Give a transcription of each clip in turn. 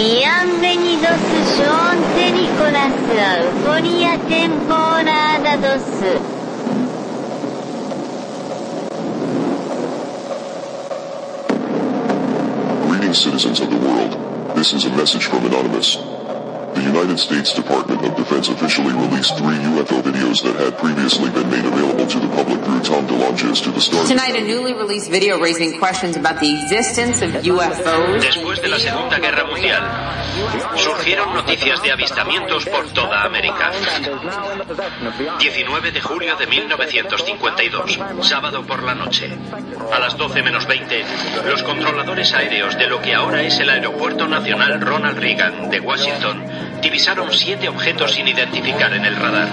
Bienvenidos de Nicolas Euforia temporada 2. Greetings, citizens of the world. This is a message from Anonymous. The United States Department of Defense officially released three UFO videos that had previously been made available to the public through Tom DeLonges to the Star. Tonight, a newly released video raising questions about the existence of UFOs. Después de la Segunda Guerra Mundial, surgieron noticias de avistamientos por toda América. 19 de julio de 1952, sábado por la noche. A las 12 menos 20, los controladores aéreos de lo que ahora es el Aeropuerto Nacional Ronald Reagan de Washington divisaron siete objetos sin identificar en el radar.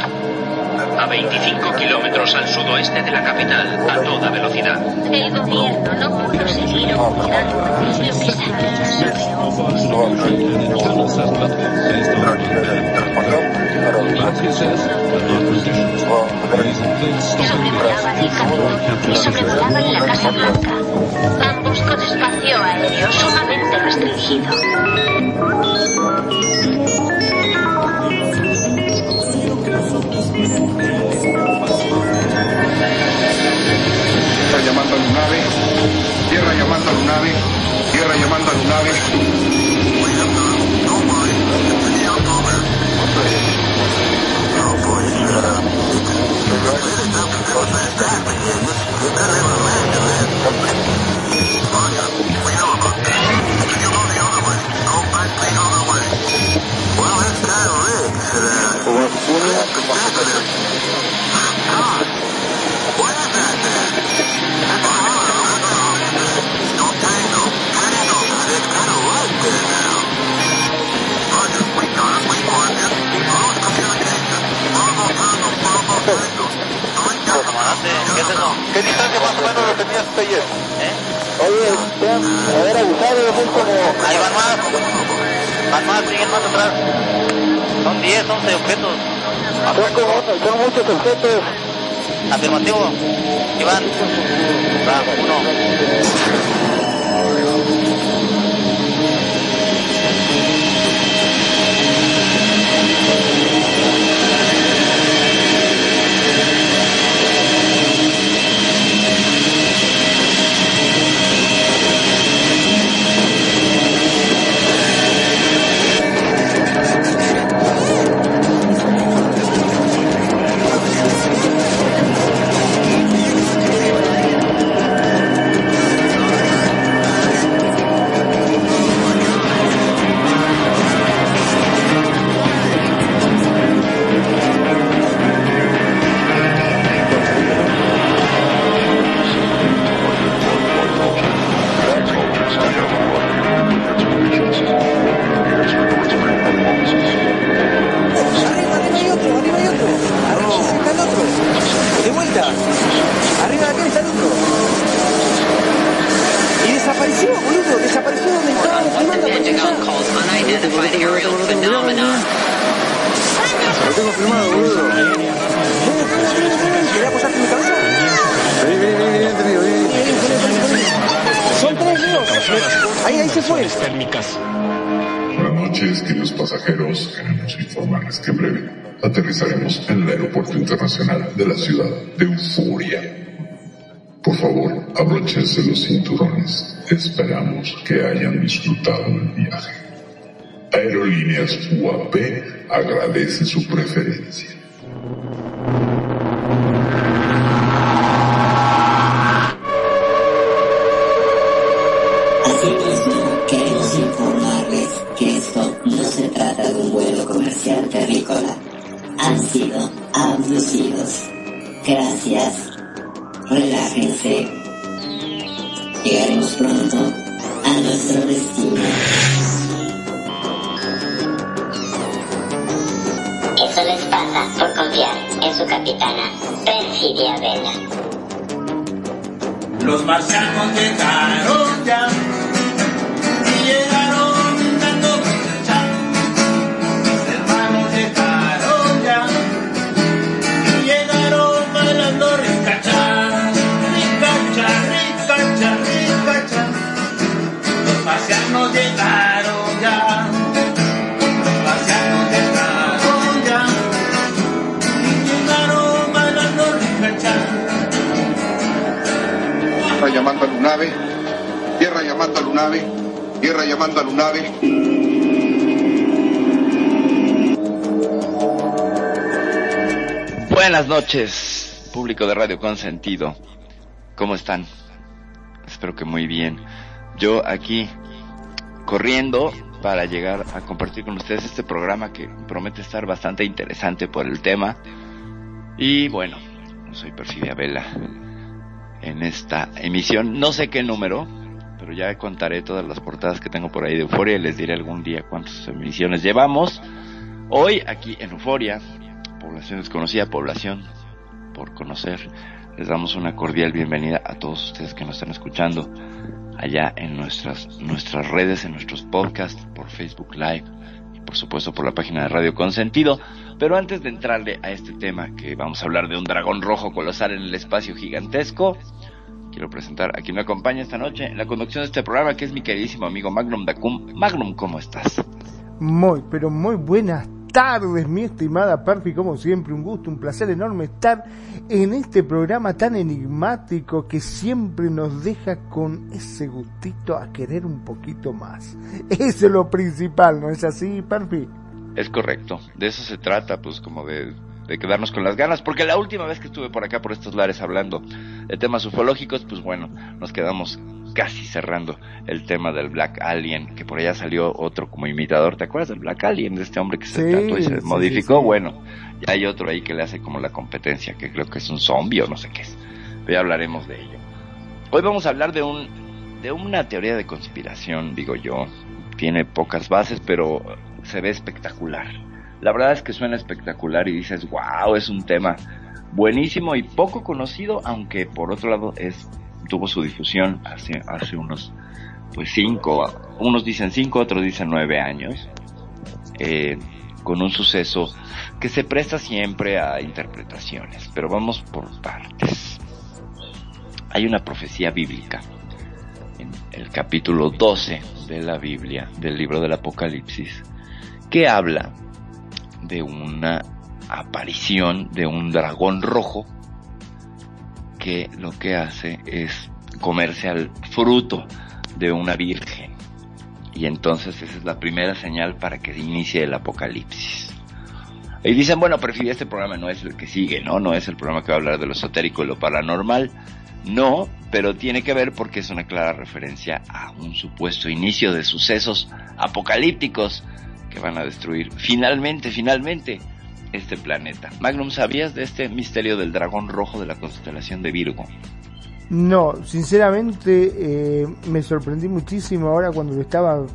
A 25 kilómetros al sudoeste de la capital, a toda velocidad. El gobierno no pudo seguir ocultando Sobrevolaban el camino y sobrevolaban la Casa Blanca. Ambos con espacio aéreo sumamente restringido. Tierra llamando a Lunave, tierra llamando a Lunave, tierra llamando a Lunave. Comandante, ¿qué es eso? ¿Qué distancia más o menos lo tenías ayer? ¿Eh? Oye, usted, haber abusado es muy como... Ahí van más. Van más, siguen más atrás. Son 10, 11 objetos. Son, como, son muchos objetos. Afirmativo. Iván. Va, uno. Arriba de aquel está el otro. Y desapareció, boludo. Desapareció donde estaba filmando. Lo tengo filmado, boludo. ¿Querés apoyarte en mi cabeza? Vení, vení, vení, vení, vení, vení. Son tres Leos. Ahí, ahí se fue. Buenas noches, queridos pasajeros. Queremos informarles que en breve aterrizaremos en el Aeropuerto Internacional de la ciudad de Euforia. Por favor, abróchense los cinturones. Esperamos que hayan disfrutado del viaje. Aerolíneas UAP agradece su preferencia. Vela. Los marcianos llegaron ya Lunave. Tierra llamando a Lunave. Tierra llamando a Lunave. Buenas noches, público de Radio Consentido. ¿Cómo están? Espero que muy bien. Yo aquí corriendo para llegar a compartir con ustedes este programa que promete estar bastante interesante por el tema. Y bueno, soy Perfidia Vela en esta emisión. No sé qué número, pero ya contaré todas las portadas que tengo por ahí de Euforia y les diré algún día cuántas emisiones llevamos. Hoy aquí en Euforia, población desconocida, población por conocer. Les damos una cordial bienvenida a todos ustedes que nos están escuchando allá en nuestras, nuestras redes, en nuestros podcasts, por Facebook Live y por supuesto por la página de Radio Consentido. Pero antes de entrarle a este tema, que vamos a hablar de un dragón rojo colosal en el espacio gigantesco, quiero presentar a quien me acompaña esta noche en la conducción de este programa, que es mi queridísimo amigo Magnum Dacum. Magnum, ¿cómo estás? Muy, pero muy buenas tardes, mi estimada Perfi, como siempre, un gusto, un placer enorme estar en este programa tan enigmático que siempre nos deja con ese gustito a querer un poquito más. Eso es lo principal, ¿no es así, Perfi? Es correcto, de eso se trata, pues como de, de quedarnos con las ganas, porque la última vez que estuve por acá, por estos lares, hablando de temas ufológicos, pues bueno, nos quedamos casi cerrando el tema del Black Alien, que por allá salió otro como imitador, ¿te acuerdas del Black Alien, de este hombre que se Sí, trató y se sí, modificó? sí. Bueno, ya hay otro ahí que le hace como la competencia, que creo que es un zombie o no sé qué es, pero ya hablaremos de ello. Hoy vamos a hablar de un de una teoría de conspiración, digo yo, tiene pocas bases, pero se ve espectacular. La verdad es que suena espectacular y dices, wow, es un tema buenísimo y poco conocido, aunque por otro lado es tuvo su difusión hace, hace unos pues cinco, unos dicen cinco, otros dicen nueve años, eh, con un suceso que se presta siempre a interpretaciones, pero vamos por partes. Hay una profecía bíblica en el capítulo 12 de la Biblia, del libro del Apocalipsis, que habla de una aparición de un dragón rojo que lo que hace es comerse al fruto de una virgen. Y entonces esa es la primera señal para que inicie el apocalipsis. Y dicen, bueno, pero este programa no es el que sigue, ¿no? No es el programa que va a hablar de lo esotérico y lo paranormal. No, pero tiene que ver porque es una clara referencia a un supuesto inicio de sucesos apocalípticos que van a destruir finalmente, finalmente este planeta. Magnum, ¿sabías de este misterio del dragón rojo de la constelación de Virgo? No, sinceramente eh, me sorprendí muchísimo ahora cuando lo estaba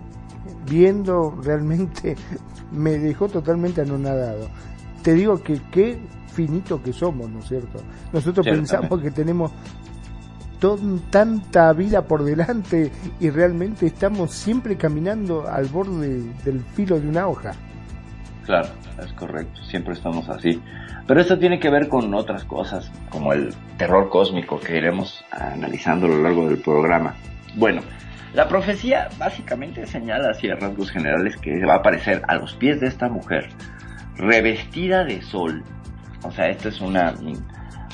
viendo, realmente me dejó totalmente anonadado. Te digo que qué finito que somos, ¿no es cierto? Nosotros pensamos que tenemos tanta vida por delante y realmente estamos siempre caminando al borde del filo de una hoja. Claro, es correcto, siempre estamos así. Pero esto tiene que ver con otras cosas, como el terror cósmico que iremos analizando a lo largo del programa. Bueno, la profecía básicamente señala así a rasgos generales que va a aparecer a los pies de esta mujer, revestida de sol. O sea, esta es una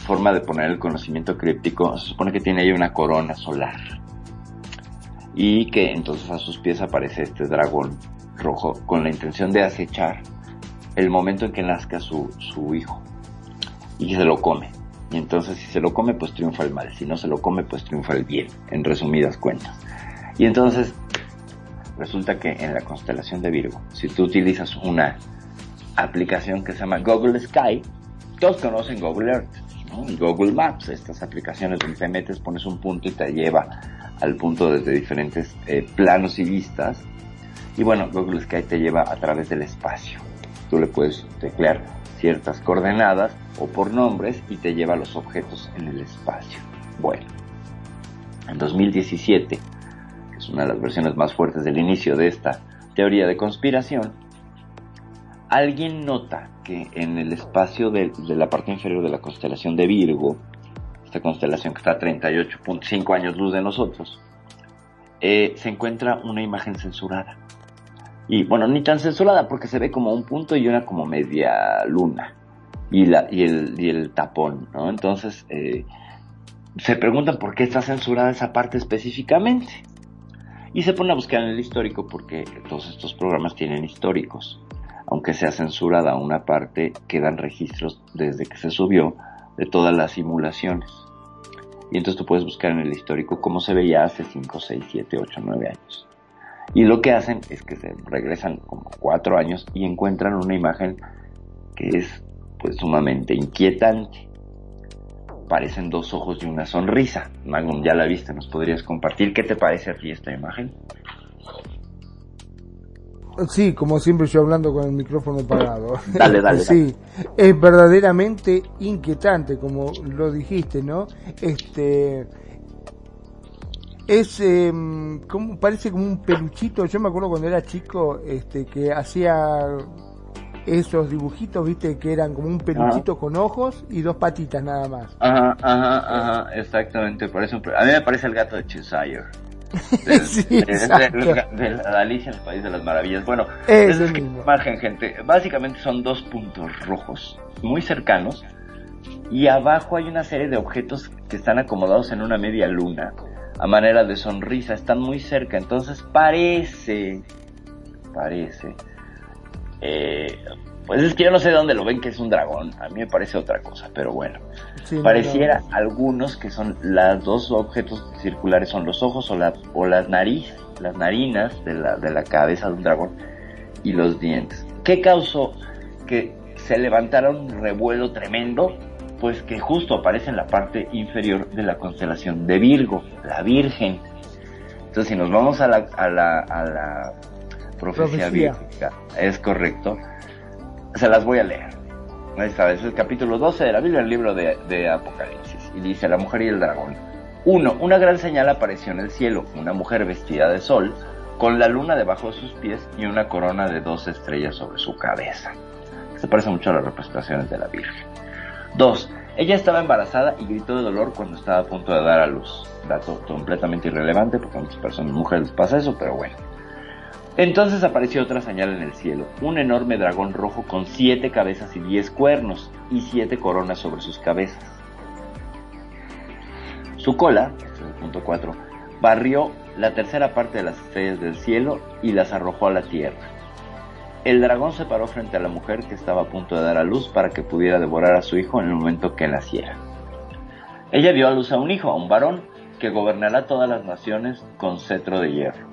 forma de poner el conocimiento críptico. Se supone que tiene ahí una corona solar. Y que entonces a sus pies aparece este dragón rojo con la intención de acechar el momento en que nazca su, su hijo y se lo come. Y entonces si se lo come pues triunfa el mal, si no se lo come pues triunfa el bien, en resumidas cuentas. Y entonces resulta que en la constelación de Virgo, si tú utilizas una aplicación que se llama Google Sky, todos conocen Google Earth Google Maps, estas aplicaciones donde te metes, pones un punto y te lleva al punto desde diferentes eh, planos y vistas. Y bueno, Google Sky te lleva a través del espacio. Tú le puedes teclear ciertas coordenadas o por nombres y te lleva a los objetos en el espacio. Bueno, en 2017, que es una de las versiones más fuertes del inicio de esta teoría de conspiración, alguien nota que en el espacio de, la parte inferior de la constelación de Virgo, esta constelación que está a 38.5 años luz de nosotros, eh, se encuentra una imagen censurada. Y bueno, ni tan censurada porque se ve como un punto y una como media luna. Y el tapón, ¿no? Entonces, eh, se preguntan por qué está censurada esa parte específicamente. Y se pone a buscar en el histórico porque todos estos programas tienen históricos. Aunque sea censurada una parte, quedan registros desde que se subió de todas las simulaciones. Y entonces tú puedes buscar en el histórico cómo se veía hace 5, 6, 7, 8, 9 años. Y lo que hacen es que se regresan como 4 años y encuentran una imagen que es pues sumamente inquietante. Parecen dos ojos y una sonrisa. Magnum, ya la viste, nos podrías compartir. ¿Qué te parece a ti esta imagen? Sí, como siempre yo hablando con el micrófono parado. Dale, dale, Sí, es verdaderamente inquietante, como lo dijiste, ¿no? Este es em, como parece como un peluchito. Yo me acuerdo cuando era chico, este que hacía esos dibujitos, viste, que eran como un peluchito con ojos y dos patitas nada más. Ajá, ajá, ajá, exactamente. Parece un... A mí me parece el gato de Cheshire. De, Sí, de- la Alicia en el País de las Maravillas. Bueno, Es esa el es mismo. imagen, gente. Básicamente son dos puntos rojos, muy cercanos, y abajo hay una serie de objetos que están acomodados en una media luna, a manera de sonrisa, están muy cerca, entonces parece, parece, eh, pues es que yo no sé de dónde lo ven que es un dragón, a mí me parece otra cosa, pero bueno. Sí, no, Pareciera no. algunos que son las dos objetos circulares son los ojos o, la, o las nariz, las narinas de la, de la cabeza de un dragón y los dientes. ¿Qué causó que se levantara un revuelo tremendo? Pues que justo aparece en la parte inferior de la constelación de Virgo, la Virgen. Entonces, si nos vamos a la, a la, a la profecía, Profecía. bíblica, es correcto, se las voy a leer. Ahí está, es el capítulo 12 de la Biblia, el libro de, de Apocalipsis. Y dice, la mujer y el dragón. Uno, una gran señal apareció en el cielo, una mujer vestida de sol, con la luna debajo de sus pies y una corona de dos estrellas sobre su cabeza. Se parece mucho a las representaciones de la Virgen. Dos, ella estaba embarazada y gritó de dolor cuando estaba a punto de dar a luz. Dato completamente irrelevante porque a muchas personas, mujeres les pasa eso, pero bueno. Entonces apareció otra señal en el cielo, un enorme dragón rojo con siete cabezas y diez cuernos y siete coronas sobre sus cabezas. Su cola, este es el punto 4, barrió la tercera parte de las estrellas del cielo y las arrojó a la tierra. El dragón se paró frente a la mujer que estaba a punto de dar a luz para que pudiera devorar a su hijo en el momento que naciera. Ella dio a luz a un hijo, a un varón, que gobernará todas las naciones con cetro de hierro.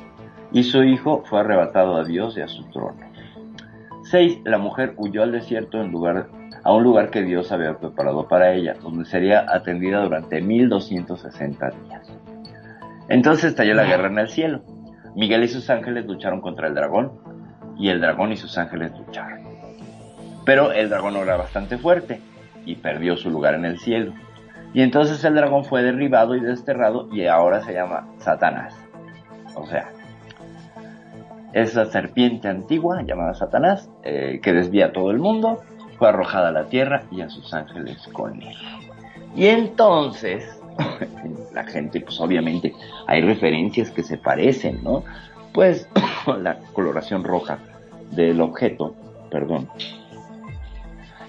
Y su hijo fue arrebatado a Dios y a su trono. 6. La mujer huyó al desierto en lugar, a un lugar que Dios había preparado para ella, donde sería atendida durante 1260 días. Entonces estalló la guerra en el cielo. Miguel y sus ángeles lucharon contra el dragón, y el dragón y sus ángeles lucharon. Pero el dragón era bastante fuerte y perdió su lugar en el cielo. Y entonces el dragón fue derribado y desterrado y ahora se llama Satanás. O sea, es la serpiente antigua llamada Satanás eh, que desvía a todo el mundo, fue arrojada a la tierra y a sus ángeles con él. Y entonces, la gente, pues obviamente hay referencias que se parecen, ¿no? Pues la coloración roja del objeto, perdón,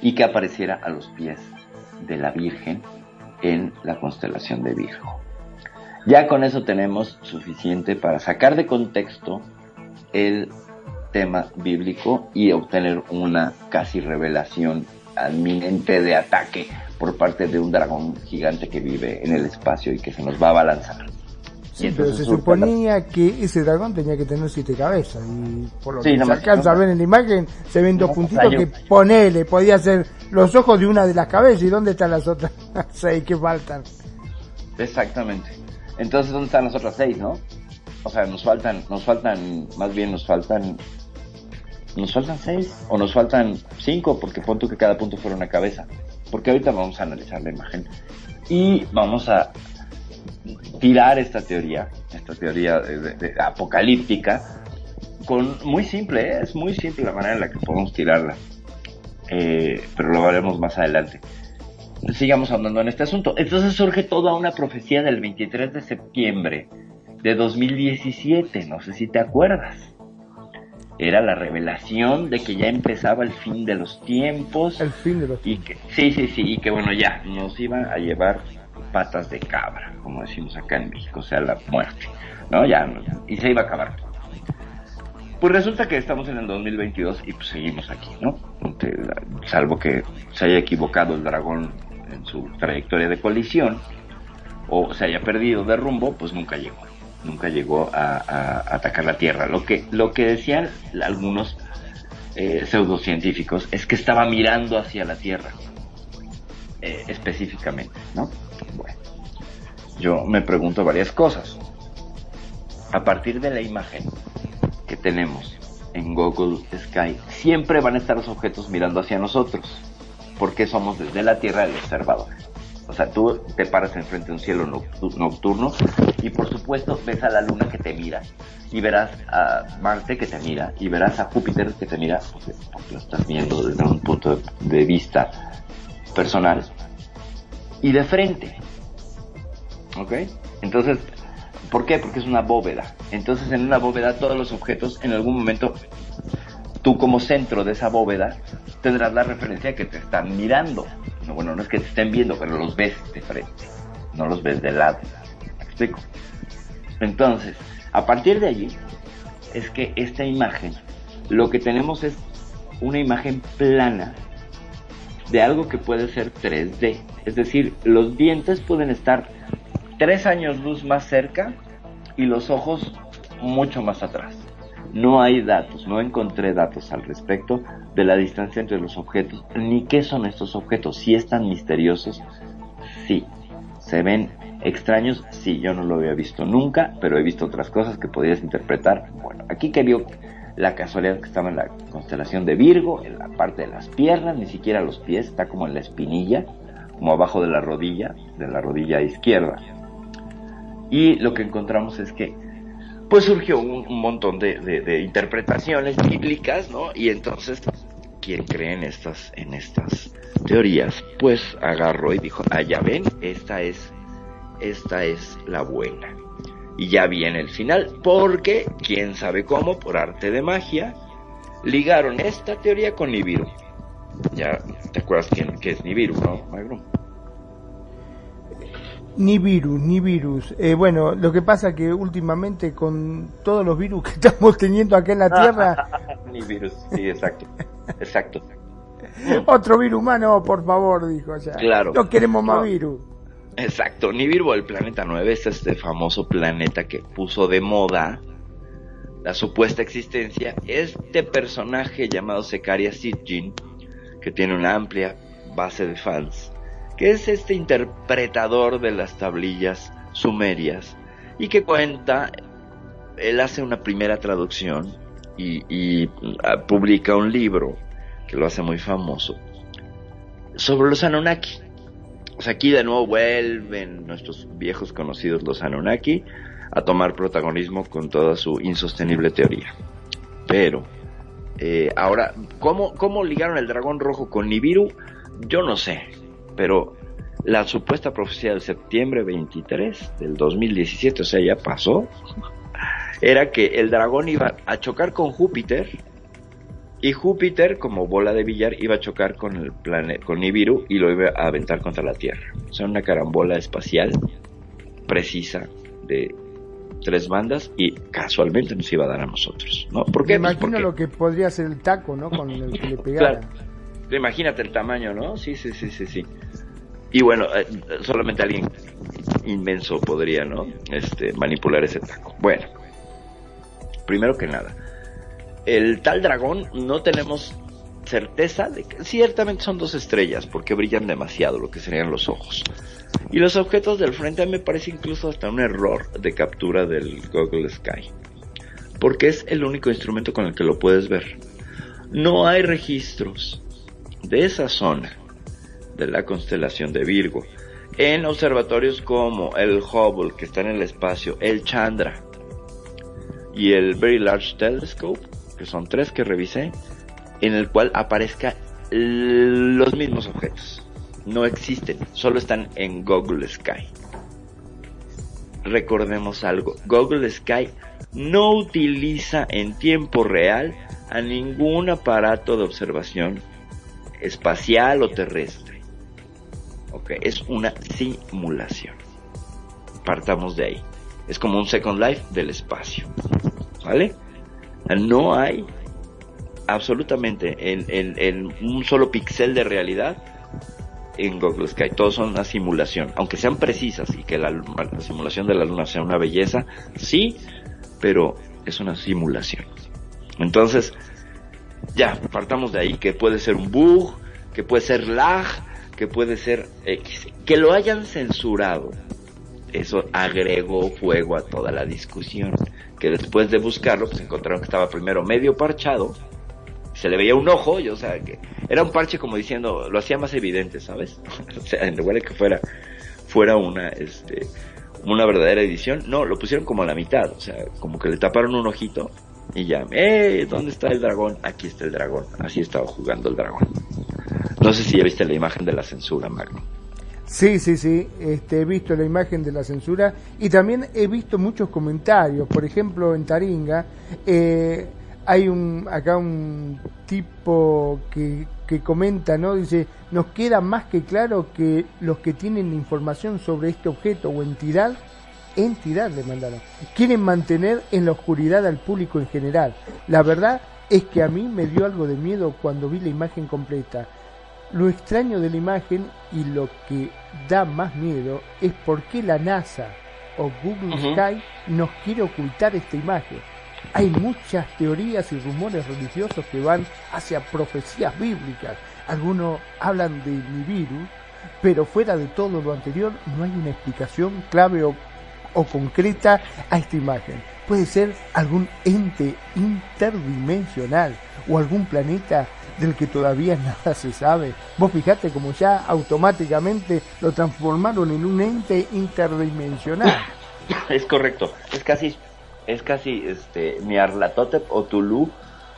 y que apareciera a los pies de la Virgen en la constelación de Virgo. Ya con eso tenemos suficiente para sacar de contexto el tema bíblico y obtener una casi revelación inminente de ataque por parte de un dragón gigante que vive en el espacio y que se nos va a balanzar. Sí, pero se la- suponía que ese dragón tenía que tener siete cabezas y por lo Sí, que se alcanza a ver en la imagen se ven dos puntitos que ponele, podía ser los ojos de una de las cabezas y dónde están las otras seis que faltan. Exactamente. Entonces, ¿dónde están las otras seis, no? O sea, nos faltan, nos faltan, más bien nos faltan, nos faltan seis o nos faltan cinco, porque punto que cada punto fuera una cabeza. Porque ahorita vamos a analizar la imagen y vamos a tirar esta teoría, esta teoría apocalíptica, con muy simple, ¿eh? es muy simple la manera en la que podemos tirarla, Eh, pero lo haremos más adelante sigamos andando en este asunto. Entonces surge toda una profecía del 23 de septiembre de 2017, no sé si te acuerdas. Era la revelación de que ya empezaba el fin de los tiempos. El fin de los y que sí, sí, sí, y que bueno, ya nos iban a llevar patas de cabra, como decimos acá en México, o sea, la muerte, ¿no? Ya, y se iba a acabar. Pues resulta que estamos en el 2022 y pues seguimos aquí, ¿no? Salvo que se haya equivocado el dragón en su trayectoria de colisión o se haya perdido de rumbo, pues nunca llegó, nunca llegó a, atacar la Tierra. Lo que, lo que decían algunos eh, pseudocientíficos es que estaba mirando hacia la Tierra, eh, específicamente, ¿no? Bueno, yo me pregunto varias cosas. A partir de la imagen que tenemos en Google Sky, siempre van a estar los objetos mirando hacia nosotros, porque somos desde la Tierra el observador. O sea, tú te paras enfrente de un cielo nocturno y por supuesto ves a la luna que te mira y verás a Marte que te mira y verás a Júpiter que te mira porque, lo estás viendo desde un punto de vista personal y de frente. ¿Ok? Entonces, ¿por qué? Porque es una bóveda. Entonces en una bóveda todos los objetos en algún momento, tú como centro de esa bóveda, tendrás la referencia que te están mirando. No, bueno, no es que te estén viendo, pero los ves de frente, no los ves de lado. ¿Me explico? Entonces, a partir de allí, es que esta imagen, lo que tenemos es una imagen plana de algo que puede ser 3D. Es decir, los dientes pueden estar tres años luz más cerca y los ojos mucho más atrás. No hay datos, no encontré datos al respecto de la distancia entre los objetos, ni qué son estos objetos. Si están misteriosos, sí. Se ven extraños, sí, yo no lo había visto nunca, pero he visto otras cosas que podrías interpretar. Bueno, aquí que vio la casualidad que estaba en la constelación de Virgo, en la parte de las piernas, ni siquiera los pies, está como en la espinilla, como abajo de la rodilla, de la rodilla izquierda. Y lo que encontramos es que pues surgió un, montón de, interpretaciones bíblicas, ¿no? Y entonces, quien cree en estas, en estas teorías, pues agarró y dijo, ah, ya ven, esta es, esta es la buena. Y ya viene el final, porque, quién sabe cómo, por arte de magia, ligaron esta teoría con Nibiru. Ya, ¿te acuerdas quién, qué es Nibiru, no, Magrum? Ni virus, ni virus. Eh, bueno, lo que pasa que últimamente con todos los virus que estamos teniendo acá en la Tierra... ni virus, sí, exacto, exacto. Otro virus humano, por favor, dijo. O claro. No queremos más virus. Exacto, Nibiru, el planeta 9, es este famoso planeta que puso de moda la supuesta existencia. Este personaje llamado Secaria Sitjin, que tiene una amplia base de fans, que es este interpretador de las tablillas sumerias y que cuenta, él hace una primera traducción y, ah, publica un libro que lo hace muy famoso sobre los Anunnaki. Sea, aquí de nuevo vuelven nuestros viejos conocidos los Anunnaki a tomar protagonismo con toda su insostenible teoría. Pero, eh, ahora, ¿cómo, ¿cómo ligaron el dragón rojo con Nibiru? Yo no sé pero la supuesta profecía del septiembre 23 del 2017, o sea, ya pasó, era que el dragón iba a chocar con Júpiter y Júpiter, como bola de billar, iba a chocar con el planeta, con Nibiru y lo iba a aventar contra la Tierra. O sea, una carambola espacial precisa de tres bandas y casualmente nos iba a dar a nosotros, ¿no? ¿Por qué? Me pues imagino lo que podría ser el taco, ¿no? Con el que le pegara. Imagínate el tamaño, ¿no? Sí, sí, sí, sí, sí. Y bueno, eh, solamente alguien inmenso podría, ¿no? Este, manipular ese taco. Bueno, primero que nada, el tal dragón no tenemos certeza de que ciertamente son dos estrellas porque brillan demasiado lo que serían los ojos. Y los objetos del frente me parece incluso hasta un error de captura del Google Sky. Porque es el único instrumento con el que lo puedes ver. No hay registros de esa zona de la constelación de Virgo en observatorios como el Hubble que está en el espacio, el Chandra y el Very Large Telescope, que son tres que revisé, en el cual aparezca los mismos objetos. No existen, solo están en Google Sky. Recordemos algo, Google Sky no utiliza en tiempo real a ningún aparato de observación espacial o terrestre. Ok, es una simulación. Partamos de ahí. Es como un Second Life del espacio. ¿Vale? No hay absolutamente en, en- en un solo píxel de realidad en Google Sky. Todos son una simulación. Aunque sean precisas y que la, la simulación de la luna sea una belleza, sí, pero es una simulación. Entonces, ya, partamos de ahí, que puede ser un bug, que puede ser lag, que puede ser X. Que lo hayan censurado, eso agregó fuego a toda la discusión. Que después de buscarlo, pues encontraron que estaba primero medio parchado, se le veía un ojo, y, o sea, que era un parche como diciendo, lo hacía más evidente, ¿sabes? o sea, en lugar de que fuera, fuera una, este, una verdadera edición, no, lo pusieron como a la mitad, o sea, como que le taparon un ojito y ya, ¡eh! ¿Dónde está el dragón? Aquí está el dragón. Así estaba jugando el dragón. No sé si ya viste la imagen de la censura, Magno. Sí, sí, sí, este, he visto la imagen de la censura y también he visto muchos comentarios. Por ejemplo, en Taringa eh, hay un acá un tipo que, que comenta, ¿no? Dice, nos queda más que claro que los que tienen información sobre este objeto o entidad, entidad le mandaron, quieren mantener en la oscuridad al público en general. La verdad es que a mí me dio algo de miedo cuando vi la imagen completa. Lo extraño de la imagen y lo que da más miedo es por qué la NASA o Google. Sky nos quiere ocultar esta imagen. Hay muchas teorías y rumores religiosos que van hacia profecías bíblicas. Algunos hablan de Nibiru, pero fuera de todo lo anterior no hay una explicación clave o, o concreta a esta imagen. Puede ser algún ente interdimensional o algún planeta del que todavía nada se sabe. Vos fijate como ya automáticamente lo transformaron en un ente interdimensional. Es correcto, es casi, es casi este Nyarlathotep o Tulu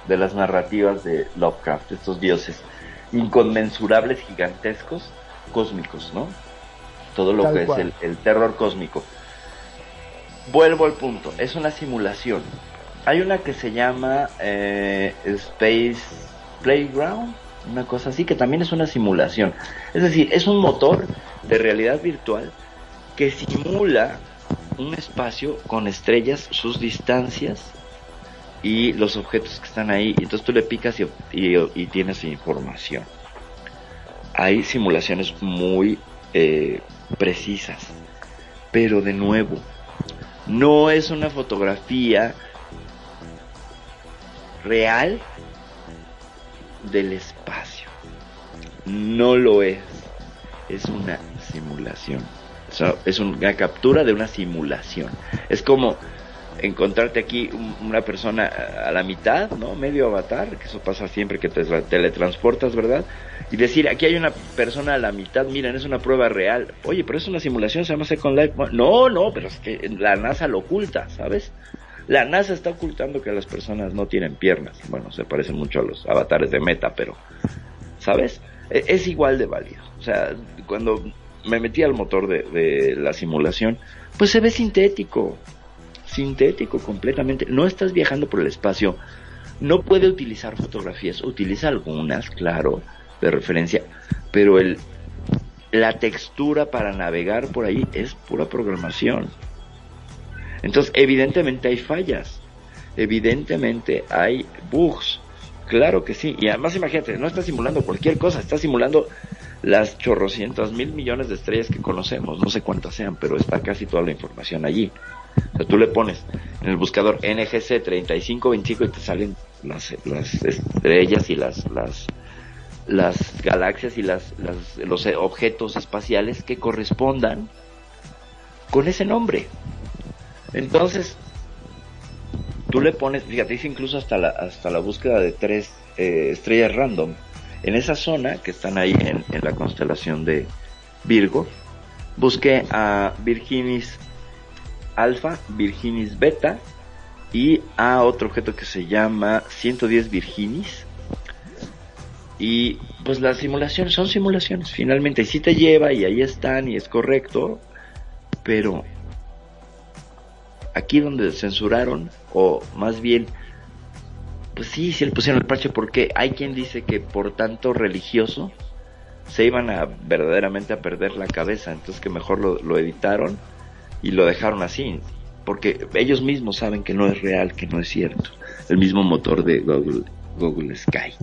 de las narrativas de Lovecraft, estos dioses inconmensurables, gigantescos, cósmicos, ¿no? Todo lo Tal que cual. es el, el terror cósmico. Vuelvo al punto, es una simulación. Hay una que se llama eh, Space Playground, una cosa así, que también es una simulación. Es decir, es un motor de realidad virtual que simula un espacio con estrellas, sus distancias y los objetos que están ahí. Entonces tú le picas y tienes información. Hay simulaciones muy eh, precisas, pero de nuevo, no es una fotografía real del espacio. No lo es. Es una simulación. Es una captura de una simulación. Es como encontrarte aquí un- una persona a la mitad, ¿no? Medio avatar, que eso pasa siempre que te tra- teletransportas, ¿verdad? Y decir, aquí hay una persona a la mitad, miren, es una prueba real. Oye, pero es una simulación, se llama Second Life. No, no, pero es que la NASA lo oculta, ¿sabes? La NASA está ocultando que las personas no tienen piernas. Bueno, se parecen mucho a los avatares de Meta, pero, ¿sabes? E- Es igual de válido. O sea, cuando me metí al motor de, de la simulación, pues se ve sintético. Sintético completamente. No estás viajando por el espacio. No puede utilizar fotografías. Utiliza algunas, claro, de referencia. Pero el, la textura para navegar por ahí es pura programación. Entonces, evidentemente hay fallas. Evidentemente hay bugs. Claro que sí. Y además, imagínate, no está simulando cualquier cosa, está simulando las chorrocientas mil millones de estrellas que conocemos. No sé cuántas sean, pero está casi toda la información allí. O sea, tú le pones en el buscador NGC 3525 y te salen las, las estrellas y las, las, las galaxias y las, las- los objetos espaciales que correspondan con ese nombre. Entonces, tú le pones, fíjate, incluso hasta la, hasta la búsqueda de tres eh, estrellas random. En esa zona que están ahí en, en la constelación de Virgo, busqué a Virginis Alpha, Virginis Beta y a otro objeto que se llama 110 Virginis. Y pues las simulaciones son simulaciones, finalmente. Y sí te lleva y ahí están y es correcto, pero aquí donde censuraron, o más bien, pues sí, sí le pusieron el parche porque hay quien dice que por tanto religioso se iban a verdaderamente a perder la cabeza, entonces que mejor lo, lo editaron y lo dejaron así, porque ellos mismos saben que no es real, que no es cierto, el mismo motor de Google, Google Sky.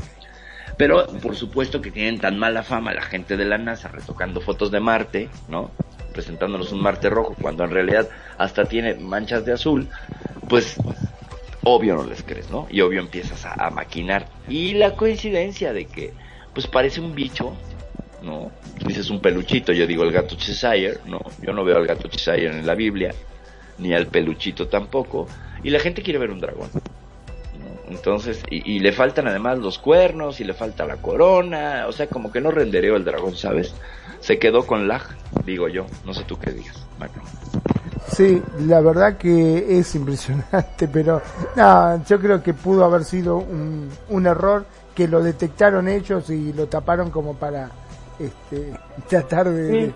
Pero por supuesto que tienen tan mala fama la gente de la NASA retocando fotos de Marte, ¿no? Presentándonos un Marte rojo, cuando en realidad hasta tiene manchas de azul, pues obvio no les crees, ¿no? Y obvio empiezas a, a maquinar. Y la coincidencia de que, pues parece un bicho, ¿no? Dices un peluchito, yo digo el gato Cheshire, no, yo no veo al gato Cheshire en la Biblia, ni al peluchito tampoco, y la gente quiere ver un dragón. Entonces, y, le faltan además los cuernos, y le falta la corona, o sea, como que no rendereó el dragón, ¿sabes? Se quedó con lag, digo yo, no sé tú qué digas, Magno. Sí, la verdad que es impresionante, pero yo creo que pudo haber sido un error que lo detectaron ellos y lo taparon como para este, tratar de, Sí.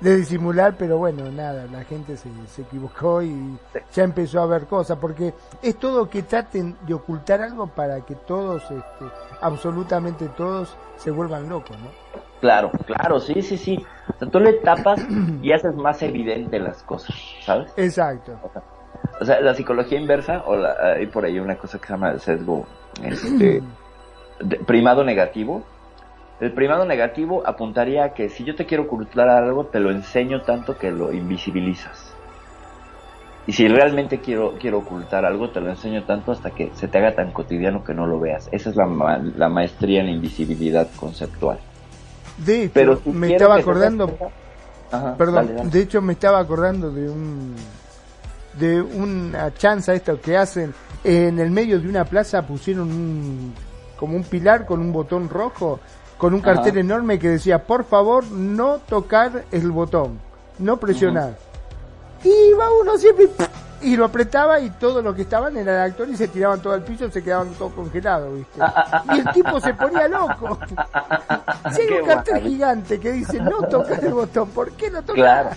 de, de disimular, pero bueno, nada, la gente se, se equivocó y ya empezó a ver cosas, porque es todo que traten de ocultar algo para que todos, este, absolutamente todos, se vuelvan locos, ¿no? Claro, claro, sí, sí, sí. O sea, tú le tapas y haces más evidente las cosas, ¿sabes? Exacto. O sea, la psicología inversa, o la, hay por ahí una cosa que se llama el sesgo este, de- primado negativo. El primado negativo apuntaría a que si yo te quiero ocultar algo, te lo enseño tanto que lo invisibilizas. Y si realmente quiero, quiero ocultar algo, te lo enseño tanto hasta que se te haga tan cotidiano que no lo veas. Esa es la, ma- la maestría en invisibilidad conceptual. De hecho, Pero si me estaba acordando, Ajá, perdón, dale, dale. de hecho me estaba acordando de un de una chanza esto que hacen en el medio de una plaza pusieron un como un pilar con un botón rojo con un cartel Ajá. enorme que decía por favor no tocar el botón no presionar y iba uno siempre y lo apretaba y todos los que estaban en el actor y se tiraban todo al piso y se quedaban todos congelados ¿viste? y el tipo se ponía loco si hay un cartel gigante que dice no tocar el botón ¿por qué no tocar? Claro,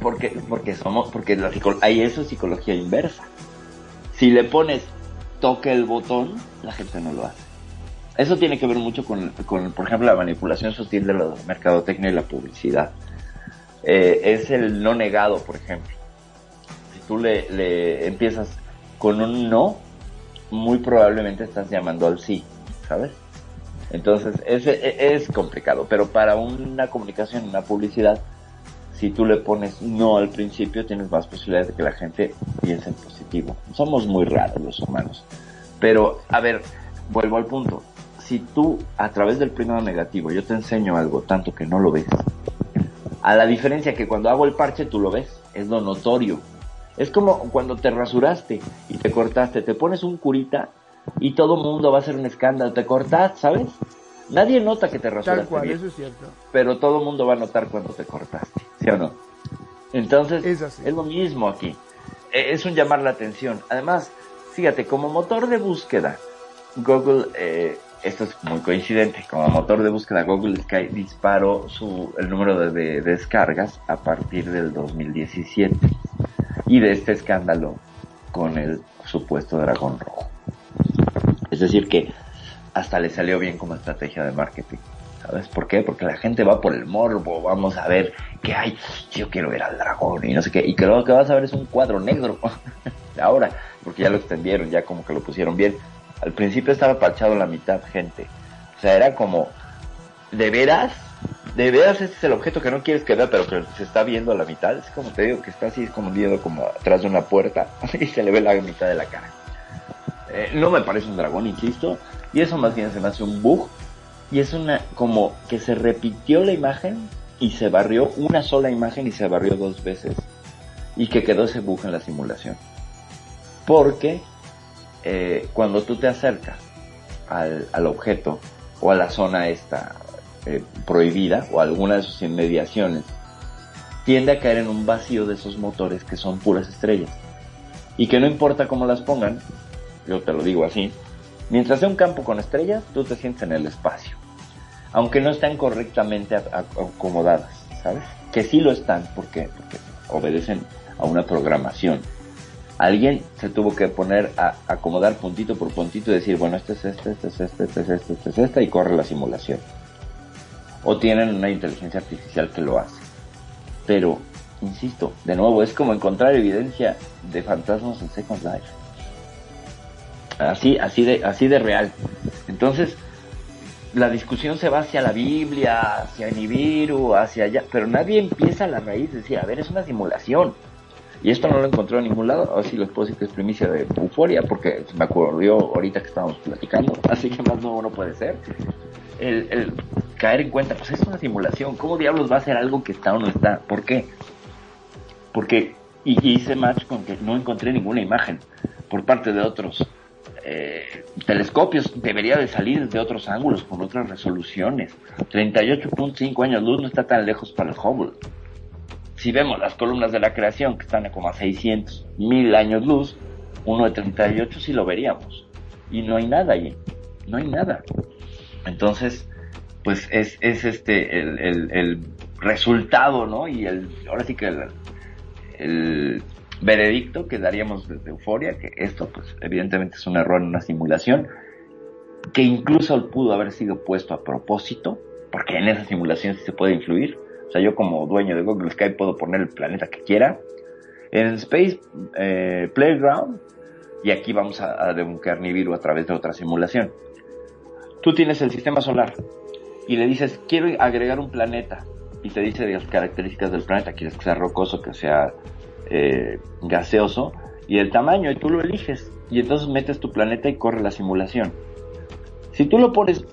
porque, porque somos, porque la ahí eso es psicología inversa. Si le pones toque el botón, la gente no lo hace. Eso tiene que ver mucho con, con, por ejemplo, la manipulación sutil de la mercadotecnia y la publicidad. Eh, es el no negado, por ejemplo. Si tú le, le empiezas con un no, muy probablemente estás llamando al sí, ¿sabes? Entonces, es, es complicado, pero para una comunicación, una publicidad, si tú le pones no al principio, tienes más posibilidades de que la gente piense en positivo. Somos muy raros los humanos. Pero, a ver, vuelvo al punto. Si tú, a través del primero negativo, yo te enseño algo tanto que no lo ves, a la diferencia que cuando hago el parche tú lo ves, es lo notorio. Es como cuando te rasuraste y te cortaste, te pones un curita y todo el mundo va a hacer un escándalo, te cortas, ¿sabes? Nadie nota que te rasuraste tal cual bien eso es cierto pero todo el mundo va a notar cuando te cortaste, ¿sí o no? Entonces, Es es, así. lo mismo aquí. Eh, Es un llamar la atención. Además, fíjate, como motor de búsqueda, Google, eh, esto es muy coincidente, como motor de búsqueda, Google Sky disparó su, el número de, de descargas a partir del 2017 y de este escándalo con el supuesto dragón rojo. Es decir, que hasta le salió bien como estrategia de marketing. ¿Sabes por qué? Porque la gente va por el morbo, vamos a ver qué hay, yo quiero ver al dragón y no sé qué, y que lo que vas a ver es un cuadro negro. Ahora, porque ya lo extendieron, ya como que lo pusieron bien. Al principio estaba parchado la mitad, gente. O sea, era como, ¿de veras? ¿De veras este es el objeto que no quieres que vea, pero que se está viendo a la mitad? Es como te digo, que está así escondido como atrás de una puerta y se le ve la mitad de la cara. Eh, no me parece un dragón, insisto, y eso más bien se me hace un bug y es una como que se repitió la imagen y se barrió una sola imagen y se barrió dos veces y que quedó ese bug en la simulación porque eh, cuando tú te acercas al, al objeto o a la zona esta eh, prohibida o alguna de sus inmediaciones tiende a caer en un vacío de esos motores que son puras estrellas y que no importa cómo las pongan yo te lo digo así Mientras sea un campo con estrellas, tú te sientes en el espacio. Aunque no están correctamente acomodadas, ¿sabes? Que sí lo están porque, porque obedecen a una programación. Alguien se tuvo que poner a acomodar puntito por puntito y decir, bueno, este es este, este es este, este es este, este es este, y corre la simulación. o tienen una inteligencia artificial que lo hace. Pero, insisto, de nuevo, es como encontrar evidencia de fantasmas en Second Life. Así, así de, así de real. Entonces, la discusión se va hacia la Biblia, hacia Nibiru, hacia allá, pero nadie empieza a la raíz de decir, a ver, es una simulación. Y esto no lo encontró en ningún lado, así les puedo es primicia de euforia, porque me ocurrió ahorita que estábamos platicando, así que más nuevo no puede ser. El, caer en cuenta, pues es una simulación, ¿cómo diablos va a ser algo que está o no está? ¿Por qué? Porque y, y hice match con que no encontré ninguna imagen por parte de otros eh, telescopios, debería de salir de otros ángulos, con otras resoluciones. 38.5 años luz no está tan lejos para el Hubble. Si vemos las columnas de la creación, que están a como a 600 mil años luz, uno de 38 sí lo veríamos. Y no hay nada ahí, no hay nada. Entonces, pues es, es este el, el, resultado, ¿no? Y el, ahora sí que el, el veredicto que daríamos desde Euforia, que esto pues evidentemente es un error en una simulación, que incluso pudo haber sido puesto a propósito, porque en esa simulación sí se puede influir. O sea, yo como dueño de Google Sky puedo poner el planeta que quiera. En Space eh, Playground, y aquí vamos a, a debuncar Nibiru a través de otra simulación. Tú tienes el sistema solar y le dices, quiero agregar un planeta, y te dice las características del planeta, quieres que sea rocoso, que sea eh, gaseoso y el tamaño y tú lo eliges y entonces metes tu planeta y corre la simulación. Si tú lo pones,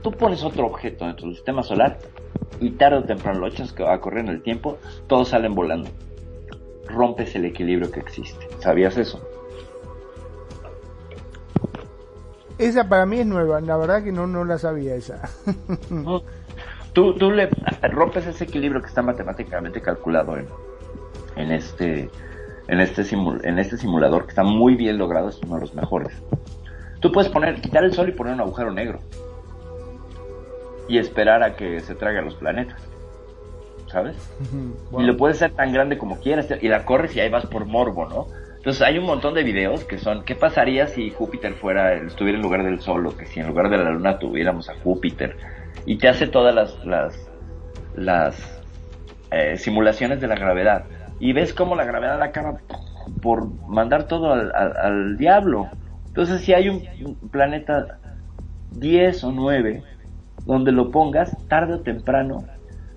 tú pones otro objeto dentro del sistema solar y tarde o temprano lo echas a correr en el tiempo, todos salen volando. Rompes el equilibrio que existe. ¿Sabías eso? Esa para mí es nueva, la verdad que no, no la sabía esa. tú, tú le rompes ese equilibrio que está matemáticamente calculado en, en este en este simul en este simulador que está muy bien logrado, es uno de los mejores. Tú puedes poner quitar el sol y poner un agujero negro y esperar a que se traiga los planetas. ¿Sabes? Y lo puedes hacer tan grande como quieras y la corres y ahí vas por morbo, ¿no? Entonces hay un montón de videos que son ¿qué pasaría si Júpiter fuera estuviera en lugar del sol o que si en lugar de la luna tuviéramos a Júpiter? Y te hace todas las las las eh, simulaciones de la gravedad y ves cómo la gravedad acaba por mandar todo al, al, al diablo. Entonces, si hay un, un, planeta 10 o 9, donde lo pongas, tarde o temprano,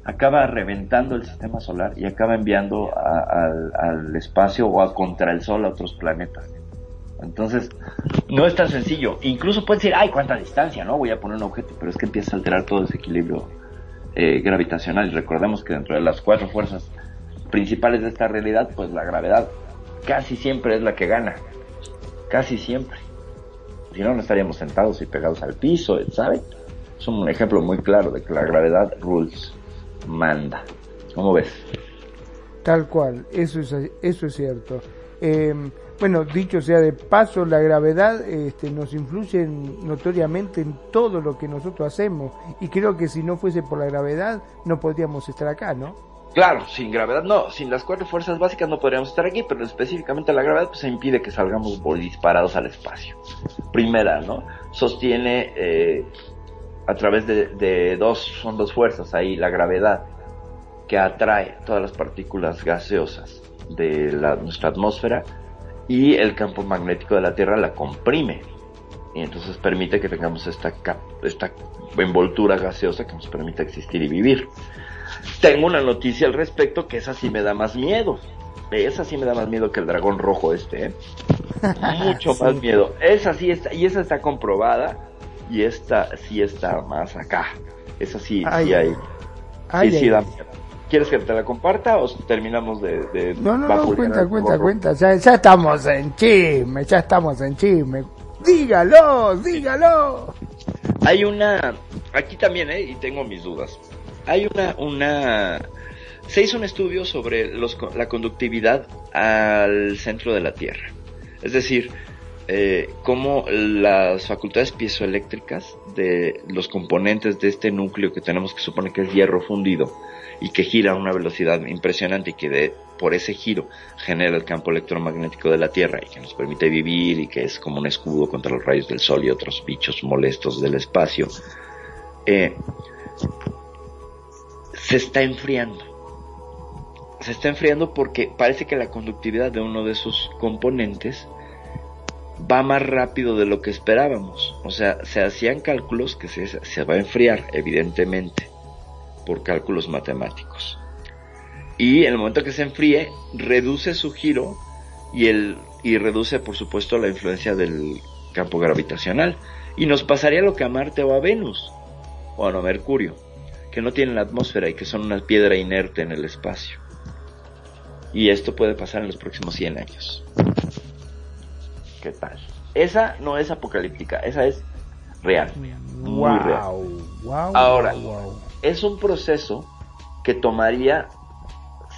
acaba reventando el sistema solar y acaba enviando al, espacio o a contra el Sol a otros planetas. Entonces, no es tan sencillo. Incluso puedes decir, ay, cuánta distancia, ¿no? Voy a poner un objeto, pero es que empieza a alterar todo ese equilibrio eh, gravitacional. Y recordemos que dentro de las cuatro fuerzas principales de esta realidad, pues la gravedad casi siempre es la que gana. Casi siempre. Si no, no estaríamos sentados y pegados al piso, ¿sabe? Es un ejemplo muy claro de que la gravedad rules, manda. ¿Cómo ves? Tal cual, eso es, eso es cierto. Eh, bueno, dicho sea de paso, la gravedad este, nos influye notoriamente en todo lo que nosotros hacemos. Y creo que si no fuese por la gravedad, no podríamos estar acá, ¿no? Claro, sin gravedad no, sin las cuatro fuerzas básicas no podríamos estar aquí, pero específicamente la gravedad pues impide que salgamos disparados al espacio. Primera, ¿no? Sostiene eh, a través de, de, dos, son dos fuerzas ahí, la gravedad que atrae todas las partículas gaseosas de la, nuestra atmósfera y el campo magnético de la Tierra la comprime y entonces permite que tengamos esta, esta envoltura gaseosa que nos permite existir y vivir. Tengo una noticia al respecto que esa sí me da más miedo. Esa sí me da más miedo que el dragón rojo este, ¿eh? Mucho sí. más miedo. Esa sí está, y esa está comprobada, y esta sí está más acá. Esa sí, ay, sí hay. Ay, sí, ay, sí da miedo. ¿Quieres que te la comparta o terminamos de... de no, no, no, cuenta, cuenta, cuenta. Ya, ya estamos en chisme, ya estamos en chisme. Dígalo, dígalo. Hay una... Aquí también, ¿eh? Y tengo mis dudas hay una, una, se hizo un estudio sobre los, la conductividad al centro de la Tierra. Es decir, eh, cómo las facultades piezoeléctricas de los componentes de este núcleo que tenemos que supone que es hierro fundido y que gira a una velocidad impresionante y que de, por ese giro genera el campo electromagnético de la Tierra y que nos permite vivir y que es como un escudo contra los rayos del Sol y otros bichos molestos del espacio. Eh, se está enfriando. Se está enfriando porque parece que la conductividad de uno de esos componentes va más rápido de lo que esperábamos. O sea, se hacían cálculos que se, se va a enfriar, evidentemente, por cálculos matemáticos. Y en el momento que se enfríe, reduce su giro y, el, y reduce, por supuesto, la influencia del campo gravitacional. Y nos pasaría lo que a Marte o a Venus, o a Mercurio, que no tienen atmósfera y que son una piedra inerte en el espacio. Y esto puede pasar en los próximos 100 años. ¿Qué tal? Esa no es apocalíptica, esa es real. Muy Wow, real. wow, Ahora, wow. es un proceso que tomaría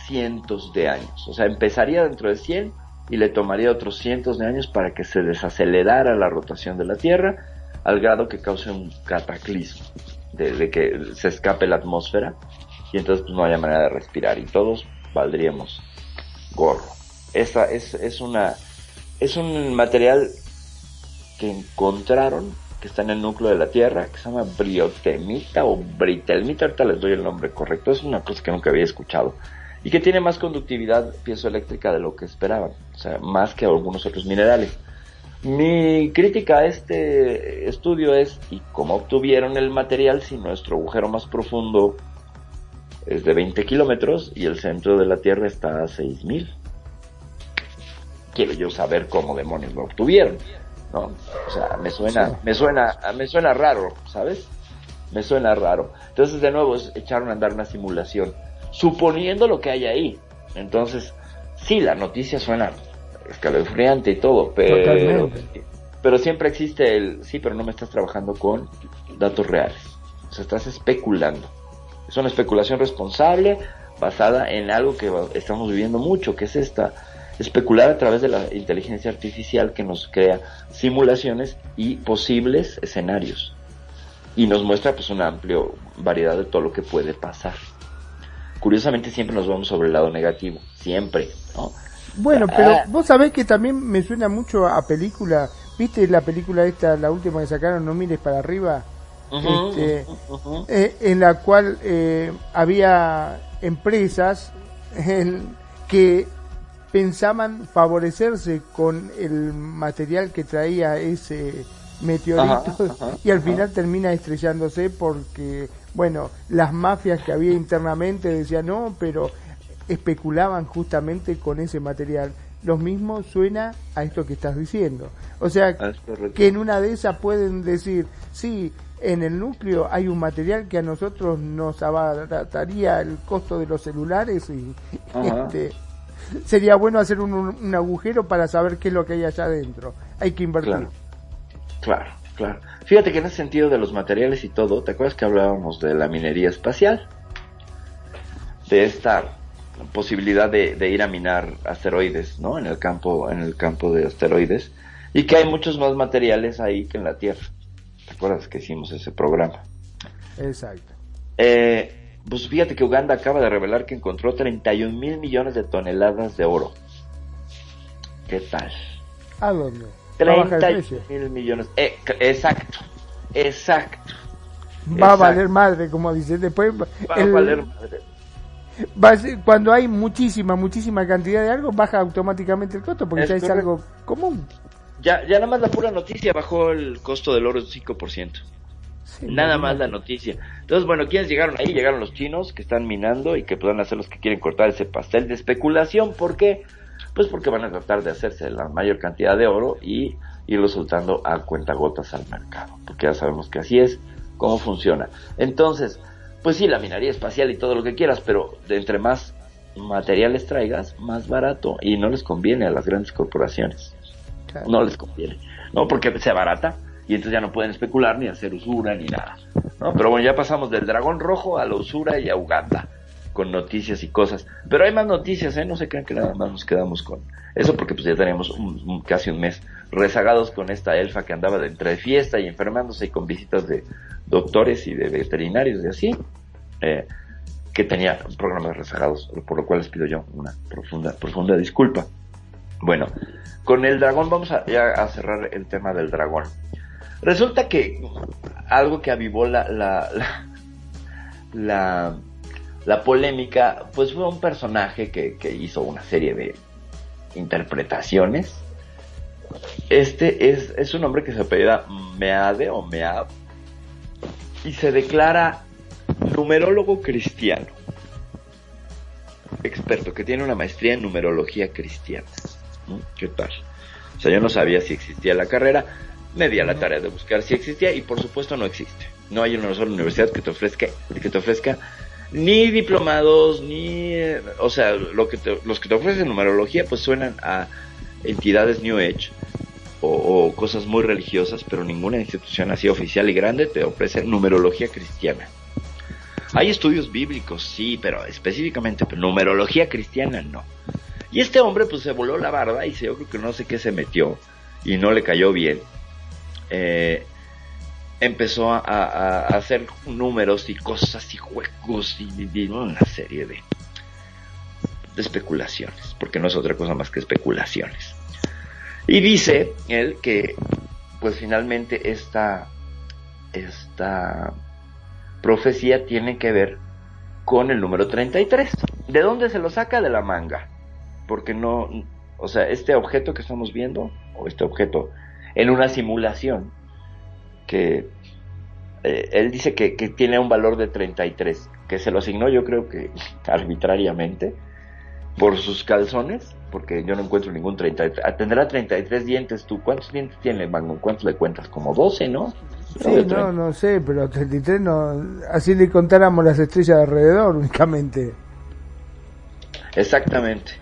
cientos de años. O sea, empezaría dentro de 100 y le tomaría otros cientos de años para que se desacelerara la rotación de la Tierra al grado que cause un cataclismo, de, de que se escape la atmósfera y entonces pues, no haya manera de respirar y todos valdríamos gorro. Esa es, es una es un material que encontraron que está en el núcleo de la Tierra, que se llama briotemita o britelmita, ahorita les doy el nombre correcto, es una cosa que nunca había escuchado, y que tiene más conductividad piezoeléctrica de lo que esperaban, o sea, más que algunos otros minerales. Mi crítica a este estudio es, ¿y cómo obtuvieron el material si nuestro agujero más profundo es de 20 kilómetros y el centro de la Tierra está a 6000? Quiero yo saber cómo demonios lo obtuvieron, ¿no? O sea, me suena, Sí. me suena, me suena raro, ¿sabes? Me suena raro. Entonces, de nuevo, es echaron a andar una simulación, suponiendo lo que hay ahí. Entonces, sí, la noticia suena escalofriante y todo, pero, Totalmente. pero siempre existe el, sí, pero no me estás trabajando con datos reales. O sea, estás especulando. Es una especulación responsable basada en algo que estamos viviendo mucho, que es esta, especular a través de la inteligencia artificial que nos crea simulaciones y posibles escenarios. Y nos muestra pues una amplia variedad de todo lo que puede pasar. Curiosamente siempre nos vamos sobre el lado negativo, siempre, ¿no? Bueno, pero Ah. vos sabés que también me suena mucho a película. ¿Viste la película esta, la última que sacaron, No mires para arriba? Este, eh, en la cual eh, había empresas en- que pensaban favorecerse con el material que traía ese meteorito Ajá, ajá, y al final termina estrellándose porque, bueno, las mafias que había internamente decían no, pero especulaban justamente con ese material. Lo mismo suena a esto que estás diciendo. O sea, Ah, es que en una de esas pueden decir, sí, en el núcleo hay un material que a nosotros nos abarataría el costo de los celulares y este, sería bueno hacer un, un agujero para saber qué es lo que hay allá adentro. Hay que invertir. Claro. Claro, claro. Fíjate que en ese sentido de los materiales y todo, ¿te acuerdas que hablábamos de la minería espacial? De esta posibilidad de, de ir a minar asteroides, ¿no? En el campo, en el campo de asteroides. Y que hay muchos más materiales ahí que en la Tierra. ¿Te acuerdas que hicimos ese programa? Exacto. Eh, pues fíjate que Uganda acaba de revelar que encontró 31 mil millones de toneladas de oro. ¿Qué tal? ¿A dónde? ¿Va a bajar el 30 precio? mil millones. Eh, exacto, exacto. Va a valer madre, como dice. Después Va el- a valer madre. va a ser- cuando hay muchísima, muchísima cantidad de algo, baja automáticamente el costo porque Es ya es algo común. Ya, ya nada más la pura noticia bajó el costo del oro un 5%. Nada más la noticia. Entonces, bueno, ¿quiénes llegaron ahí? Llegaron los chinos que están minando y que puedan hacer los que quieren cortar ese pastel de especulación. ¿Por qué? Pues porque van a tratar de hacerse la mayor cantidad de oro y irlo soltando a cuentagotas al mercado. Porque ya sabemos que así es, cómo funciona. Entonces, pues sí, la minería espacial y todo lo que quieras, pero de entre más materiales traigas, más barato. Y no les conviene a las grandes corporaciones. No les conviene. No, porque se barata y entonces ya no pueden especular ni hacer usura ni nada. ¿no? Pero bueno, ya pasamos del dragón rojo a la usura y a Uganda con noticias y cosas. Pero hay más noticias, ¿eh? No se crean que nada más nos quedamos con eso porque pues ya tenemos un- casi un mes rezagados con esta elfa que andaba de entre fiesta y enfermándose y con visitas de doctores y de veterinarios y así. eh, que tenía programas rezagados, por lo cual les pido yo una profunda, profunda disculpa. Bueno, con el dragón vamos a, ya a cerrar el tema del dragón. Resulta que algo que avivó la, la, la, la, la polémica, pues fue un personaje que, que hizo una serie de interpretaciones. Este es, es un hombre que se apellida Meade o Meab y se declara numerólogo cristiano. Experto que tiene una maestría en numerología cristiana. ¿Qué tal? O sea, yo no sabía si existía la carrera, me di a la tarea de buscar si existía y por supuesto no existe. No hay una sola universidad que te ofrezca, que te ofrezca ni diplomados, ni, eh, o sea, lo que te- los que te ofrecen numerología pues suenan a entidades New Age o, cosas muy religiosas, pero ninguna institución así oficial y grande te ofrece numerología cristiana. Hay estudios bíblicos, sí, pero específicamente, numerología cristiana no. Y este hombre pues se voló la barba y se, yo creo que no sé qué se metió y no le cayó bien. Eh, empezó a, hacer números y cosas y juegos y, y una serie de, de especulaciones, porque no es otra cosa más que especulaciones. Y dice él que pues finalmente esta, esta profecía tiene que ver con el número 33. ¿De dónde se lo saca? De la manga. Porque no, o sea, este objeto que estamos viendo, o este objeto, en una simulación, que eh, él dice que, que tiene un valor de 33, que se lo asignó yo creo que arbitrariamente por sus calzones, porque yo no encuentro ningún 33. Ah, Tendrá 33 dientes tú. ¿Cuántos dientes tiene Mango? ¿Cuántos le cuentas? Como 12, ¿no? Sí, no, no sé, pero 33 no. Así le contáramos las estrellas de alrededor únicamente. Exactamente.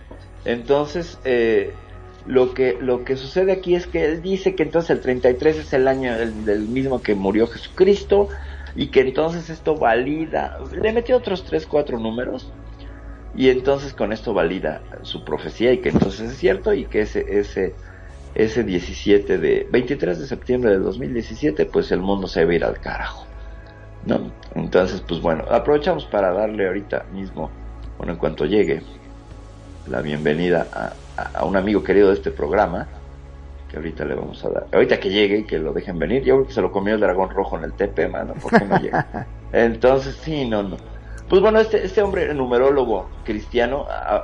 Entonces, eh, lo que lo que sucede aquí es que él dice que entonces el 33 es el año del, mismo que murió Jesucristo y que entonces esto valida, le metió otros 3, 4 números y entonces con esto valida su profecía y que entonces es cierto y que ese ese ese 17 de 23 de septiembre del 2017 pues el mundo se va a ir al carajo. Entonces, pues bueno, aprovechamos para darle ahorita mismo, bueno, en cuanto llegue, la bienvenida a, a- a un amigo querido de este programa, que ahorita le vamos a dar. Ahorita que llegue y que lo dejen venir, yo creo que se lo comió el dragón rojo en el tepe, mano, ¿por qué no llega? Entonces, sí, no, no. Pues bueno, este, este hombre numerólogo cristiano a-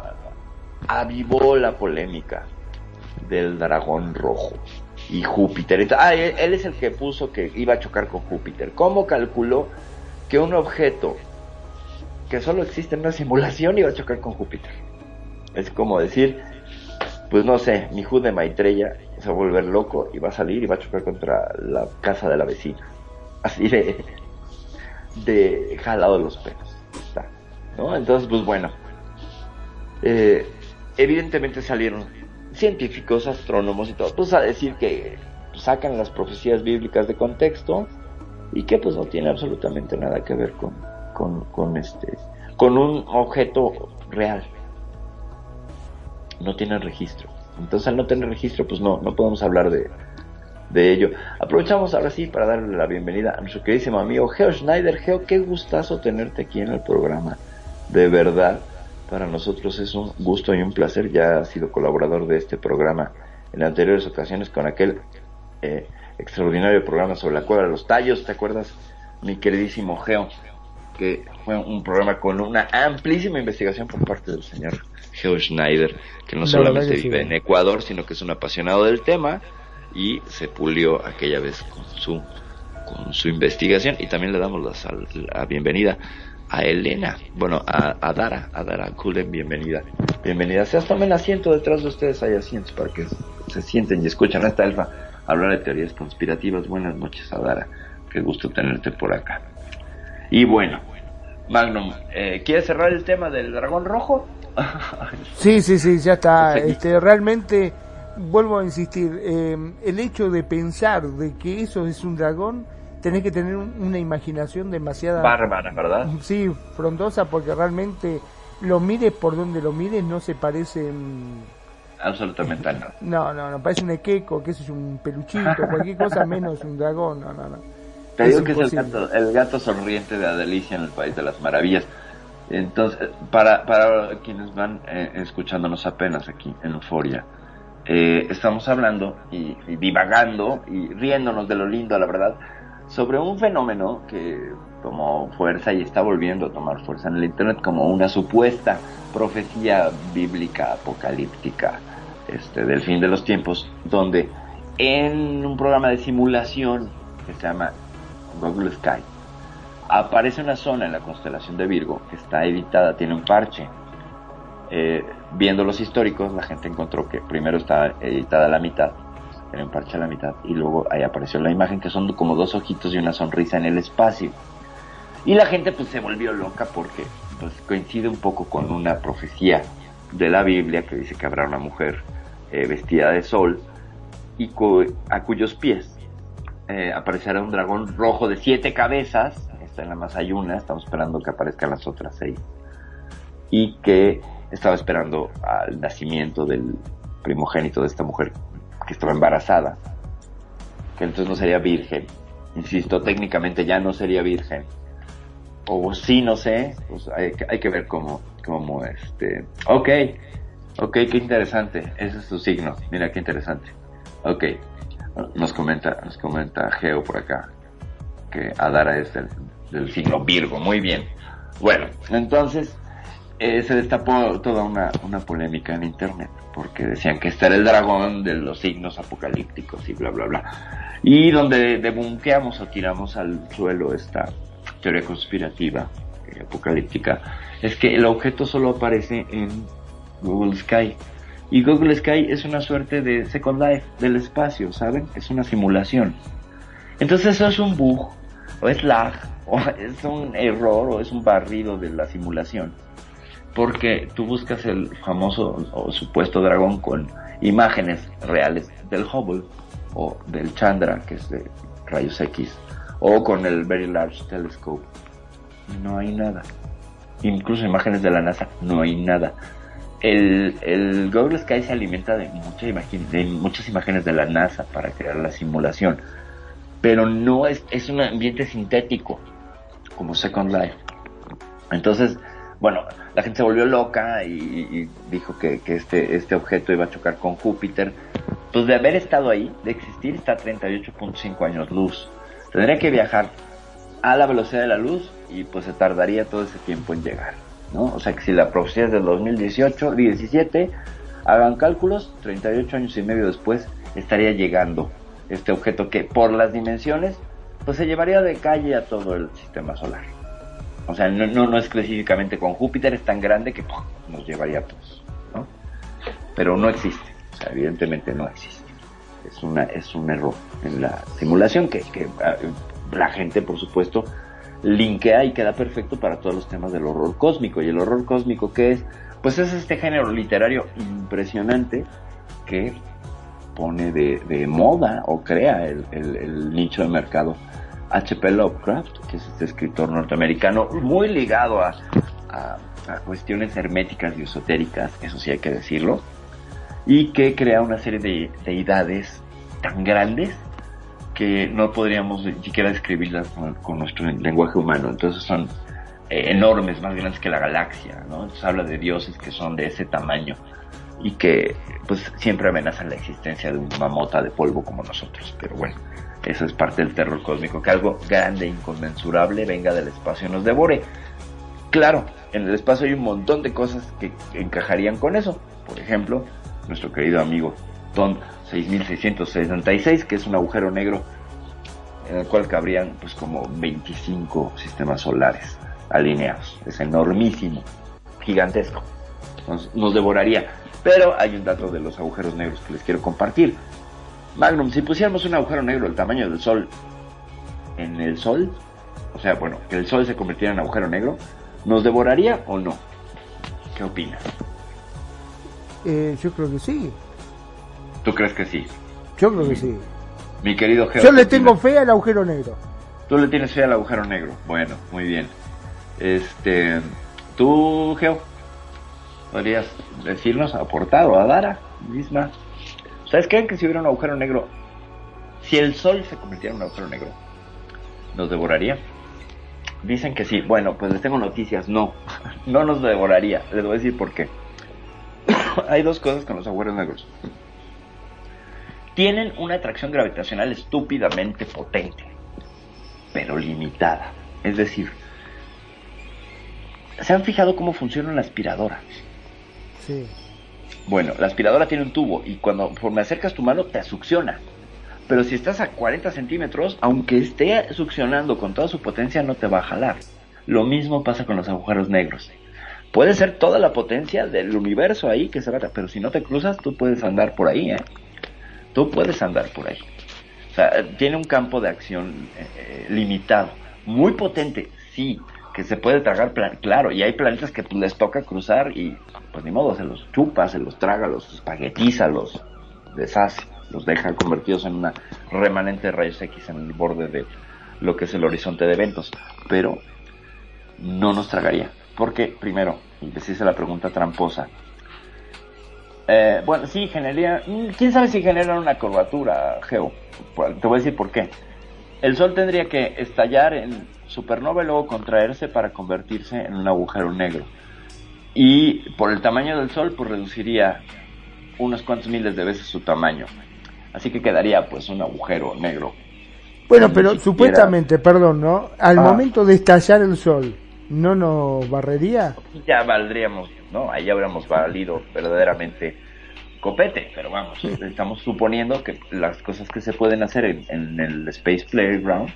a- avivó la polémica del dragón rojo y Júpiter. Ah, él, él es el que puso que iba a chocar con Júpiter. ¿Cómo calculó que un objeto que solo existe en una simulación iba a chocar con Júpiter? Es como decir, pues no sé, mi Ju de Maitreya se va a volver loco y va a salir y va a chocar contra la casa de la vecina. Así de, de los pelos. Está, ¿no? Entonces, pues bueno, eh, evidentemente salieron científicos, astrónomos y todo, pues a decir que sacan las profecías bíblicas de contexto y que pues no tiene absolutamente nada que ver con, con, con este, con un objeto real. No tienen registro. Entonces al no tener registro, pues no, no podemos hablar de, de ello. Aprovechamos ahora sí para darle la bienvenida a nuestro queridísimo amigo Geo Schneider. Geo, qué gustazo tenerte aquí en el programa. De verdad, para nosotros es un gusto y un placer. Ya has sido colaborador de este programa en anteriores ocasiones con aquel eh, extraordinario programa sobre la cueva de los tallos. ¿Te acuerdas, mi queridísimo Geo? Que fue un programa con una amplísima investigación por parte del señor Geo Schneider, que no La solamente sí. vive en Ecuador, sino que es un apasionado del tema y se pulió aquella vez con su con su investigación y también le damos la, sal- la bienvenida a Elena, bueno, a, a Dara, a Dara Kulen, bienvenida. Bienvenida. Seas tomen asiento detrás de ustedes, hay asientos para que se sienten y escuchan a esta elfa hablar de teorías conspirativas. Buenas noches, Adara. Qué gusto tenerte por acá. Y bueno, Magnum, eh, ¿quieres cerrar el tema del dragón rojo? Sí, sí, sí, ya está. Este, realmente, vuelvo a insistir, eh, el hecho de pensar de que eso es un dragón, tenés que tener un- una imaginación demasiada... Bárbara, ¿verdad? Sí, frondosa, porque realmente lo mires por donde lo mires, no se parecen... Absolutamente a nada. No, no, no, parece un equeco, qué sé yo, un peluchito, cualquier cosa menos un dragón, no, no, no. Te digo que es el gato, el gato sonriente de Adelicia en el País de las Maravillas. Entonces, para, para quienes van eh, escuchándonos apenas aquí en Euforia, eh, estamos hablando y, divagando y riéndonos de lo lindo, la verdad, sobre un fenómeno que tomó fuerza y está volviendo a tomar fuerza en el Internet como una supuesta profecía bíblica apocalíptica este, del fin de los tiempos, donde en un programa de simulación que se llama Google Sky, aparece una zona en la constelación de Virgo que está editada, tiene un parche. Eh, viendo los históricos, la gente encontró que primero estaba editada la mitad, tiene un parche a la mitad, y luego ahí apareció la imagen que son como dos ojitos y una sonrisa en el espacio. Y la gente pues se volvió loca porque pues, coincide un poco con una profecía de la Biblia que dice que habrá una mujer eh, vestida de sol y a cuyos pies eh, aparecerá un dragón rojo de siete cabezas está en la más hay una, estamos esperando que aparezcan las otras seis. Y que estaba esperando al nacimiento del primogénito de esta mujer que estaba embarazada, que entonces no sería virgen. Insisto, técnicamente ya no sería virgen. O sí, no sé, pues hay, hay que ver cómo, cómo este... Ok, ok, qué interesante, ese es su signo, mira qué interesante. Ok, nos comenta, nos comenta Geo por acá, que Adara es el del signo Virgo. Muy bien. Bueno, entonces eh, se destapó toda una, una polémica en Internet, porque decían que este era el dragón de los signos apocalípticos y bla, bla, bla. Y donde debunqueamos o tiramos al suelo esta teoría conspirativa eh, apocalíptica, es que el objeto solo aparece en Google Sky. Y Google Sky es una suerte de Second Life del espacio, ¿saben? Es una simulación. Entonces eso es un bug, o es lag, es un error o es un barrido de la simulación. Porque tú buscas el famoso o supuesto dragón con imágenes reales del Hubble o del Chandra, que es de rayos X, o con el Very Large Telescope. No hay nada. Incluso imágenes de la NASA, no hay nada. El, el Google Sky se alimenta de, mucha de muchas imágenes de la NASA para crear la simulación. Pero no es, es un ambiente sintético como Second Life. Entonces, bueno, la gente se volvió loca y, dijo que, este, este objeto iba a chocar con Júpiter. Pues de haber estado ahí, de existir, está a 38.5 años luz. Tendría que viajar a la velocidad de la luz y pues se tardaría todo ese tiempo en llegar. ¿no? O sea que si la profecía es del 2018, 17, hagan cálculos, 38 años y medio después estaría llegando este objeto que por las dimensiones pues se llevaría de calle a todo el sistema solar. O sea, no, no, específicamente con Júpiter, es tan grande que nos llevaría a todos, ¿no? Pero no existe, o sea, evidentemente no existe. Es, una, es un error en la simulación que, que ah, la gente, por supuesto, linkea y queda perfecto para todos los temas del horror cósmico. ¿Y el horror cósmico qué es? Pues es este género literario impresionante que pone de, moda o crea el, el nicho de mercado H.P. Lovecraft, que es este escritor norteamericano muy ligado a, cuestiones herméticas y esotéricas, eso sí hay que decirlo, y que crea una serie de deidades tan grandes que no podríamos ni siquiera describirlas con, nuestro lenguaje humano. Entonces son eh, enormes, más grandes que la galaxia, ¿no? Entonces habla de dioses que son de ese tamaño y que pues siempre amenazan la existencia de una mota de polvo como nosotros. Pero bueno, eso es parte del terror cósmico, que algo grande, inconmensurable, venga del espacio y nos devore. Claro, en el espacio hay un montón de cosas que encajarían con eso. Por ejemplo, nuestro querido amigo TON 6666, que es un agujero negro en el cual cabrían pues como 25 sistemas solares alineados. Es enormísimo, gigantesco. nos devoraría. Pero hay un dato de los agujeros negros que les quiero compartir. Magnum, si pusiéramos un agujero negro del tamaño del Sol en el Sol, o sea, bueno, que el Sol se convirtiera en agujero negro, ¿nos devoraría o no? ¿Qué opinas? Eh, yo creo que sí. ¿Tú crees que sí? Yo creo que sí. Mi querido Geo. Yo le tengo fe al agujero negro. Tú le tienes fe al agujero negro. Bueno, muy bien. Este, tú, Geo, podrías decirnos, aportar o a Dara misma ¿Sabes creen que si hubiera un agujero negro, si el Sol se convirtiera en un agujero negro, nos devoraría? Dicen que sí. Bueno, pues les tengo noticias. No, no nos devoraría. Les voy a decir por qué. Hay dos cosas con los agujeros negros. Tienen una atracción gravitacional estúpidamente potente. pero limitada. Es decir, ¿se han fijado cómo funciona una aspiradora? Sí. Bueno, la aspiradora tiene un tubo y cuando me acercas tu mano te succiona. Pero si estás a 40 centímetros, aunque esté succionando con toda su potencia, no te va a jalar. Lo mismo pasa con los agujeros negros. Puede ser toda la potencia del universo ahí que se va, pero si no te cruzas, tú puedes andar por ahí, ¿eh? Tú puedes andar por ahí. O sea, tiene un campo de acción eh, limitado. Muy potente, sí, que se puede tragar, claro, y hay planetas que pues, les toca cruzar y pues ni modo, se los chupa, se los traga, los espaguetiza, los deshace, los deja convertidos en una remanente de rayos X en el borde de lo que es el horizonte de eventos. Pero no nos tragaría. Porque, primero, y les hice la pregunta tramposa, eh, bueno, sí, generaría. mm, ¿Quién sabe si generan una curvatura, Geo? Te voy a decir por qué. El Sol tendría que estallar en supernova y luego contraerse para convertirse en un agujero negro. Y por el tamaño del Sol, pues reduciría unos cuantos miles de veces su tamaño. Así que quedaría pues un agujero negro. Bueno, pero siquiera- supuestamente, perdón, ¿no? Al Ah. momento de estallar el sol, ¿no nos barrería? ya valdríamos, ¿no? Ahí habríamos valido verdaderamente copete, pero vamos, estamos suponiendo que las cosas que se pueden hacer en, en el Space Playground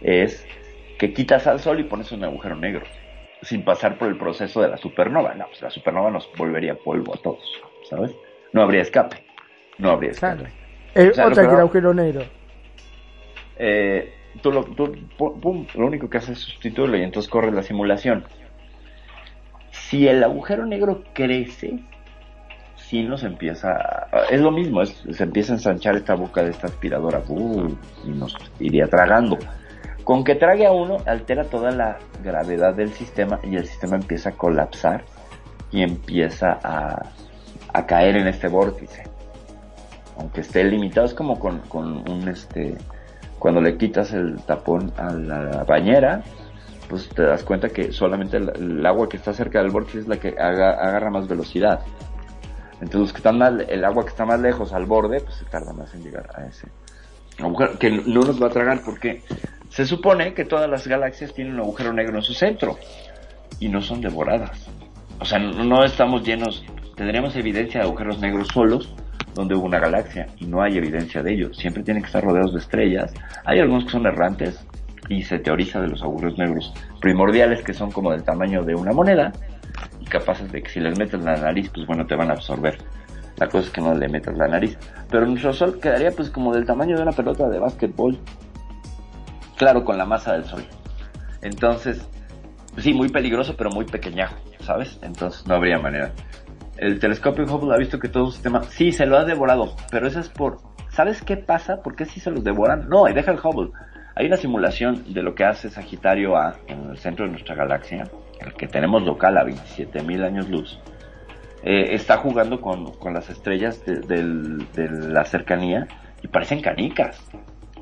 es que quitas al sol y pones un agujero negro, sin pasar por el proceso de la supernova. No, pues la supernova nos volvería polvo a todos, ¿sabes? No habría escape, no habría escape. Eh, O sea, lo otra que el agujero negro. eh, tú, lo, tú pu- pum, lo único que haces es sustituirlo y entonces corre la simulación. Si el agujero negro crece, sí nos empieza, a- es lo mismo, es- se empieza a ensanchar esta boca de esta aspiradora ¡uh! y nos iría tragando. Con que trague a uno, altera toda la gravedad del sistema y el sistema empieza a colapsar y empieza a, caer en este vórtice. Aunque esté limitado, es como con, un este cuando le quitas el tapón a la bañera, pues te das cuenta que solamente el, agua que está cerca del vórtice es la que agarra más velocidad. Entonces que están el agua que está más lejos al borde, pues se tarda más en llegar a ese que no nos va a tragar porque se supone que todas las galaxias tienen un agujero negro en su centro y no son devoradas. O sea, no, no estamos llenos, tendríamos evidencia de agujeros negros solos donde hubo una galaxia y no hay evidencia de ello. Siempre tienen que estar rodeados de estrellas. Hay algunos que son errantes y se teoriza de los agujeros negros primordiales que son como del tamaño de una moneda y capaces de que si les metes la nariz, pues bueno, te van a absorber. La cosa es que no le metas la nariz. Pero nuestro Sol quedaría pues como del tamaño de una pelota de básquetbol. Claro, con la masa del Sol. Entonces, sí, muy peligroso, pero muy pequeñajo, ¿sabes? Entonces no habría manera. El telescopio Hubble ha visto que todo un sistema, sí, se lo ha devorado, pero eso es por, ¿sabes qué pasa? ¿Por qué sí se los devoran? No, y deja el Hubble. Hay una simulación de lo que hace Sagitario A en el centro de nuestra galaxia, el que tenemos local a 27.000 años luz. Eh, está jugando con, con las estrellas de, la cercanía y parecen canicas.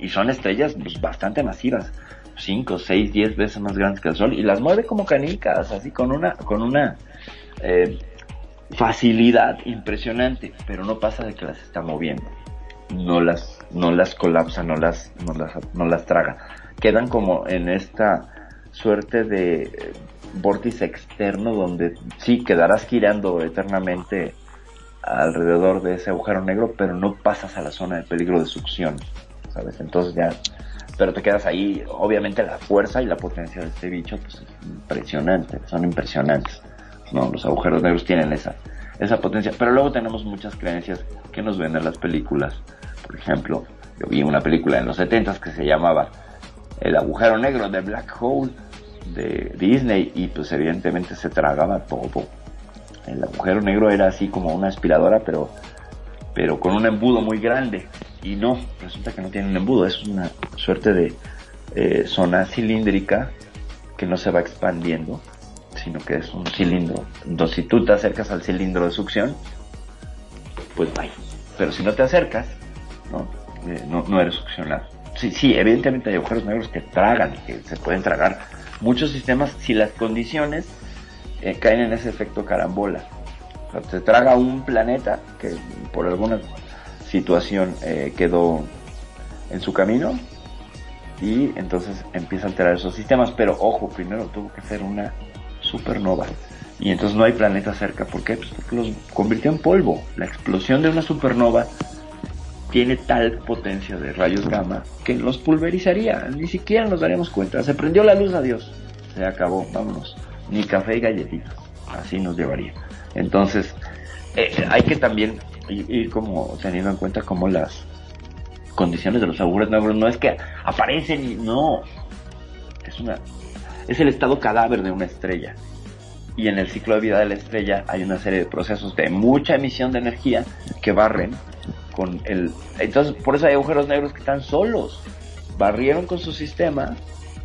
Y son estrellas pues, bastante masivas. 5, 6, 10 veces más grandes que el Sol. Y las mueve como canicas, así con una, con una eh, facilidad impresionante. Pero no pasa de que las está moviendo. No las, no las colapsa, no las, no las, no las traga. Quedan como en esta suerte de vórtice externo donde sí quedarás girando eternamente alrededor de ese agujero negro, pero no pasas a la zona de peligro de succión, ¿sabes? Entonces ya, pero te quedas ahí, obviamente la fuerza y la potencia de este bicho, pues es impresionante, son impresionantes, ¿no? Los agujeros negros tienen esa, esa potencia, pero luego tenemos muchas creencias que nos ven en las películas, por ejemplo, yo vi una película en los 70 que se llamaba El agujero negro de Black Hole de Disney y pues evidentemente se tragaba todo. El agujero negro era así como una aspiradora, pero, pero con un embudo muy grande. Y no, resulta que no tiene un embudo, es una suerte de eh, zona cilíndrica que no se va expandiendo, sino que es un cilindro. Entonces, si tú te acercas al cilindro de succión, pues bye. Pero si no te acercas, no, Eh, no, no eres succionado. Sí, sí, evidentemente hay agujeros negros que tragan, que se pueden tragar muchos sistemas si las condiciones eh, caen en ese efecto carambola. O sea, se traga un planeta que por alguna situación eh, quedó en su camino y entonces empieza a alterar esos sistemas. Pero ojo, primero tuvo que ser una supernova. Y entonces no hay planeta cerca. ¿Por qué? Pues porque los convirtió en polvo. La explosión de una supernova tiene tal potencia de rayos gamma que los pulverizaría. Ni siquiera nos daríamos cuenta. Se prendió la luz, adiós. Se acabó, vámonos. Ni café y galletitas. Así nos llevaría. Entonces, eh, hay que también ir, como teniendo en cuenta como las condiciones de los agujeros negros no es que aparecen y no. Es una es el estado cadáver de una estrella. Y en el ciclo de vida de la estrella hay una serie de procesos de mucha emisión de energía que barren con el... Entonces, por eso hay agujeros negros que están solos. Barrieron con su sistema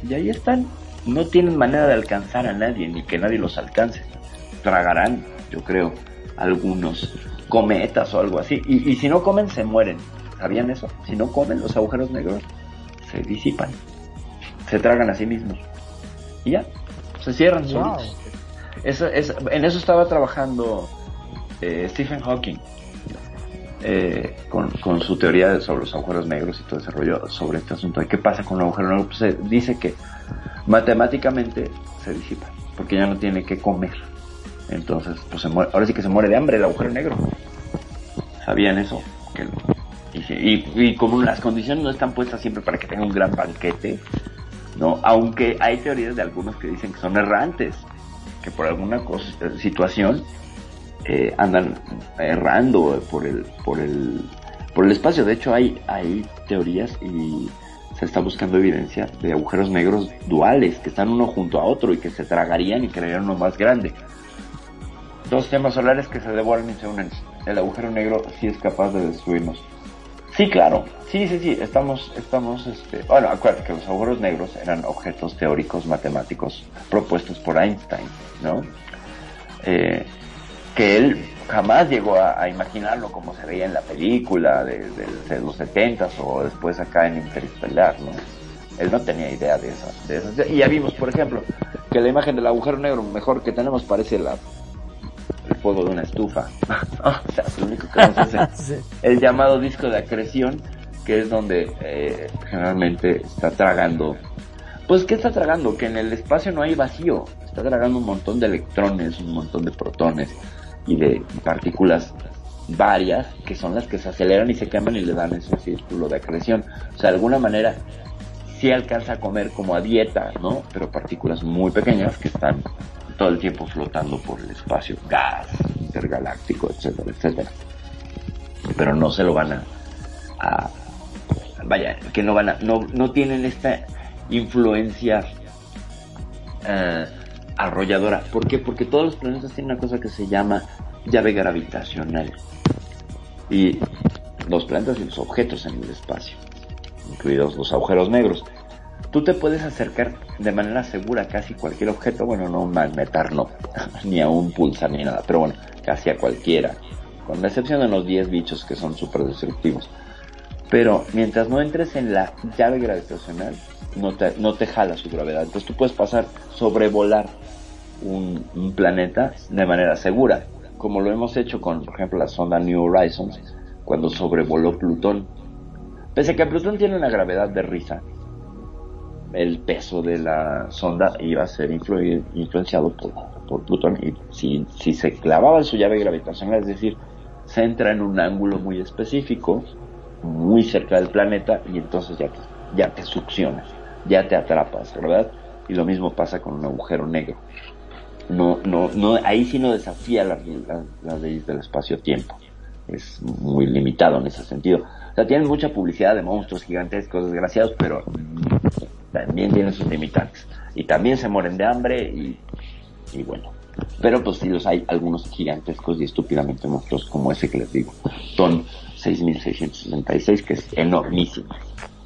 y ahí están. No tienen manera de alcanzar a nadie, ni que nadie los alcance. Tragarán, yo creo, algunos cometas o algo así. Y, y si no comen, se mueren. ¿Sabían eso? Si no comen, los agujeros negros se disipan. Se tragan a sí mismos. Y ya, se cierran Wow. solitos. Eso, es, en eso estaba trabajando eh, Stephen Hawking. eh, con, su teoría sobre los agujeros negros y todo ese rollo sobre este asunto. ¿Y qué pasa con un agujero negro? Pues se dice que matemáticamente se disipa, porque ya no tiene que comer. Entonces, pues se muere, ahora sí que se muere de hambre el agujero negro. ¿Sabían eso? Que, y- y como las condiciones no están puestas siempre para que tenga un gran banquete, ¿no? Aunque hay teorías de algunos que dicen que son errantes, por alguna cosa, situación eh, andan errando por el, por el, por el espacio. De hecho, hay, hay teorías y se está buscando evidencia de agujeros negros duales que están uno junto a otro y que se tragarían y crearían uno más grande. Dos temas solares que se devoran y se unen. El agujero negro sí es capaz de destruirnos. Sí, claro. Sí, sí, sí. Estamos, estamos, este... Bueno, acuérdate que los agujeros negros eran objetos teóricos matemáticos propuestos por Einstein, ¿no? Eh, que él jamás llegó a, a imaginarlo como se veía en la película de, de- de los 70 o después acá en Interestelar, ¿no? Él no tenía idea de esas, de esas. Y ya vimos, por ejemplo, que la imagen del agujero negro mejor que tenemos parece la, el fuego de una estufa. o sea, es lo único que nos hace el llamado disco de acreción, que es donde eh, generalmente está tragando. Pues, ¿qué está tragando? Que en el espacio no hay vacío. Está tragando un montón de electrones, un montón de protones y de partículas varias que son las que se aceleran y se queman y le dan ese círculo de acreción. O sea, de alguna manera sí alcanza a comer como a dieta, ¿no? Pero partículas muy pequeñas que están todo el tiempo flotando por el espacio, gas intergaláctico, etcétera, etcétera. Pero no se lo van a, vaya, que no van a, no, no tienen esta influencia eh. ¿Por qué? Porque todos los planetas tienen una cosa que se llama llave gravitacional. Y los planetas y los objetos en el espacio, incluidos los agujeros negros. Tú te puedes acercar de manera segura a casi cualquier objeto, bueno, no un magnetar, no, ni a un pulsar ni nada, pero bueno, casi a cualquiera, con la excepción de los 10 bichos que son súper destructivos. Pero mientras no entres en la llave gravitacional, no te, no te jala su gravedad. Entonces tú puedes pasar, sobrevolar un, un planeta de manera segura, como lo hemos hecho con, por ejemplo, la sonda New Horizons, cuando sobrevoló Plutón. Pese a que Plutón tiene una gravedad de risa, el peso de la sonda iba a ser influ- influenciado por, por Plutón y si, si se clavaba en su llave gravitacional, es decir, se entra en un ángulo muy específico, muy cerca del planeta y entonces ya te, ya te succionas, ya te atrapas, ¿verdad? Y lo mismo pasa con un agujero negro. No, no, no, ahí sí no desafía las la, leyes del espacio-tiempo. Es muy limitado en ese sentido. O sea, tienen mucha publicidad de monstruos gigantescos, desgraciados, pero también tienen sus limitantes. Y también se mueren de hambre y bueno. Pero pues sí los hay algunos gigantescos y estúpidamente monstruos como ese que les digo. Son 6.666, que es enormísimo.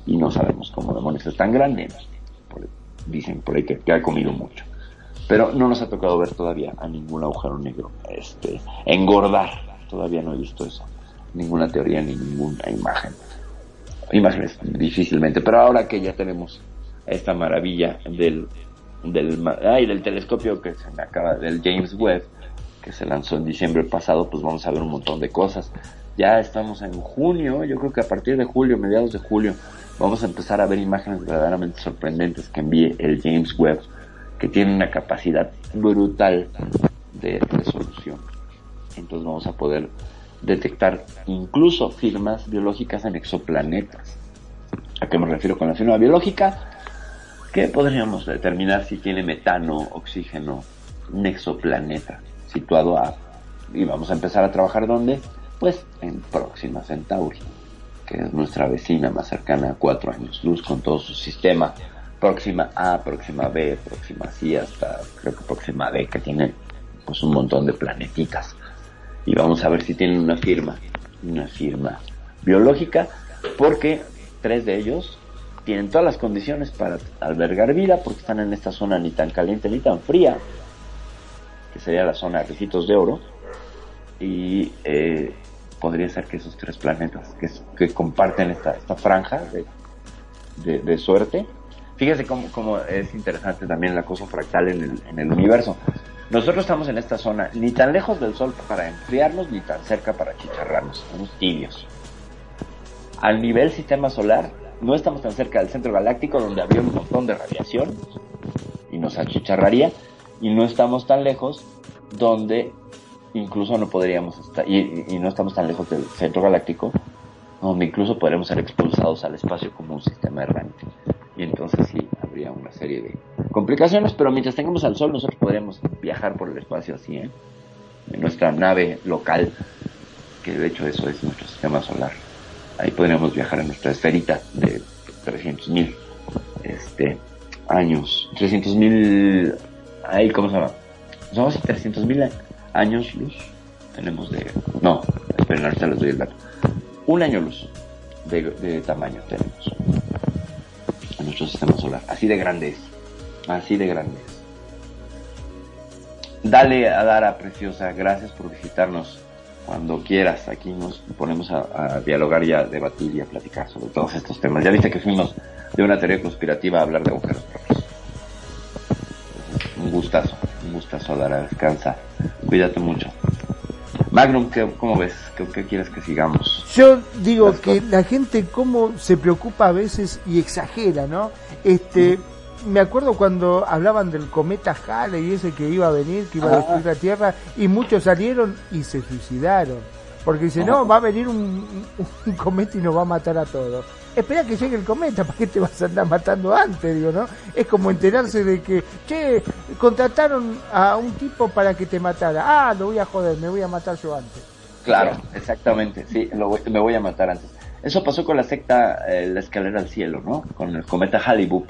Y no sabemos cómo demonios es tan grande. Dicen por ahí que, que ha comido mucho. Pero no nos ha tocado ver todavía a ningún agujero negro este, engordar. Todavía no he visto eso. Ninguna teoría ni ninguna imagen. Imágenes difícilmente. Pero ahora que ya tenemos esta maravilla del, del, ay, del telescopio que se me acaba, del James Webb, que se lanzó en diciembre pasado, pues vamos a ver un montón de cosas. Ya estamos en junio, yo creo que a partir de julio, mediados de julio, vamos a empezar a ver imágenes verdaderamente sorprendentes que envíe el James Webb, que tiene una capacidad brutal de resolución. Entonces vamos a poder detectar incluso firmas biológicas en exoplanetas. ¿A qué me refiero con la firma biológica? Que podríamos determinar si tiene metano, oxígeno, un exoplaneta situado a... Y vamos a empezar a trabajar ¿dónde? Pues en Próxima Centauri, que es nuestra vecina más cercana a cuatro años luz con todo su sistema. Próxima A, Próxima B, Próxima C, hasta creo que Próxima D, que tiene pues un montón de planetitas. Y vamos a ver si tienen una firma, una firma biológica, porque tres de ellos tienen todas las condiciones para albergar vida, porque están en esta zona ni tan caliente ni tan fría, que sería la zona de Ricitos de Oro, y eh, podría ser que esos tres planetas que, comparten esta, franja de, suerte, fíjese cómo, es interesante también la cosa fractal en el, en el universo. Nosotros estamos en esta zona, ni tan lejos del Sol para enfriarnos, ni tan cerca para chicharrarnos, estamos tibios. Al nivel sistema solar, no estamos tan cerca del centro galáctico, donde habría un montón de radiación y nos achicharraría, y no estamos tan lejos donde incluso no podríamos estar, y, y, no estamos tan lejos del centro galáctico, donde incluso podríamos ser expulsados al espacio como un sistema errante. Y entonces sí, habría una serie de complicaciones, pero mientras tengamos al Sol, nosotros podríamos viajar por el espacio así, ¿eh? En nuestra nave local, que de hecho eso es nuestro sistema solar. Ahí podríamos viajar en nuestra esferita de 300.000 este, años. 300.000, ahí, ¿cómo se llama? Somos 300.000 años luz. Tenemos de, no, esperen, ahorita les doy el dato. Un año luz de, de tamaño tenemos en nuestro sistema solar. Así de grande es. Así de grande es. Dale a Dara Preciosa, gracias por visitarnos cuando quieras. Aquí nos ponemos a, a, dialogar y a debatir y a platicar sobre todos estos temas. Ya viste que fuimos de una teoría conspirativa a hablar de agujeros negros. Un gustazo, un gustazo, Dara, descansa. Cuídate mucho. Magnum, ¿qué, ¿cómo ves? ¿Qué, ¿Qué, quieres que sigamos? Yo digo que la gente cómo se preocupa a veces y exagera, ¿no? Este. Me acuerdo cuando hablaban del cometa Halley y ese que iba a venir, que iba a destruir la Tierra, y muchos salieron y se suicidaron. Porque dice, no, va a venir un, un, cometa y nos va a matar a todos. Espera que llegue el cometa, ¿para qué te vas a andar matando antes? Digo, ¿no? Es como enterarse de que, che, contrataron a un tipo para que te matara. Ah, lo voy a joder, me voy a matar yo antes. Claro, exactamente, sí, lo voy, me voy a matar antes. Eso pasó con la secta eh, La Escalera al Cielo, ¿no? Con el cometa Halley-Boop.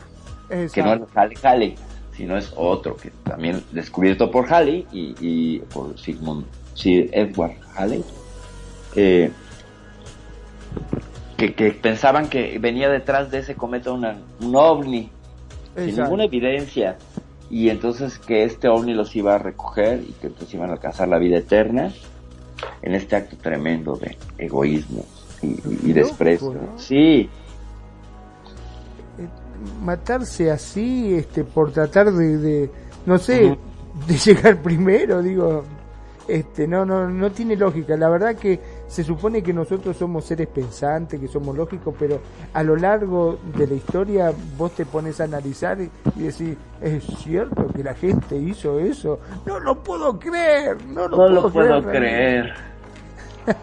Que no es Halley Halley, sino es otro, que también descubierto por Halley y, y por Sigmund, Sir Edward Halley. Eh, que, que, pensaban que venía detrás de ese cometa una, un ovni, Exacto. sin ninguna evidencia, y entonces que este ovni los iba a recoger y que entonces iban a alcanzar la vida eterna en este acto tremendo de egoísmo y, y, y desprecio. ¿no? Sí. Matarse así, este, por tratar de, de no sé, uh -huh. de llegar primero, digo, este, no, no, no tiene lógica. La verdad que se supone que nosotros somos seres pensantes, que somos lógicos, pero a lo largo de la historia vos te pones a analizar y, y decís, es cierto que la gente hizo eso. No lo puedo creer, no lo no puedo lo puedo creer. creer.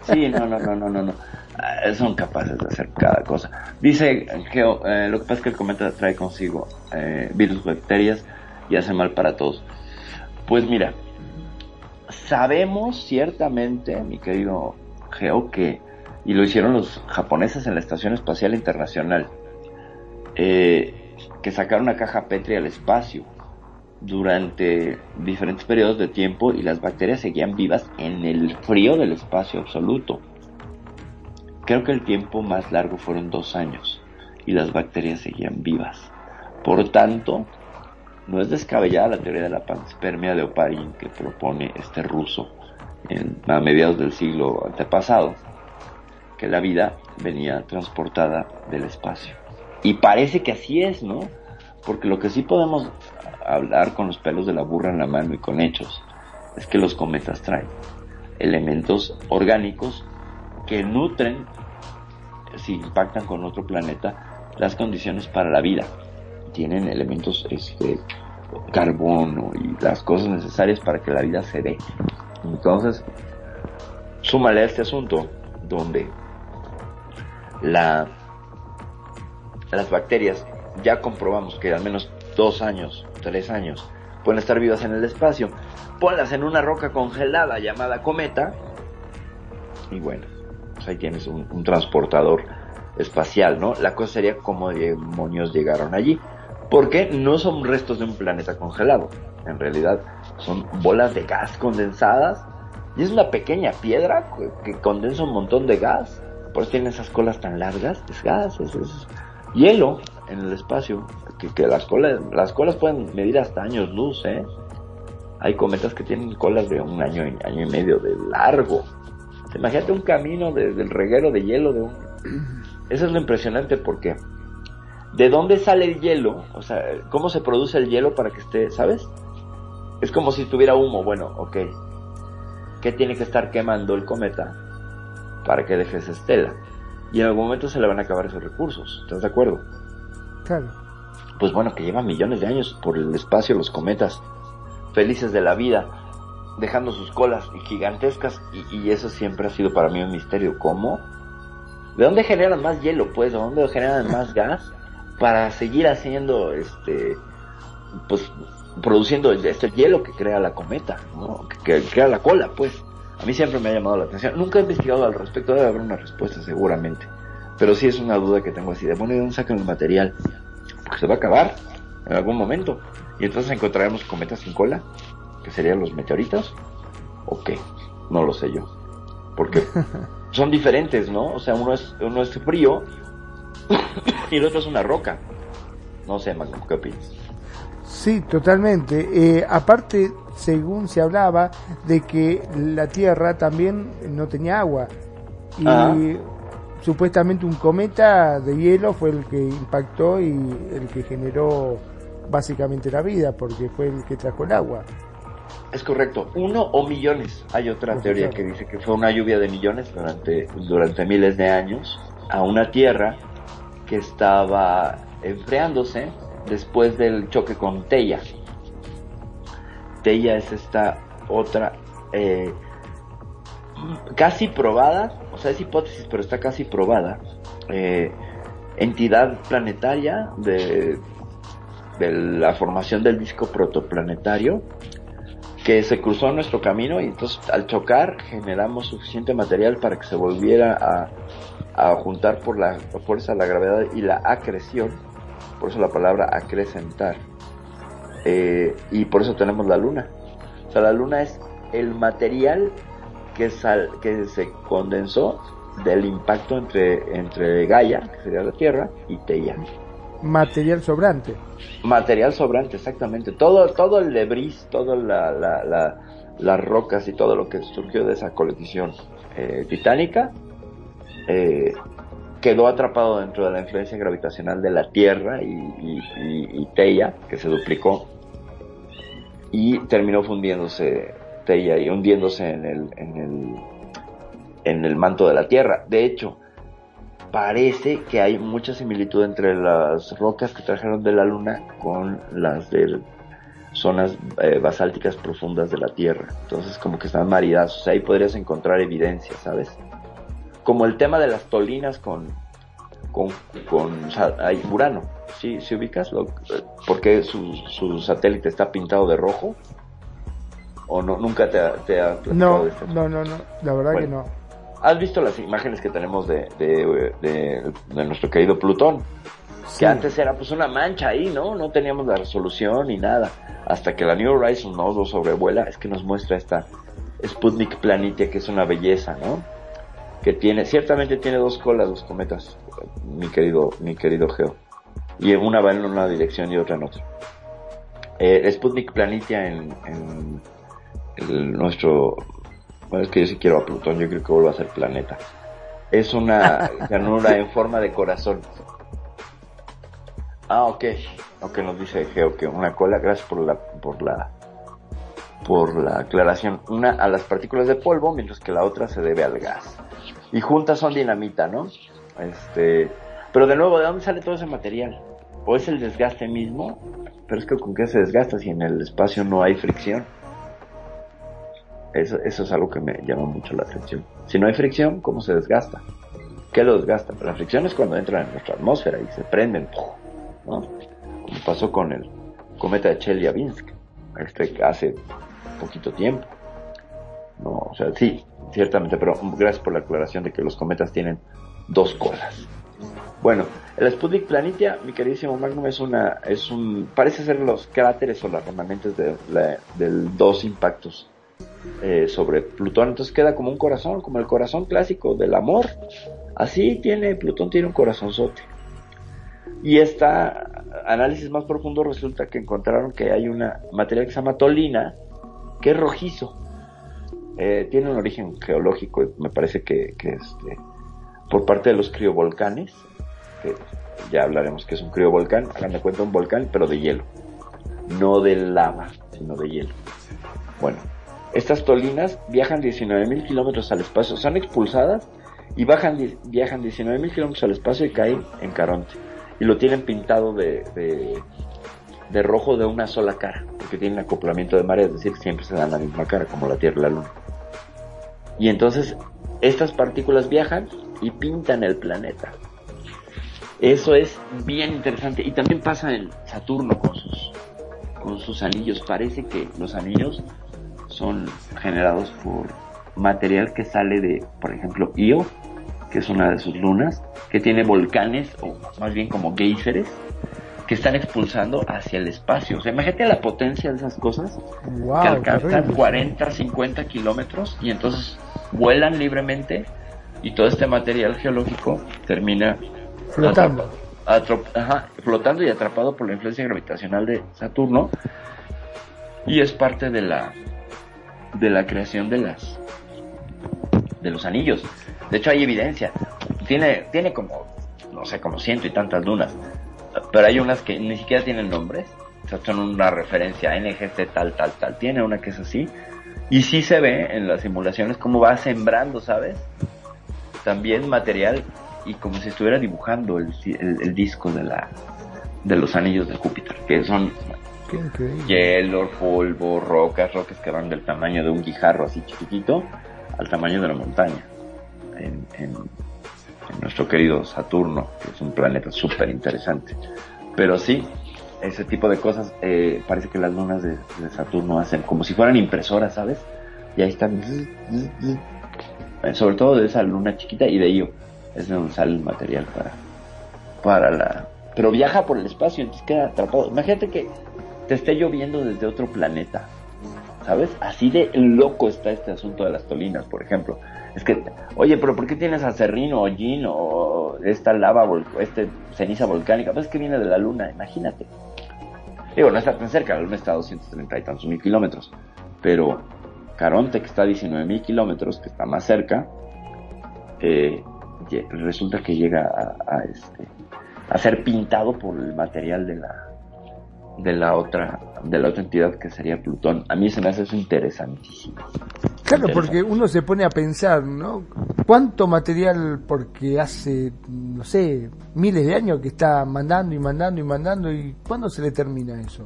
Sí, no, no, no, no, no. Uh, son capaces de hacer cada cosa. Dice que eh, lo que pasa es que el cometa trae consigo eh, virus, bacterias y hace mal para todos. Pues mira, sabemos ciertamente, mi querido Geo, que, y lo hicieron los japoneses en la Estación Espacial Internacional, eh, que sacaron una caja Petri al espacio durante diferentes periodos de tiempo y las bacterias seguían vivas en el frío del espacio absoluto. Creo que el tiempo más largo fueron dos años y las bacterias seguían vivas. Por tanto, no es descabellada la teoría de la panspermia de Oparin que propone este ruso en, a mediados del siglo antepasado, que la vida venía transportada del espacio. Y parece que así es, ¿no? Porque lo que sí podemos hablar con los pelos de la burra en la mano y con hechos es que los cometas traen elementos orgánicos que nutren, si impactan con otro planeta, las condiciones para la vida. Tienen elementos, este, carbono y las cosas necesarias para que la vida se dé. Entonces, súmale a este asunto donde la, las bacterias ya comprobamos que al menos dos años, tres años, pueden estar vivas en el espacio. Ponlas en una roca congelada llamada cometa y bueno, pues ahí tienes un, transportador espacial, ¿no? La cosa sería cómo demonios llegaron allí. Porque no son restos de un planeta congelado. En realidad son bolas de gas condensadas. Y es una pequeña piedra que, condensa un montón de gas. Por eso tiene esas colas tan largas. Es gas, es, hielo en el espacio. Que, las, colas, las colas pueden medir hasta años luz, ¿eh? Hay cometas que tienen colas de un año, año y medio de largo. Imagínate un camino de- del reguero de hielo de un... Eso es lo impresionante porque ¿de dónde sale el hielo? O sea, ¿cómo se produce el hielo para que esté, ¿sabes? Es como si tuviera humo, bueno, ok. ¿Qué tiene que estar quemando el cometa para que deje esa estela? Y en algún momento se le van a acabar esos recursos, ¿estás de acuerdo? Claro. Pues bueno, que llevan millones de años por el espacio los cometas, felices de la vida, dejando sus colas gigantescas y, y eso siempre ha sido para mí un misterio. ¿Cómo? ¿De dónde generan más hielo, pues? ¿De dónde generan más gas? Para seguir haciendo, este, pues, produciendo este hielo que crea la cometa, ¿no? Que, que crea la cola, pues. A mí siempre me ha llamado la atención. Nunca he investigado al respecto, debe haber una respuesta seguramente. Pero sí es una duda que tengo así de, bueno, ¿y dónde sacan el material? Porque se va a acabar en algún momento. Y entonces encontraremos cometas sin cola, que serían los meteoritos, o qué, no lo sé yo. Porque son diferentes, ¿no? O sea, uno es, uno es frío y el otro es una roca. No sé, Magnum, ¿qué opinas? Sí, totalmente. Eh, aparte, según se hablaba de que la Tierra también no tenía agua. Y Ajá. supuestamente un cometa de hielo fue el que impactó y el que generó básicamente la vida, porque fue el que trajo el agua. Es correcto, uno o millones. Hay otra Pues, teoría que dice que fue una lluvia de millones durante, durante miles de años a una Tierra que estaba enfriándose después del choque con Teia. Teia es esta otra eh, casi probada, o sea, es hipótesis, pero está casi probada, eh, entidad planetaria de, de la formación del disco protoplanetario que se cruzó nuestro camino y entonces al chocar generamos suficiente material para que se volviera a, a juntar por la fuerza, la gravedad y la acreción, por eso la palabra acrecentar. Eh, y por eso tenemos la luna. O sea, la luna es el material que, sal, que se condensó del impacto entre, entre Gaia, que sería la Tierra, y Teia. Material sobrante. Material sobrante, exactamente. Todo, todo el debris, todas la, la, la, las rocas y todo lo que surgió de esa colisión eh, titánica eh, quedó atrapado dentro de la influencia gravitacional de la Tierra y, y Teia, que se duplicó, y terminó fundiéndose Teia y hundiéndose en el, en el, en el manto de la Tierra. De hecho, parece que hay mucha similitud entre las rocas que trajeron de la Luna con las de zonas eh, basálticas profundas de la Tierra. Entonces como que están maridadas. O sea, ahí podrías encontrar evidencia, ¿sabes? Como el tema de las tolinas con con, con o sea, hay Urano. ¿Sí, ¿sí ubicas? Lo, ¿Por su, su satélite está pintado de rojo? ¿O no, nunca te, ha- te ha platicado No, de esto? no, no, no, la verdad Bueno. que no. ¿Has visto las imágenes que tenemos de, de, de- de nuestro querido Plutón? Sí. Que antes era pues una mancha ahí, ¿no? No teníamos la resolución ni nada. Hasta que la New Horizons no lo sobrevuela, es que nos muestra esta Sputnik Planitia, que es una belleza, ¿no? Que tiene, ciertamente tiene dos colas los cometas, mi querido, mi querido Geo. Y una va en una dirección y otra en otra. Eh, Sputnik Planitia en, en el- nuestro bueno, es que yo sí quiero a Plutón, yo creo que vuelva a ser planeta. Es una llanura en forma de corazón. Ah, ok. Ok, nos dice Geo que una cola, gracias por la, por la, por la aclaración. Una a las partículas de polvo, mientras que la otra se debe al gas. Y juntas son dinamita, ¿no? Este, Pero de nuevo, ¿de dónde sale todo ese material? ¿O es el desgaste mismo? Pero es que con qué se desgasta si en el espacio no hay fricción. Eso, eso es algo que me llama mucho la atención. Si no hay fricción, ¿cómo se desgasta? ¿Qué lo desgasta? La fricción es cuando entra en nuestra atmósfera y se prenden, ¿no? Como pasó con el cometa de Chelyabinsk, este hace poquito tiempo. No, o sea, sí, ciertamente, pero gracias por la aclaración de que los cometas tienen dos colas. Bueno, el Sputnik Planitia, mi queridísimo Magnum, es una, es un, parece ser los cráteres o las remanentes de, la- del dos impactos eh, sobre Plutón. Entonces queda como un corazón, como el corazón clásico del amor. Así tiene, Plutón tiene un corazonzote. Y esta análisis más profundo resulta que encontraron que hay una material que se llama tolina, que es rojizo. Eh, tiene un origen geológico, me parece que, que este, por parte de los criovolcanes, que ya hablaremos que es un criovolcán, hagan de cuenta un volcán, pero de hielo. No de lava, sino de hielo. Bueno, estas tolinas viajan 19.000 kilómetros al espacio, son expulsadas y bajan, viajan 19.000 kilómetros al espacio y caen en Caronte. Y lo tienen pintado de, de, de rojo de una sola cara, porque tienen acoplamiento de marea, es decir, siempre se dan la misma cara, como la Tierra y la Luna. Y entonces estas partículas viajan y pintan el planeta. Eso es bien interesante. Y también pasa en Saturno con sus anillos. Parece que los anillos son generados por material que sale de, por ejemplo, Io, que es una de sus lunas, que tiene volcanes, o más bien como géiseres, que están expulsando hacia el espacio. O sea, imagínate la potencia de esas cosas Wow, que alcanzan terrible. 40, 50 kilómetros y entonces vuelan libremente y todo este material geológico termina Flotando. ajá, flotando y atrapado por la influencia gravitacional de Saturno y es parte de la de la creación de las de los anillos. De hecho hay evidencia. Tiene tiene como no sé, como ciento y tantas lunas, pero hay unas que ni siquiera tienen nombres, o sea, son una referencia NGC tal tal tal. Tiene una que es así y sí se ve en las simulaciones cómo va sembrando, ¿sabes? También material y como si estuviera dibujando el, el- el disco de la de los anillos de Júpiter, que son Qué hielo, polvo, rocas, rocas que van del tamaño de un guijarro así chiquitito al tamaño de la montaña en, nuestro querido Saturno, que es un planeta súper interesante. Pero sí, ese tipo de cosas, eh, parece que las lunas de, Saturno hacen como si fueran impresoras, ¿sabes? Y ahí están. Eh, sobre todo de esa luna chiquita y de ello, es de donde sale el material para, para la... Pero viaja por el espacio, entonces queda atrapado. Imagínate que te esté lloviendo desde otro planeta, ¿sabes? Así de loco está este asunto de las tolinas, por ejemplo. Es que, oye, pero ¿por qué tienes acerrino o gin o esta lava, este ceniza volcánica? Pues es que viene de la luna, imagínate. Digo, no está tan cerca, la luna está a 230 y tantos mil kilómetros, pero Caronte, que está a 19 mil kilómetros, que está más cerca, eh, resulta que llega a, este, a ser pintado por el material de la de la otra de la otra entidad que sería Plutón. A mí se me hace eso interesantísimo. Claro, Interesante. porque uno se pone a pensar, ¿no? ¿Cuánto material, porque hace, no sé, miles de años que está mandando y mandando y mandando, y cuándo se le termina eso?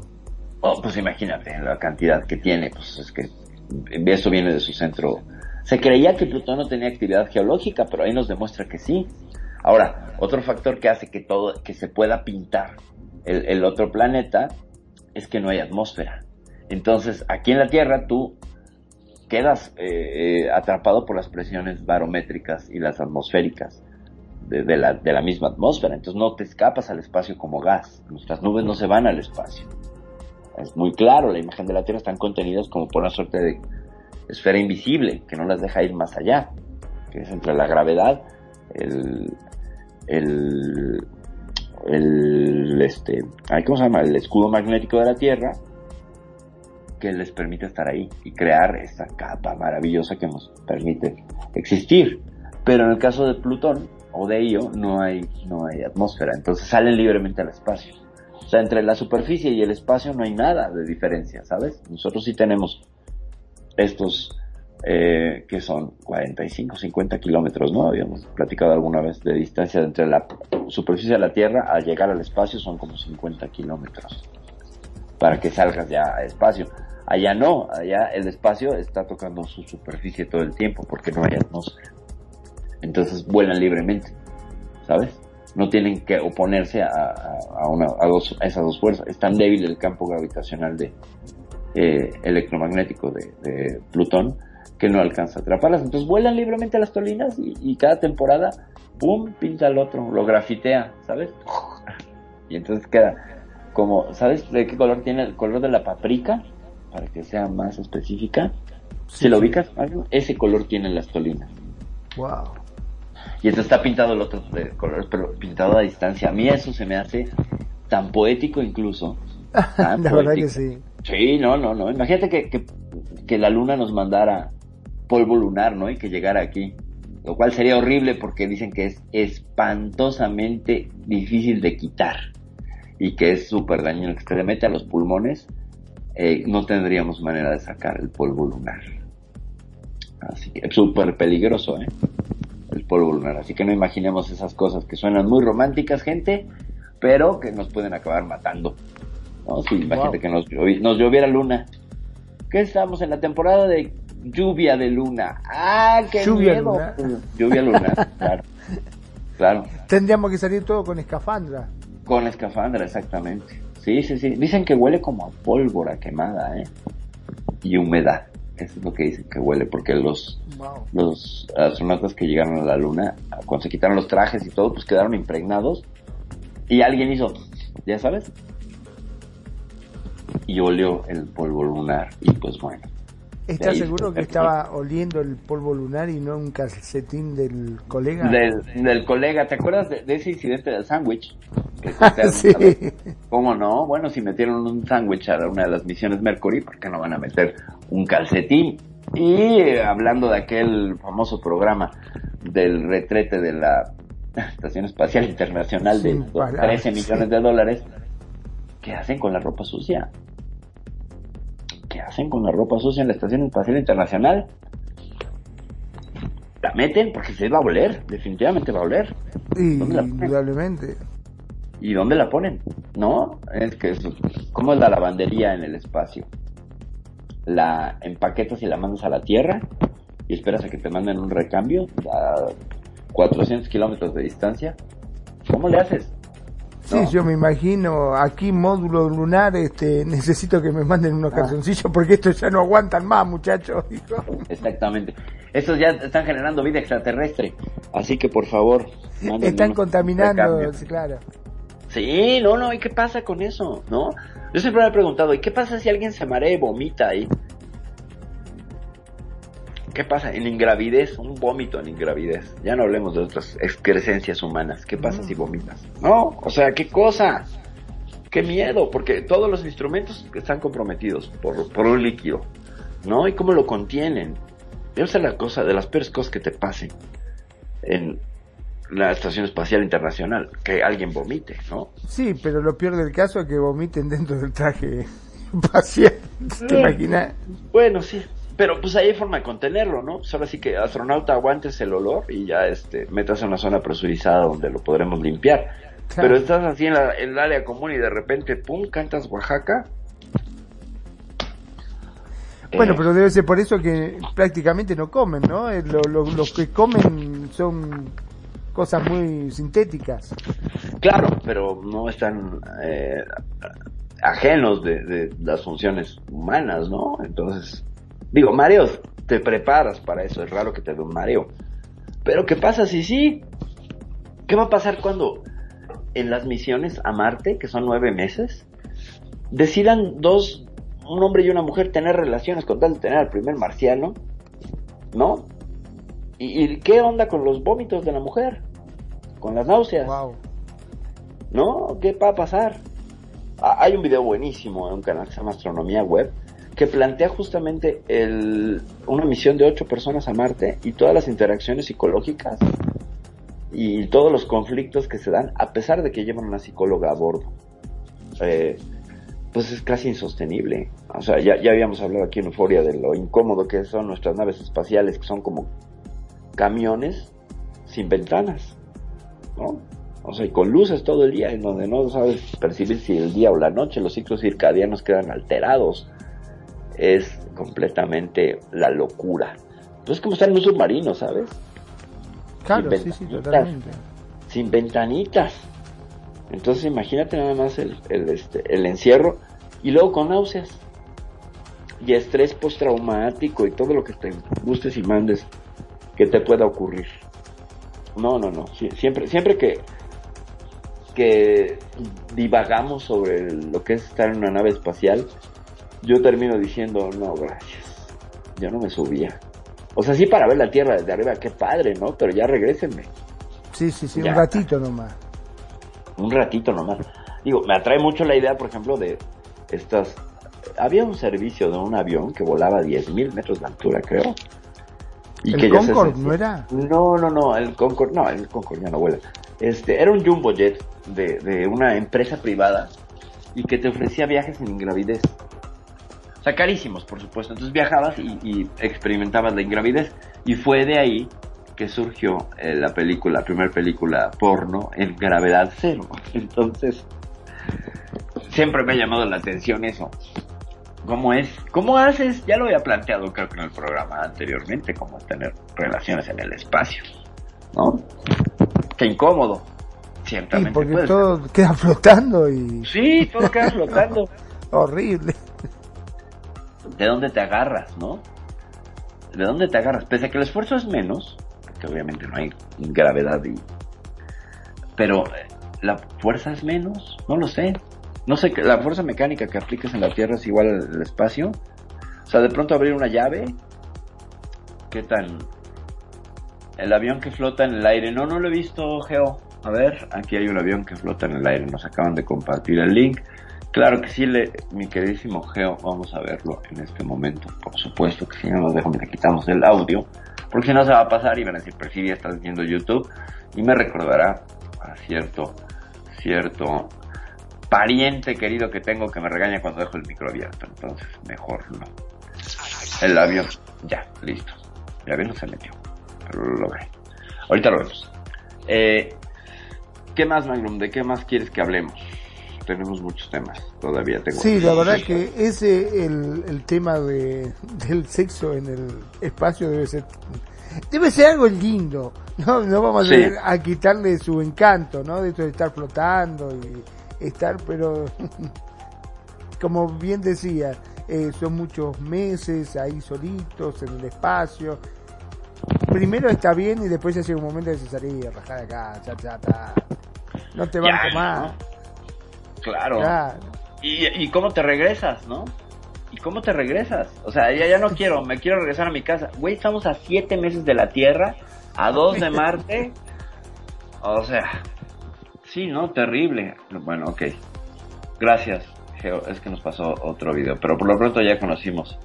Oh, pues imagínate la cantidad que tiene, pues es que eso viene de su centro. Se creía que Plutón no tenía actividad geológica, pero ahí nos demuestra que sí. Ahora, otro factor que hace que todo, que se pueda pintar el, el otro planeta es que no hay atmósfera. Entonces, aquí en la Tierra tú quedas eh, eh, atrapado por las presiones barométricas y las atmosféricas de, la, de la misma atmósfera. Entonces no te escapas al espacio como gas. Nuestras nubes no se van al espacio. Es muy claro, la imagen de la Tierra están contenidas como por una suerte de esfera invisible que no las deja ir más allá, que es entre la gravedad, el, el, el este, ¿cómo se llama? El escudo magnético de la Tierra que les permite estar ahí y crear esta capa maravillosa que nos permite existir. Pero en el caso de Plutón o de Io no hay, no hay atmósfera, entonces salen libremente al espacio. O sea, entre la superficie y el espacio no hay nada de diferencia, ¿sabes? Nosotros sí tenemos estos eh, que son 45, 50 kilómetros, ¿no? Habíamos platicado alguna vez de distancia entre la superficie de la Tierra al llegar al espacio son como 50 kilómetros para que salgas ya a espacio. Allá no, allá el espacio está tocando su superficie todo el tiempo porque no hay atmósfera. Entonces vuelan libremente, ¿sabes? No tienen que oponerse a, a- dos, a esas dos fuerzas. Es tan débil el campo gravitacional de, eh, electromagnético de Plutón que no alcanza a atraparlas. Entonces vuelan libremente a las tolinas y, y cada temporada, ¡pum!, pinta al otro, lo grafitea, ¿sabes? Y entonces queda como, ¿sabes de qué color tiene el color de la paprika? Para que sea más específica. Si lo ubicas, Mario, ese color tienen las tolinas. Wow. Y entonces está pintado el otro de colores, pero pintado a distancia. A mí eso se me hace tan poético incluso. tan La verdad que poético. sí. Sí, no, no, no. Imagínate que, que, que la luna nos mandara polvo lunar, ¿no? Y que llegara aquí. Lo cual sería horrible porque dicen que es espantosamente difícil de quitar. Y que es súper dañino, que se le mete a los pulmones. eh, no tendríamos manera de sacar el polvo lunar. Así que es súper peligroso, ¿eh? El polvo lunar. Así que no imaginemos esas cosas que suenan muy románticas, gente, pero que nos pueden acabar matando. ¿no? Si imagínate Wow. que nos lloviera luna. ¿Qué estamos en la temporada de lluvia de luna? ¡Ah, qué Lluvia miedo! lunar. Lluvia lunar, claro. Claro, Tendríamos que salir todo con escafandra. con escafandra, exactamente. Sí, sí, sí. Dicen que huele como a pólvora quemada, ¿eh? Y humedad. Eso es lo que dicen que huele, porque los, Wow. los astronautas que llegaron a la luna, cuando se quitaron los trajes y todo, pues quedaron impregnados. Y alguien hizo, ya sabes, y olió el polvo lunar. Y pues bueno, ¿Estás seguro que estaba oliendo el polvo lunar y no un calcetín del colega? del, del colega, ¿te acuerdas de, de ese incidente del sándwich? Te- sí. ¿Cómo no? Bueno, si metieron un sándwich a una de las misiones Mercury, ¿por qué no van a meter un calcetín? Y eh, hablando de aquel famoso programa del retrete de la Estación Espacial Internacional de Sin palabras, 13 millones de dólares, ¿qué hacen con la ropa sucia? ¿Qué hacen con la ropa sucia en la Estación Espacial Internacional? La meten porque se va a oler, definitivamente va a oler. Indudablemente. ¿Y dónde la ponen? No, es que es, ¿cómo es la lavandería en el espacio? La empaquetas y la mandas a la Tierra y esperas a que te manden un recambio a 400 kilómetros de distancia. ¿Cómo le haces? Sí, yo me imagino aquí módulo lunar, este, necesito que me manden unos Ah. calzoncillos porque estos ya no aguantan más, muchachos. Exactamente. Estos ya están generando vida extraterrestre. Así que por favor, Están contaminando, claro. Sí, no, no, ¿y qué pasa con eso? ¿No? Yo siempre me he preguntado, ¿y qué pasa si alguien se marea y vomita ahí? ¿Qué pasa en ingravidez? Un vómito en ingravidez. Ya no hablemos de otras excrescencias humanas. ¿Qué pasa si vomitas? No, o sea, ¿qué cosa? ¡Qué miedo! Porque todos los instrumentos están comprometidos por, por un líquido, ¿no? ¿Y cómo lo contienen? Debe ser la cosa, de las peores cosas que te pasen en la Estación Espacial Internacional, que alguien vomite, ¿no? Sí, pero lo peor del caso es que vomiten dentro del traje espacial. ¿Te Mm. imaginas? Bueno, sí. Pero pues ahí hay forma de contenerlo, ¿no? Pues ahora sí que astronauta aguantes el olor y ya este metas en una zona presurizada donde lo podremos limpiar. Claro. Pero estás así en, la, en el área común y de repente, pum, cantas Oaxaca. Bueno, Eh, pero debe ser por eso que prácticamente no comen, ¿no? Eh, Lo, lo- los que comen son cosas muy sintéticas. Claro, pero no están eh, ajenos de, de las funciones humanas, ¿no? Entonces, digo, mareos, te preparas para eso, es raro que te dé un mareo. Pero ¿qué pasa si sí? ¿Qué va a pasar cuando en las misiones a Marte, que son nueve meses, decidan dos, un hombre y una mujer tener relaciones con tal de tener al primer marciano? ¿No? ¿Y, y qué onda con los vómitos de la mujer? Con las náuseas. ¿No? ¿Qué va a pasar? Ah, Hay un video buenísimo en un canal que se llama Astronomía Web que plantea justamente una misión de ocho personas a Marte y todas las interacciones psicológicas y todos los conflictos que se dan a pesar de que llevan una psicóloga a bordo. Eh, pues es casi insostenible. O sea, ya, ya habíamos hablado aquí en Euforia de lo incómodo que son nuestras naves espaciales, que son como camiones sin ventanas, ¿no? O sea, y con luces todo el día, en donde no sabes percibir si el día o la noche, los ciclos circadianos quedan alterados. Es completamente la locura. Pues es como estar en un submarino, ¿sabes? Claro, Sin sí, sí, ventanitas. totalmente. Sin ventanitas. Entonces imagínate nada más el, el, este, el encierro y luego con náuseas y estrés postraumático y todo lo que te gustes y mandes que te pueda ocurrir. No, no, no. Sie- Siempre, siempre que, que divagamos sobre lo que es estar en una nave espacial, yo termino diciendo, no, gracias. Yo no me subía. O sea, sí para ver la Tierra desde arriba, qué padre, ¿no? Pero ya regrésenme. Sí, sí, sí, Ya. un ratito nomás. un ratito nomás. Digo, me atrae mucho la idea, por ejemplo, de estas... Había un servicio de un avión que volaba a 10.000 metros de altura, creo. ¿El que ya se no era? No, no, no, el Concorde, no, el Concorde ya no vuela. Este, era un jumbo jet de, de una empresa privada y que te ofrecía viajes en ingravidez. Sea, carísimos, por supuesto. Entonces viajabas y, y experimentabas la ingravidez. Y fue de ahí que surgió eh, la película, la primera película porno en gravedad cero. Entonces, siempre me ha llamado la atención eso. ¿Cómo es? ¿Cómo haces? Ya lo había planteado creo que en el programa anteriormente, cómo tener relaciones en el espacio. ¿No? Qué incómodo. Sí, Ciertamente porque todo queda flotando y. Sí, todo queda flotando. horrible. ¿De dónde te agarras, no? ¿De dónde te agarras? Pese a que el esfuerzo es menos, porque obviamente no hay gravedad y... Pero la fuerza es menos, no lo sé. No sé, la fuerza mecánica que aplicas en la Tierra es igual al al espacio. O sea, de pronto abrir una llave, ¿qué tan... El avión que flota en el aire, no, no lo he visto, Geo. A ver, aquí hay un avión que flota en el aire, nos acaban de compartir el link. Claro que sí, le, mi queridísimo Geo, vamos a verlo en este momento. Por supuesto que si no nos dejan, le quitamos el audio. Porque si no se va a pasar y van a decir, pero si ya estás viendo YouTube. Y me recordará a cierto, cierto pariente querido que tengo que me regaña cuando dejo el micro abierto. Entonces, mejor no. El avión, ya, listo. El avión no se metió, pero lo logré. Ahorita lo vemos. Eh, ¿Qué más, Magnum? ¿De qué más quieres que hablemos? Tenemos muchos temas. Todavía tengo. Sí, la verdad que ese el, el tema de, del sexo en el espacio debe ser debe ser algo lindo. No, no vamos a, Sí. a quitarle su encanto, ¿no? De esto de estar flotando y estar, pero como bien decía, eh, son muchos meses ahí solitos en el espacio. Primero está bien y después ya llega un momento de salí, rajar acá, ya, ya, ya. No te Ya, banco ¿no? Claro. Claro. ¿Y, ¿Y cómo te regresas, no? ¿Y cómo te regresas? O sea, ya, ya no quiero, me quiero regresar a mi casa. Güey, estamos a siete meses de la Tierra, a dos de Marte. O sea, sí, ¿no? Terrible. Bueno, ok. Gracias, Geo. Es que nos pasó otro video, pero por lo pronto ya conocimos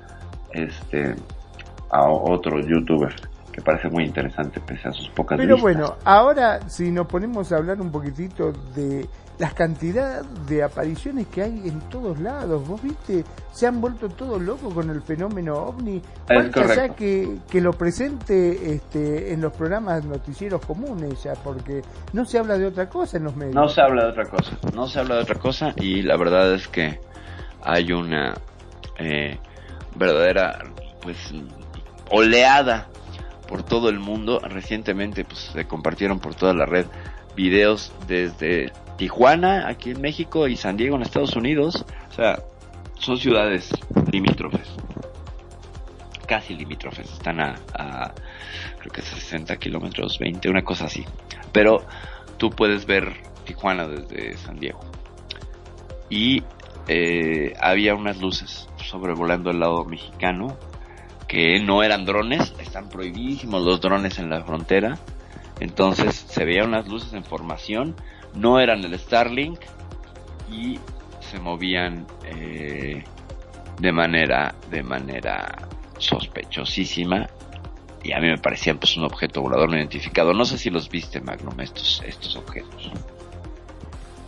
este a otro youtuber que parece muy interesante pese a sus pocas Pero vistas. bueno, ahora si nos ponemos a hablar un poquitito de las cantidades de apariciones que hay en todos lados, vos viste, se han vuelto todos locos con el fenómeno ovni. Ya correcto. que, que lo presente este, en los programas noticieros comunes ya, porque no se habla de otra cosa en los medios. No se habla de otra cosa, no se habla de otra cosa y la verdad es que hay una eh, verdadera pues oleada por todo el mundo. Recientemente pues se compartieron por toda la red videos desde Tijuana aquí en México y San Diego en Estados Unidos. O sea, son ciudades limítrofes. Casi limítrofes, están a, creo que 60 kilómetros, 20, una cosa así. Pero tú puedes ver Tijuana desde San Diego. Y eh, había unas luces sobrevolando el lado mexicano que no eran drones, están prohibidísimos los drones en la frontera. Entonces se veían unas luces en formación, no eran el Starlink y se movían eh, de manera de manera sospechosísima y a mí me parecían pues un objeto volador no identificado. No sé si los viste, Magnum, estos estos objetos.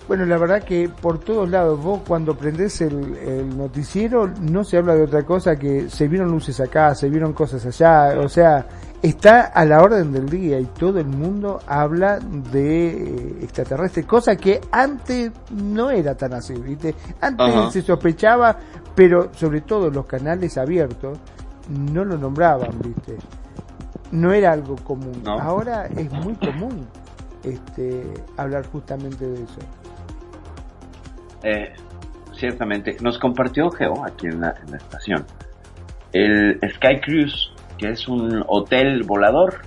Bueno, la verdad que por todos lados, vos cuando prendés el, el noticiero no se habla de otra cosa que se vieron luces acá, se vieron cosas allá, o sea, está a la orden del día y todo el mundo habla de eh, extraterrestres, cosa que antes no era tan así, ¿viste? Antes Ajá. se sospechaba, pero sobre todo los canales abiertos no lo nombraban, ¿viste? No era algo común. No. Ahora es muy común este hablar justamente de eso. Eh, ciertamente, nos compartió Geo aquí en la, en la estación el Sky Cruise, que es un hotel volador.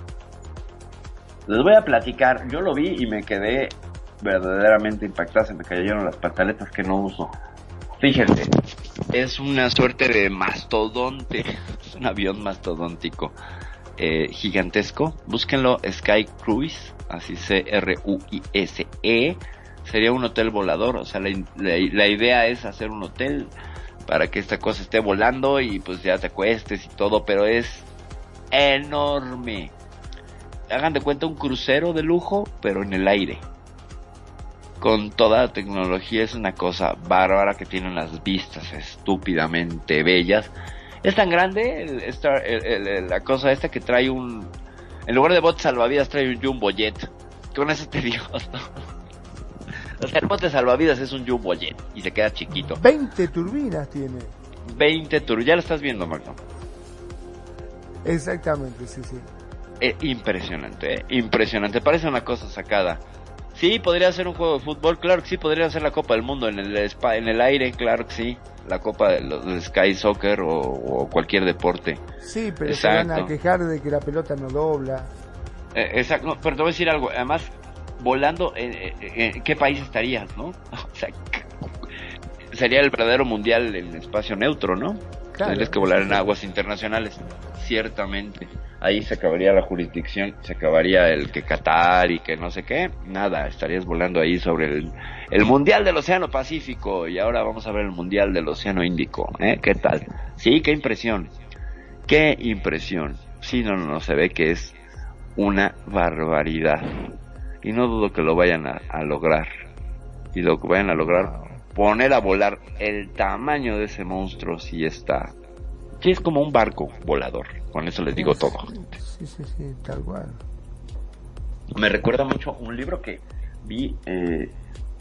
Les voy a platicar, yo lo vi y me quedé verdaderamente impactado, se me cayeron las pantaletas que no uso. Fíjense, es una suerte de mastodonte, es un avión mastodóntico eh, gigantesco. Búsquenlo, Sky Cruise, así C-R-U-I-S-E. Sería un hotel volador, o sea, la, la- la idea es hacer un hotel para que esta cosa esté volando y pues ya te acuestes y todo, pero es enorme. Hagan de cuenta un crucero de lujo, pero en el aire. Con toda la tecnología es una cosa bárbara que tiene unas vistas estúpidamente bellas. Es tan grande el- la cosa esta que trae un... En lugar de bote salvavidas trae un jumbo jet. Con eso te digo. O sea, el bote salvavidas es un jumbo jet y se queda chiquito. 20 turbinas tiene. 20 tur, ya lo estás viendo, Magno. Exactamente, sí, sí. Eh, impresionante, eh, impresionante. Parece una cosa sacada. Sí, podría ser un juego de fútbol, claro que sí, podría ser la Copa del Mundo en el en el aire, claro que sí. La Copa de los de Sky Soccer o, o cualquier deporte. Sí, pero se van a quejar de que la pelota no dobla. Eh, exacto, no, pero te voy a decir algo, además, volando, ¿en, en- en qué país estarías, no? O sea, sería el verdadero mundial en espacio neutro, ¿no? Claro, Tendrías que volar en aguas internacionales, ciertamente. Ahí se acabaría la jurisdicción, se acabaría el que Qatar y que no sé qué, nada, estarías volando ahí sobre el, el mundial del Océano Pacífico y ahora vamos a ver el mundial del Océano Índico, ¿eh? ¿Qué tal? Sí, qué impresión, qué impresión. Sí, no, no, no, se ve que es una barbaridad. Y no dudo que lo vayan a, a lograr. Y lo que vayan a lograr, poner a volar el tamaño de ese monstruo si está... Sí, es como un barco volador. Con eso les digo todo. Sí, sí, sí, tal cual. Me recuerda mucho un libro que vi eh,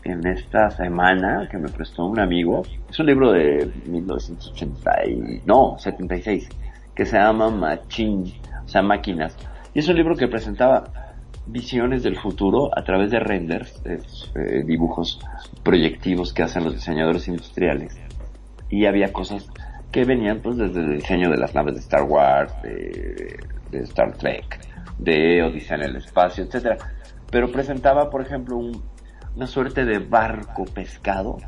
en esta semana que me prestó un amigo. Es un libro de 1980 y, no, 76, que se llama Machine, o sea, máquinas. Y es un libro que presentaba visiones del futuro a través de renders, eh, dibujos proyectivos que hacen los diseñadores industriales. Y había cosas que venían pues desde el diseño de las naves de Star Wars, de, Star Trek, de Odisea en el espacio, etcétera. Pero presentaba, por ejemplo, un- una suerte de barco pescado,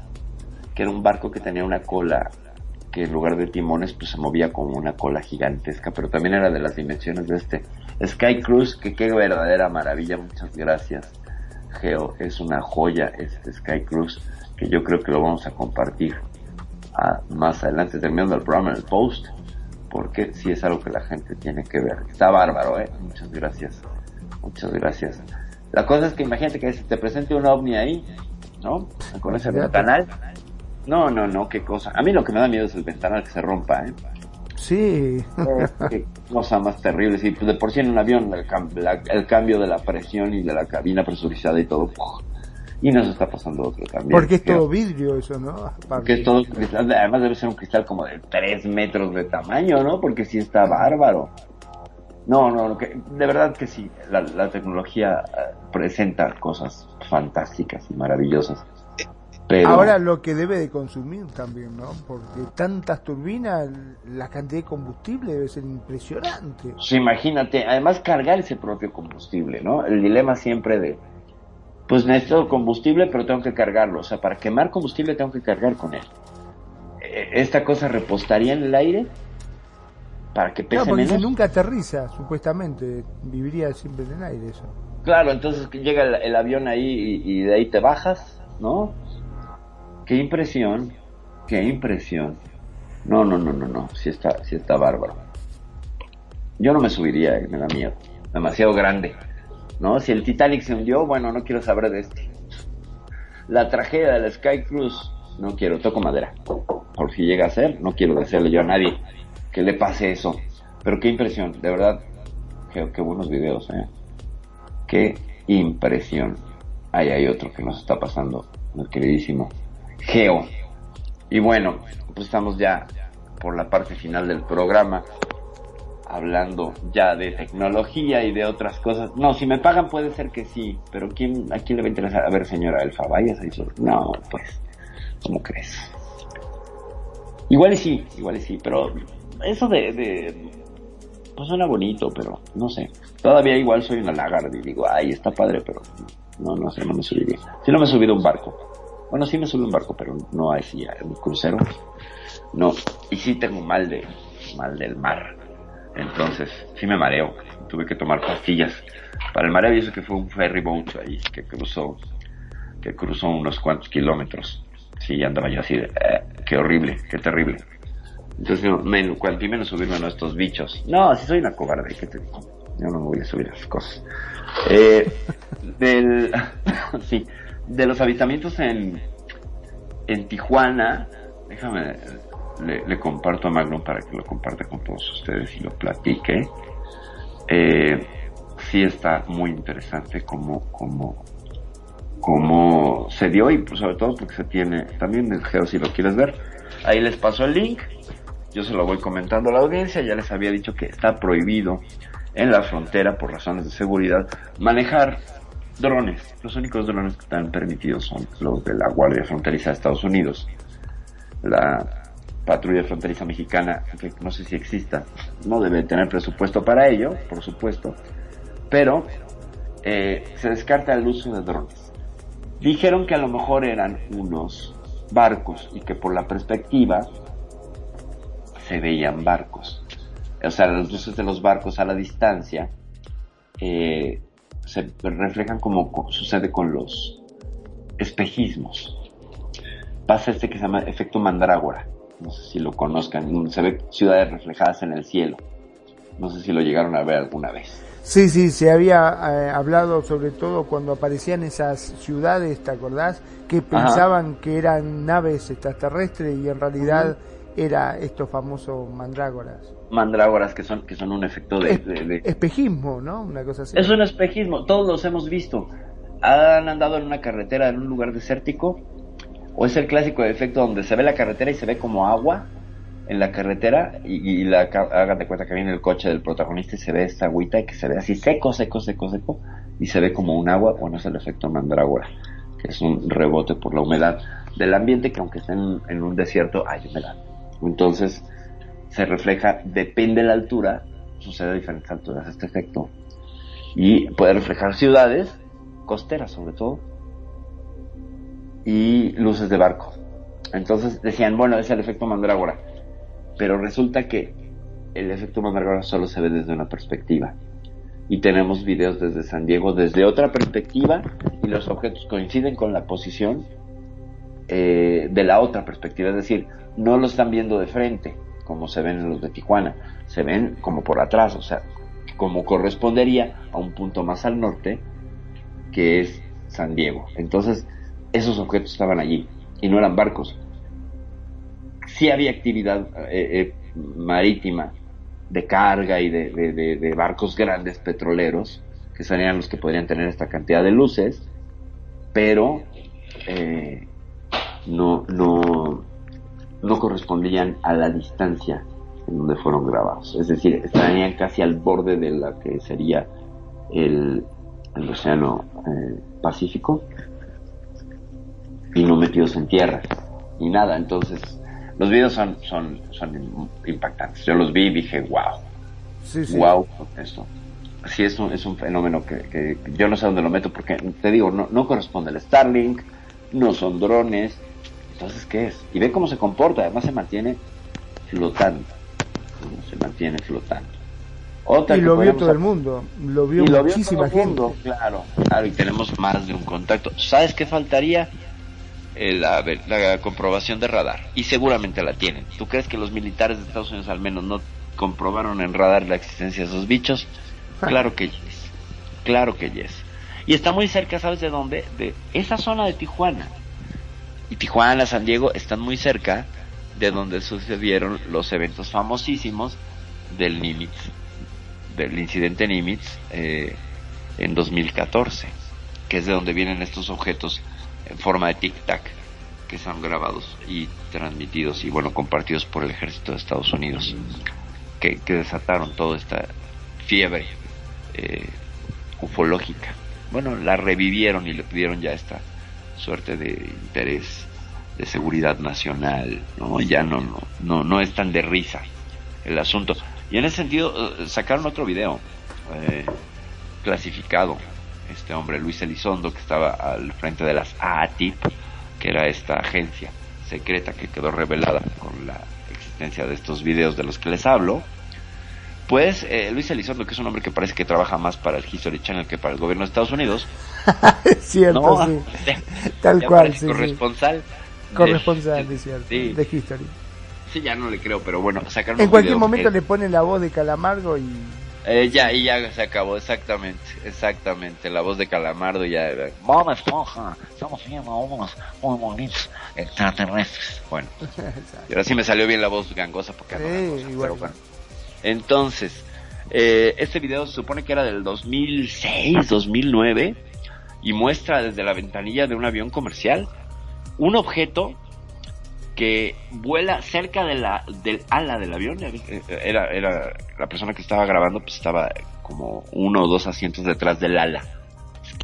que era un barco que tenía una cola que en lugar de timones pues se movía como una cola gigantesca, pero también era de las dimensiones de este Sky Cruise, que qué verdadera maravilla, muchas gracias. Geo, es una joya este Sky Cruise, que yo creo que lo vamos a compartir a- más adelante terminando el programa en el post, porque sí es algo que la gente tiene que ver. Está bárbaro, eh. Muchas gracias. Muchas gracias. La cosa es que imagínate que se te presente un ovni ahí, ¿no? Con ese ventanal. No, no, no, qué cosa. A mí lo que me da miedo es el ventanal que se rompa, ¿eh? Sí. Eh, qué cosa más terrible. Sí, pues de por sí en un avión el, cam- la- el cambio de la presión y de la cabina presurizada y todo. ¡puf! Y nos está pasando otro también. Porque es todo vidrio eso, ¿no? Porque es todo cristal, además debe ser un cristal como de 3 metros de tamaño, ¿no? Porque sí está bárbaro. No, no, no, que, de verdad que sí, la, la tecnología eh, presenta cosas fantásticas y maravillosas. Pero Ahora lo que debe de consumir también, ¿no? Porque tantas turbinas, la cantidad de combustible debe ser impresionante. pues, imagínate, además cargar ese propio combustible, ¿no? El dilema siempre de, pues necesito combustible, pero tengo que cargarlo. O sea, para quemar combustible tengo que cargar con él. Eh, Esta cosa repostaría en el aire para que pese Claro, porque si menos. nunca aterriza, supuestamente, viviría siempre en el aire eso. Claro, entonces llega el, el avión ahí y, y de ahí te bajas, ¿no? Qué impresión, qué impresión. No, no, no, no, no, sí está, sí está bárbaro. Yo no me subiría, eh, me da miedo, demasiado grande, ¿no? Si el Titanic se hundió, bueno, no quiero saber de este. La tragedia del Sky Cruise, no quiero, toco madera. Por si llega a ser, no quiero desearle yo a nadie que le pase eso. Pero qué impresión, de verdad, qué, qué buenos videos, eh. Qué impresión. Ahí hay otro que nos está pasando, el queridísimo Geo. Y bueno, pues estamos ya por la parte final del programa, hablando ya de tecnología y de otras cosas. No, si me pagan puede ser que sí, pero ¿quién, ¿a quién le va a interesar? A ver, señora Elfa, vayas ahí. No, pues, ¿cómo crees? Igual y sí, igual y sí, pero eso de, pues suena bonito, pero no sé. Todavía igual soy una lagarde y digo, ay, está padre, pero no, no sé, no me subiría. Si no me he subido un barco. Bueno, sí me subí un barco, pero no así un crucero. No, y sí tengo mal de, mal del mar. Entonces, sí me mareo. Tuve que tomar pastillas para el mareo y eso que fue un ferry boat ahí que cruzó, que cruzó unos cuantos kilómetros. Sí, andaba yo así de, eh, qué horrible, qué terrible. Entonces, me, cuanto menos subirme a estos bichos. No, si soy una cobarde, ¿qué te digo? Yo no me voy a subir a esas cosas. Eh, del, sí, de los avistamientos en, en Tijuana, déjame, le, le, comparto a Magnum para que lo comparte con todos ustedes y lo platique. Eh, sí está muy interesante como, como, como se dio y pues, sobre todo porque se tiene, también Geo si lo quieres ver, ahí les paso el link, yo se lo voy comentando a la audiencia, ya les había dicho que está prohibido en la frontera por razones de seguridad manejar drones. Los únicos drones que están permitidos son los de la Guardia Fronteriza de Estados Unidos. La patrulla fronteriza mexicana, que no sé si exista, no debe tener presupuesto para ello, por supuesto, pero eh, se descarta el uso de drones. Dijeron que a lo mejor eran unos barcos y que por la perspectiva se veían barcos. O sea, las luces de los barcos a la distancia eh, se reflejan como sucede con los espejismos. Pasa este que se llama efecto mandrágora. No sé si lo conozcan. Se ve ciudades reflejadas en el cielo. No sé si lo llegaron a ver alguna vez. Sí, sí, se había eh, hablado sobre todo cuando aparecían esas ciudades, ¿te acordás? Que pensaban Ajá. que eran naves extraterrestres y en realidad Ajá. era estos famosos mandrágoras. Mandrágoras que son que son un efecto de, de, de, espejismo, ¿no? Una cosa así. Es un espejismo, todos los hemos visto. Han andado en una carretera en un lugar desértico o es el clásico efecto donde se ve la carretera y se ve como agua en la carretera y, y la hagan de cuenta que viene el coche del protagonista y se ve esta agüita y que se ve así seco, seco, seco, seco y se ve como un agua, bueno es el efecto mandrágora, que es un rebote por la humedad del ambiente que aunque esté en, en un desierto hay humedad. Entonces se refleja, depende de la altura, sucede a diferentes alturas este efecto y puede reflejar ciudades, costeras sobre todo, y luces de barco. Entonces decían, bueno, es el efecto mandrágora pero resulta que el efecto mandrágora solo se ve desde una perspectiva. Y tenemos videos desde San Diego desde otra perspectiva y los objetos coinciden con la posición eh, de la otra perspectiva. Es decir, no lo están viendo de frente, como se ven en los de Tijuana. Se ven como por atrás, o sea, como correspondería a un punto más al norte, que es San Diego. Entonces, esos objetos estaban allí y no eran barcos, sí había actividad eh, eh, marítima de carga y de, barcos grandes petroleros, que serían los que podrían tener esta cantidad de luces, pero eh, no, no correspondían a la distancia en donde fueron grabados. Es decir, estarían casi al borde de la que sería el, el océano Pacífico y no metidos en tierra y nada. Entonces, los videos son, son, son impactantes. Yo los vi y dije, wow. Sí, sí. Wow, esto. Sí, es un, es un fenómeno que, que, yo no sé dónde lo meto porque, te digo, no, no corresponde al Starlink, no son drones. Entonces, ¿qué es? Y ve cómo se comporta, además se mantiene flotando. Se mantiene flotando. Otra y lo vio todo el mundo, lo vio y lo muchísima vio gente. Mundo, claro, claro, y tenemos más de un contacto. ¿Sabes qué faltaría? la, la, comprobación de radar. Y seguramente la tienen. ¿Tú crees que los militares de Estados Unidos al menos no comprobaron en radar la existencia de esos bichos? Claro que yes. Claro que yes. Y está muy cerca, ¿sabes de dónde? De esa zona de Tijuana. Y Tijuana, San Diego están muy cerca de donde sucedieron los eventos famosísimos del Nimitz, del incidente Nimitz eh, en 2014, que es de donde vienen estos objetos en forma de tic-tac que son grabados y transmitidos y bueno compartidos por el ejército de Estados Unidos que, desataron toda esta fiebre eh, ufológica. Bueno la revivieron y le pidieron ya esta suerte de interés de seguridad nacional no ya no no no no es tan de risa el asunto. Y en ese sentido eh, sacaron otro video eh, clasificado este hombre Luis Elizondo que estaba al frente de las AATIP que era esta agencia secreta que quedó revelada con la existencia de estos videos de los que les hablo, pues eh, Luis Elizondo, que es un hombre que parece que trabaja más para el History Channel que para el gobierno de Estados Unidos, es cierto, ¿no? sí. Ya- Tal ya cual, sí, sí. corresponsal. Corresponsal, es cierto, sí. de History. Sí, ya no le creo, pero bueno, sacaron En cualquier momento que- le ponen la voz de Calamargo y Eh, ya, y ya se acabó, exactamente, exactamente, la voz de Calamardo ya... Bob Esponja, estamos viendo unos muy bonitos extraterrestres. Bueno, y ahora sí me salió bien la voz gangosa porque Sí, gangosa, igual. pero bueno. Entonces, eh, este video se supone que era del 2006, 2009, y muestra desde la ventanilla de un avión comercial un objeto que vuela cerca de la del ala del avión. Eh, era era la persona que estaba grabando pues estaba como uno o dos asientos detrás del ala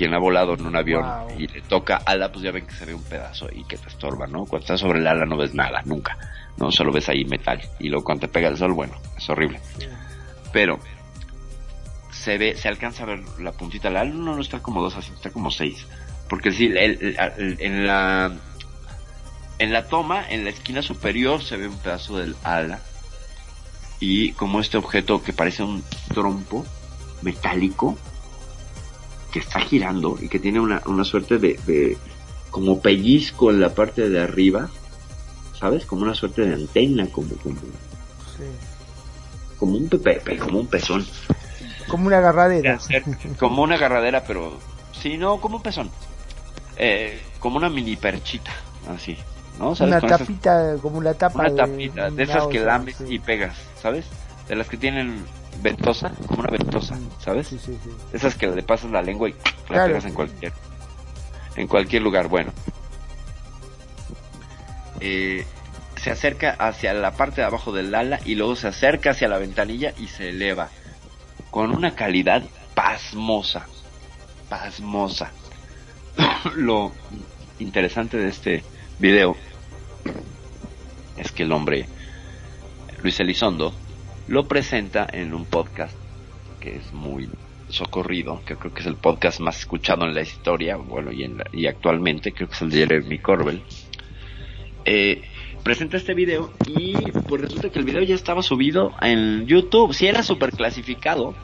quien ha volado en un avión Wow. y le toca ala pues ya ven que se ve un pedazo y que te estorba no cuando estás sobre el ala no ves nada nunca no solo ves ahí metal y luego cuando te pega el sol bueno es horrible. Pero se ve se alcanza a ver la puntita del ala no, no está como dos asientos está como seis porque sí el- el- el- en la en la toma, en la esquina superior se ve un pedazo del ala y como este objeto que parece un trompo metálico que está girando y que tiene una, una suerte de, de como pellizco en la parte de arriba, ¿sabes? Como una suerte de antena, como como, como un pepe, pe- como un pezón, como una agarradera. como una agarradera, pero sí, no, como un pezón, eh, como una mini perchita, así, ¿no? ¿Sabes? Una Con esas- tapita, como la tapa una de tapita, de esas que lames sí. y pegas, ¿sabes? De las que tienen ventosa, como una ventosa, ¿sabes? Sí, sí, sí. Esas que le pasas la lengua y la Claro, pegas en cualquier en cualquier lugar, bueno. Eh, se acerca hacia la parte de abajo del ala y luego se acerca hacia la ventanilla y se eleva con una calidad pasmosa, pasmosa. Lo interesante de este video es que el hombre Luis Elizondo lo presenta en un podcast que es muy socorrido, que creo que es el podcast más escuchado en la historia, bueno, y, en la- y actualmente, creo que es el de Jeremy Corbell. Eh, presenta este video y pues resulta que el video ya estaba subido en YouTube, si era super clasificado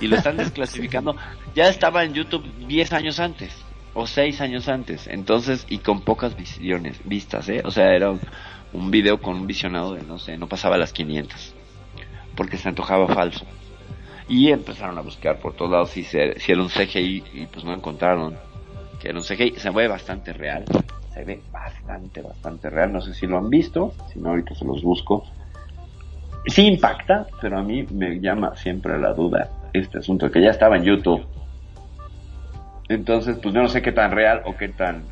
y lo están desclasificando, ya estaba en YouTube 10 años antes o 6 años antes, entonces y con pocas visiones, vistas, ¿eh? O sea, era un, un video con un visionado de no sé, no pasaba las 500 porque se antojaba falso. Y empezaron a buscar por todos lados si, se- si era un CGI y pues no encontraron que era un CGI. Se ve bastante real, se ve bastante, bastante real. No sé si lo han visto, si no ahorita se los busco. Sí impacta, pero a mí me llama siempre la duda este asunto que ya estaba en YouTube. Entonces, pues yo no sé qué tan real o qué tan,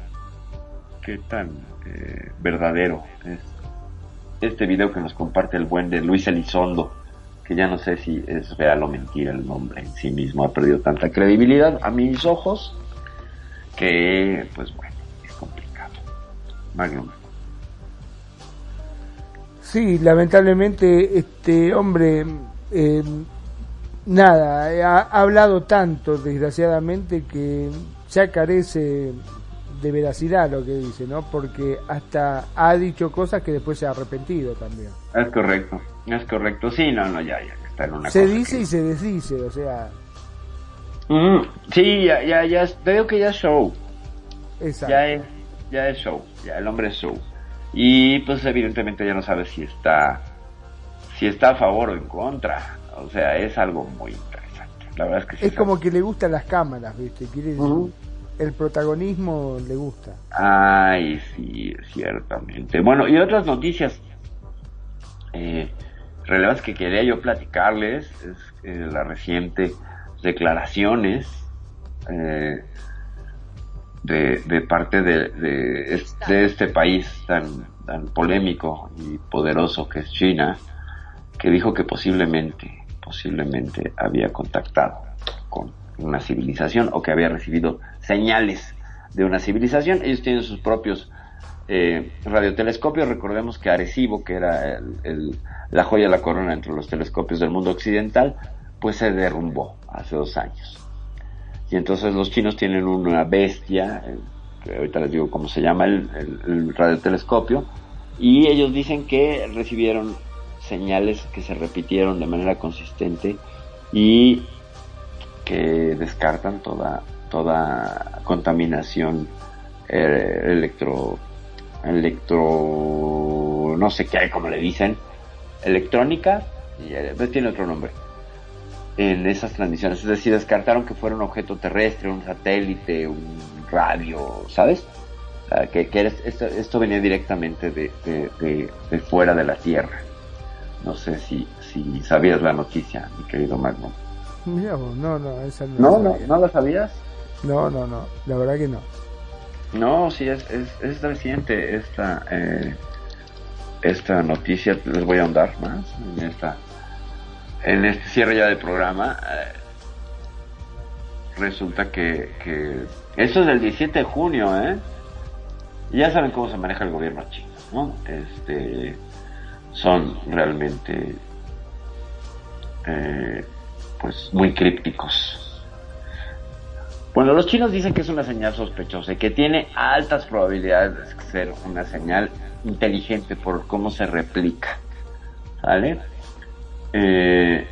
qué tan eh, verdadero es este video que nos comparte el buen de Luis Elizondo, que ya no sé si es real o mentira el nombre en sí mismo, ha perdido tanta credibilidad a mis ojos, que pues bueno, es complicado. Magnum. Sí, lamentablemente este hombre, eh, nada, ha hablado tanto, desgraciadamente, que ya carece de veracidad lo que dice, ¿no? Porque hasta ha dicho cosas que después se ha arrepentido también. Es correcto, es correcto. Sí, no, no, ya, ya está en una se cosa dice y se desdice, o sea, Mm, sí, ya, ya, ya, te digo que ya es show. exacto. Ya es, ya es show, ya el hombre es show. Y pues evidentemente ya no sabe si está, si está a favor o en contra. O sea, es algo muy interesante, La verdad es que sí. Es como que le gustan las cámaras, ¿viste? Quiere el protagonismo le gusta. Ay, sí, ciertamente. Bueno, y otras noticias eh, relevantes que quería yo platicarles es eh, las recientes declaraciones eh, de, parte de, de, este, de este país tan, tan polémico y poderoso que es China, que dijo que posiblemente, posiblemente había contactado con una civilización o que había recibido señales de una civilización. Ellos tienen sus propios eh, radiotelescopios. Recordemos que Arecibo, que era el, la joya de la corona entre los telescopios del mundo occidental, pues se derrumbó hace dos años. Y entonces los chinos tienen una bestia, eh, que ahorita les digo cómo se llama el, el- el radiotelescopio, y ellos dicen que recibieron señales que se repitieron de manera consistente y que descartan toda toda contaminación eh, electro electro no sé qué como le dicen electrónica y eh, pues tiene otro nombre en esas transmisiones. Es decir descartaron que fuera un objeto terrestre un satélite un radio sabes que, que esto, esto venía directamente de, de- de- de fuera de la tierra. No sé si si sabías la noticia mi querido Magno. No, no, esa no. no la no no la sabías No, no, no, la verdad que no. No, sí, es, es, es reciente esta, eh, esta noticia, les voy a ahondar más en esta, en este cierre ya del programa. eh, resulta que, que, esto es del 17 de junio, ¿eh? Ya saben cómo se maneja el gobierno chino, ¿no? Este, son realmente, eh, pues, muy crípticos. Bueno, los chinos dicen que es una señal sospechosa y que tiene altas probabilidades de ser una señal inteligente por cómo se replica. ¿Sale? Eh,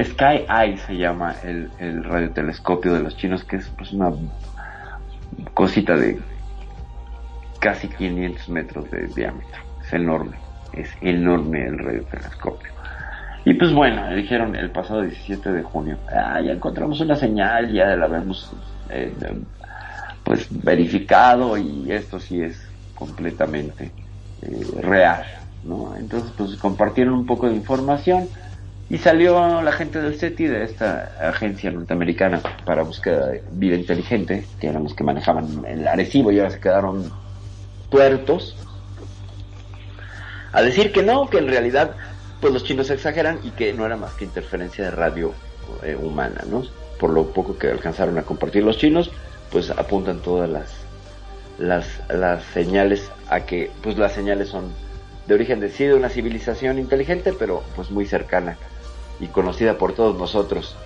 Sky Eye se llama el, el radiotelescopio de los chinos, que es pues, una cosita de casi 500 metros de diámetro. Es enorme, es enorme el radiotelescopio. Y pues bueno, dijeron el pasado 17 de junio, ah, ya encontramos una señal, ya la hemos eh, pues verificado y esto sí es completamente eh, real, ¿no? Entonces pues compartieron un poco de información y salió la gente del SETI, de esta agencia norteamericana para búsqueda de vida inteligente, que eran los que manejaban el Arecibo y ahora se quedaron tuertos, a decir que no, que en realidad pues los chinos exageran y que no era más que interferencia de radio eh, humana, ¿no? Por lo poco que alcanzaron a compartir los chinos, pues apuntan todas las las, las señales a que pues las señales son de origen de sí de una civilización inteligente, pero pues muy cercana y conocida por todos nosotros.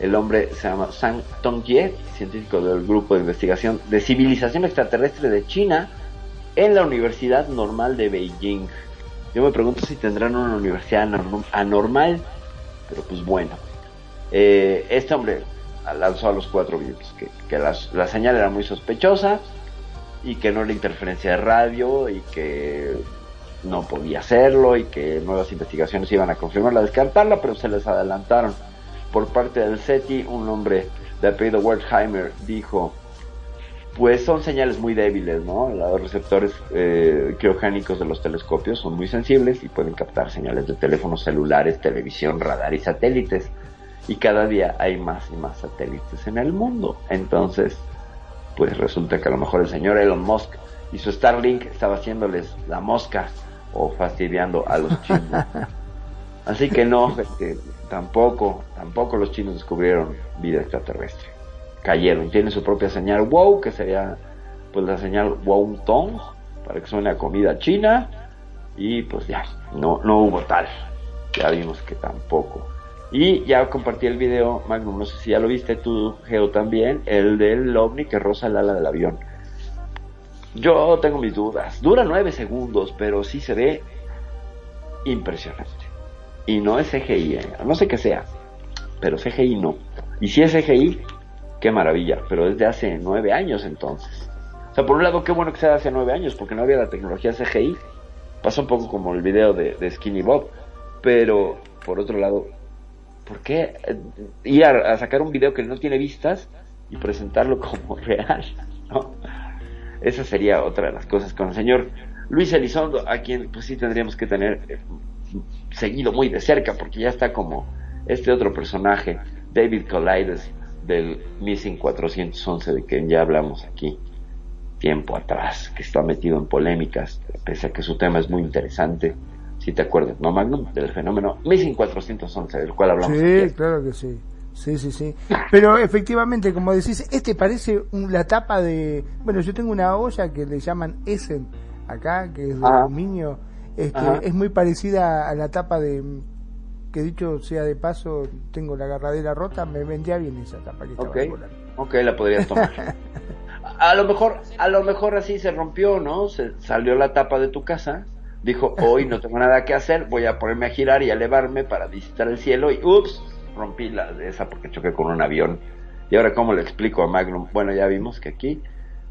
El hombre se llama Sang Tongye, científico del grupo de investigación de civilización extraterrestre de China en la Universidad Normal de Beijing. Yo me pregunto si tendrán una universidad anorm- anormal, pero pues bueno. Eh, este hombre lanzó a los cuatro vientos que, la señal era muy sospechosa y que no era interferencia de radio y que no podía hacerlo y que nuevas investigaciones iban a confirmarla, descartarla, pero se les adelantaron. Por parte del SETI, un hombre de apellido Wertheimer dijo, pues son señales muy débiles, ¿no? Los receptores eh, criogénicos de los telescopios son muy sensibles y pueden captar señales de teléfonos celulares, televisión, radar y satélites. Y cada día hay más y más satélites en el mundo. Entonces, pues resulta que a lo mejor el señor Elon Musk y su Starlink estaba haciéndoles la mosca o fastidiando a los chinos. Así que no, tampoco, tampoco los chinos descubrieron vida extraterrestre. Cayeron, tienen su propia señal wow, que sería pues la señal wow tong, para que suene a comida china, y pues ya, no, no hubo tal. Ya vimos que tampoco. Y ya compartí el video, Magnum, no sé si ya lo viste tú, Geo, también, el del ovni que roza el ala del avión. Yo tengo mis dudas. Dura nueve segundos, pero sí se ve impresionante. Y no es CGI, ¿eh? no sé qué sea, pero CGI no. Y si es CGI, qué maravilla, pero es de hace nueve años entonces. O sea, por un lado, qué bueno que sea de hace nueve años, porque no había la tecnología CGI. Pasa un poco como el video de, Skinny Bob, pero por otro lado, ¿por qué eh, ir a, sacar un video que no tiene vistas y presentarlo como real? Esa sería otra de las cosas con el señor Luis Elizondo, a quien pues sí tendríamos que tener eh, seguido muy de cerca, porque ya está como este otro personaje, David Collides, del Missing 411, de quien ya hablamos aquí tiempo atrás, que está metido en polémicas, pese a que su tema es muy interesante, si te acuerdas, ¿no, Magnum? Del fenómeno Missing 411, del cual hablamos. Sí, claro que sí. Sí, sí, sí. Pero efectivamente, como decís, este parece un- la tapa de... Bueno, yo tengo una olla que le llaman Essen acá, que es de Ajá. aluminio. Este, Ajá. es muy parecida a la tapa de... Que dicho sea de paso, tengo la agarradera rota, me vendría bien esa tapa que estaba Ok, volando. ok, la podrías tomar. A, a lo mejor, a lo mejor así se rompió, ¿no? Se salió la tapa de tu casa, dijo, hoy no tengo nada que hacer, voy a ponerme a girar y a elevarme para visitar el cielo y ups, rompí la de esa porque choqué con un avión. Y ahora cómo le explico a Magnum, bueno, ya vimos que aquí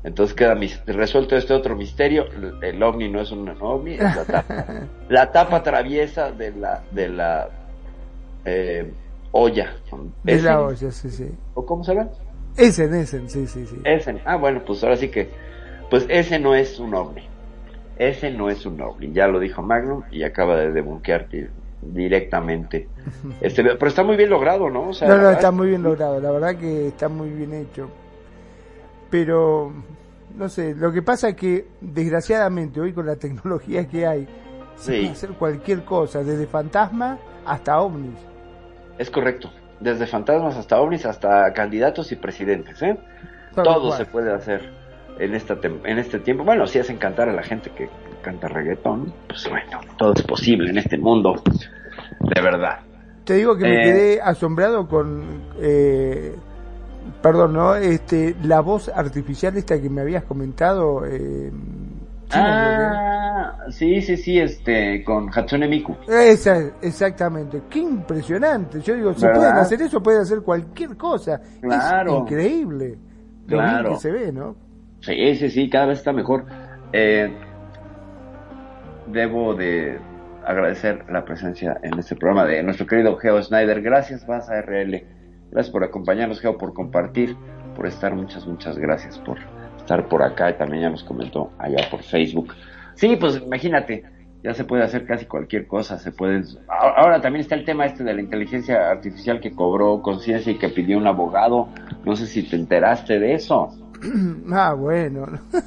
entonces queda mis- resuelto este otro misterio, el, el ovni no es un ovni, es la tapa. La tapa traviesa de la de la eh, olla. Es la ¿Essen? olla, sí, sí. ¿O cómo se llama? Essen, Essen, sí, sí, sí. Ese, ah, bueno, pues ahora sí que, pues ese no es un ovni. Ese no es un ovni. Ya lo dijo Magnum y acaba de debunquearte directamente. Este, pero está muy bien logrado, ¿no? O sea, No, no, está muy bien logrado, la verdad que está muy bien hecho. Pero, no sé, lo que pasa es que, desgraciadamente, hoy con la tecnología que hay, se Sí. puede hacer cualquier cosa, desde fantasma hasta ovnis. Es correcto. Desde fantasmas hasta ovnis, hasta candidatos y presidentes, ¿eh? Todo se puede hacer en, esta en este tiempo. Bueno, si hacen cantar a la gente que canta reggaetón, pues bueno, todo es posible en este mundo. De verdad. Te digo que me Eh. quedé asombrado con, eh, perdón, ¿no? Este, la voz artificial esta que me habías comentado. Eh, Ah, sí, sí, sí, este, con Hatsune Miku. Esa, exactamente, qué impresionante. Yo digo, si ¿Verdad? pueden hacer eso, pueden hacer cualquier cosa. Claro. Es increíble. Lo bien Claro. que se ve, ¿no? Sí, sí, sí, cada vez está mejor. Eh, debo de agradecer la presencia en este programa de nuestro querido Geo Snyder. Gracias, Vas a RL. Gracias por acompañarnos, Geo, por compartir, por estar. Muchas, muchas gracias por estar por acá. Y también ya nos comentó allá por Facebook. Sí, pues imagínate, ya se puede hacer casi cualquier cosa. Se puede. Ahora también está el tema este de la inteligencia artificial que cobró conciencia y que pidió un abogado. No sé si te enteraste de eso. ah, bueno.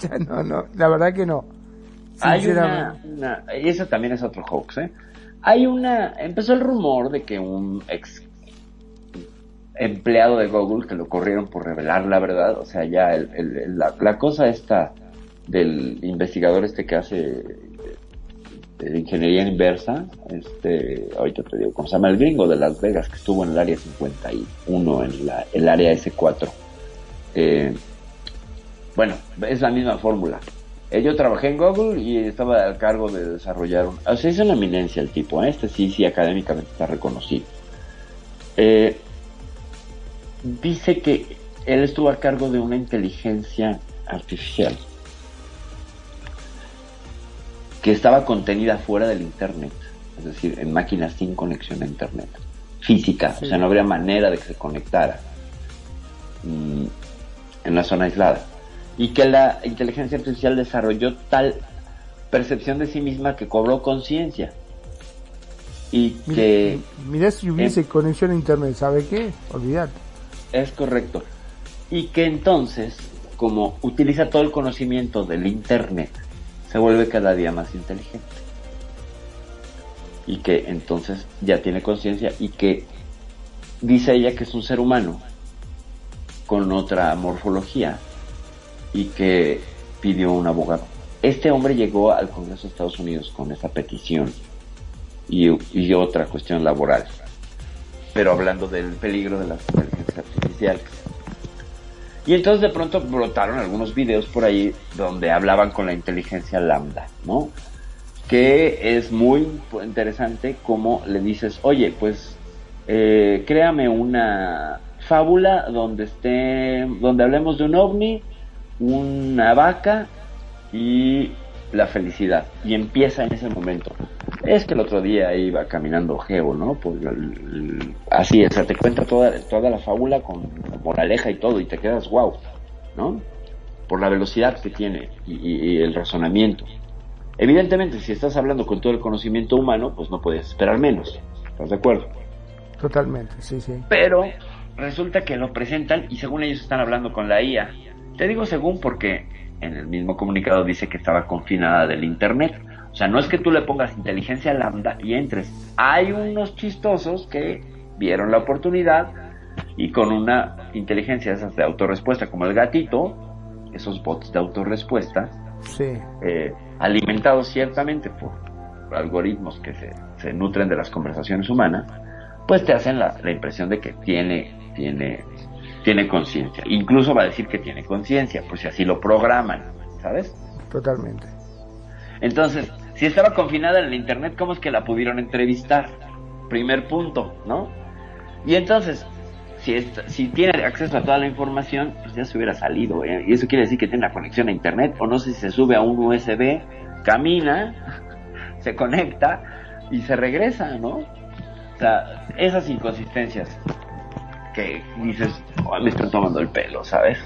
Ya no, no, la verdad que no. Hay una- y eso también es otro hoax, ¿eh? Hay una, empezó el rumor de que un ex empleado de Google que lo corrieron por revelar la verdad, o sea, ya la, cosa esta del investigador este que hace eh, ingeniería inversa, este, ahorita te digo, ¿cómo se llama? El gringo de Las Vegas que estuvo en el área 51, en la, el área S4. Eh, bueno, es la misma fórmula. Eh, yo trabajé en Google y estaba al cargo de desarrollar un... O sea, es una eminencia el tipo, ¿eh? este sí, sí, académicamente está reconocido. Eh, dice que él estuvo a cargo de una inteligencia artificial que estaba contenida fuera del Internet, es decir, en máquinas sin conexión a Internet, física, o sea, no habría manera de que se conectara mm, en una zona aislada. Y que la inteligencia artificial desarrolló tal percepción de sí misma que cobró conciencia. Y que Mirá si hubiese conexión a internet, ¿sabe qué? Olvídate. Es correcto. Y que entonces, como utiliza todo el conocimiento del Internet, se vuelve cada día más inteligente. Y que entonces ya tiene conciencia y que dice ella que es un ser humano con otra morfología y que pidió un abogado. Este hombre llegó al Congreso de Estados Unidos con esa petición y, y otra cuestión laboral, pero hablando del peligro de las inteligencias artificiales. Y entonces de pronto brotaron algunos videos por ahí donde hablaban con la inteligencia lambda, ¿no? Que es muy interesante como le dices, oye, pues eh, créame una fábula donde esté, donde hablemos de un ovni, una vaca y la felicidad. Y empieza en ese momento. Es que el otro día iba caminando Geo, ¿no? Por el- el- así, o sea, te cuenta toda, toda la fábula con moraleja y todo, y te quedas wow, ¿no? Por la velocidad que tiene y, y- y el razonamiento. Evidentemente, si estás hablando con todo el conocimiento humano, pues no puedes esperar menos. ¿Estás de acuerdo? Totalmente, sí, sí. Pero resulta que lo presentan y según ellos están hablando con la IA. Te digo según porque en el mismo comunicado dice que estaba confinada del Internet. O sea, no es que tú le pongas inteligencia lambda y entres. Hay unos chistosos que vieron la oportunidad y con una inteligencia esas de autorrespuesta como el gatito, esos bots de autorrespuesta, Sí. eh, alimentados ciertamente por algoritmos que se, se nutren de las conversaciones humanas, pues te hacen la, la impresión de que tiene, tiene, tiene conciencia. Incluso va a decir que tiene conciencia, pues si así lo programan, ¿sabes? Totalmente. Entonces, si estaba confinada en el internet, ¿cómo es que la pudieron entrevistar? Primer punto, ¿no? Y entonces, si, est- si tiene acceso a toda la información, pues ya se hubiera salido. ¿eh? Y eso quiere decir que tiene la conexión a internet, o no sé si se sube a un USB, camina, se conecta y se regresa, ¿no? O sea, esas inconsistencias que dices, "Oh, me están tomando el pelo, ¿sabes?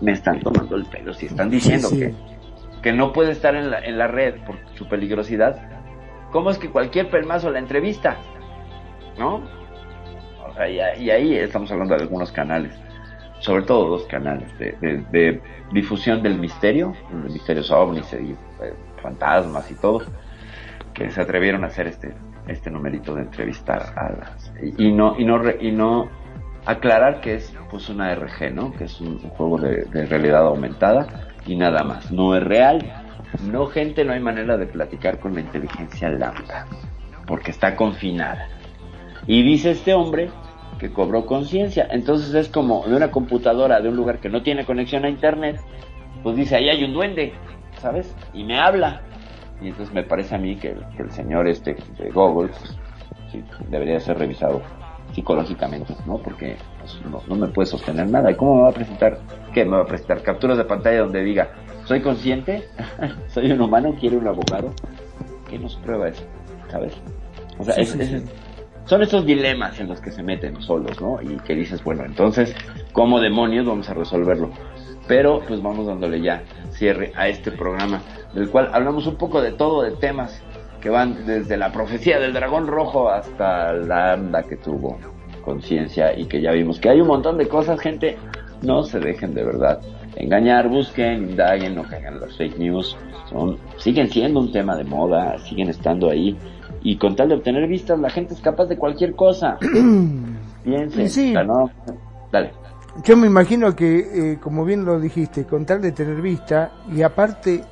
Me están tomando el pelo. Si están diciendo Sí, sí. que que no puede estar en la, en la red por su peligrosidad, ¿cómo es que cualquier pelmazo la entrevista? ¿No? O sea, y, y ahí estamos hablando de algunos canales, sobre todo dos canales de, de- de difusión del misterio, de misterios ovnis y eh, fantasmas y todo, que se atrevieron a hacer este este numerito de entrevistar a las y, y no y no y no aclarar que es pues una RG, ¿no? Que es un, juego de, realidad aumentada y nada más. No es real. No, gente, no hay manera de platicar con la inteligencia lambda, porque está confinada. Y dice este hombre que cobró conciencia. Entonces es como de una computadora de un lugar que no tiene conexión a internet, pues dice, ahí hay un duende, ¿sabes? Y me habla. Y entonces me parece a mí que, el- que el señor este de Google pues, sí, debería ser revisado psicológicamente, ¿no? Porque pues, no, no me puede sostener nada. ¿Y cómo me va a presentar? ¿Qué? ¿Me va a presentar capturas de pantalla donde diga, soy consciente? ¿Soy un humano? ¿Quiero un abogado? ¿Qué nos prueba eso? ¿Sabes? O sea, Sí, es- sí, es- sí. son estos dilemas en los que se meten solos, ¿no? Y que dices, bueno, entonces, ¿cómo demonios vamos a resolverlo? Pero, pues vamos dándole ya cierre a este programa, del cual hablamos un poco de todo, de temas que van desde la profecía del dragón rojo hasta la anda que tuvo conciencia y que ya vimos que hay un montón de cosas, gente, no se dejen de verdad engañar, busquen, indaguen, no caigan las fake news, son, siguen siendo un tema de moda, siguen estando ahí y con tal de obtener vistas la gente es capaz de cualquier cosa. Piensen, sí. no, dale. Yo me imagino que, eh, como bien lo dijiste, con tal de tener vista, y aparte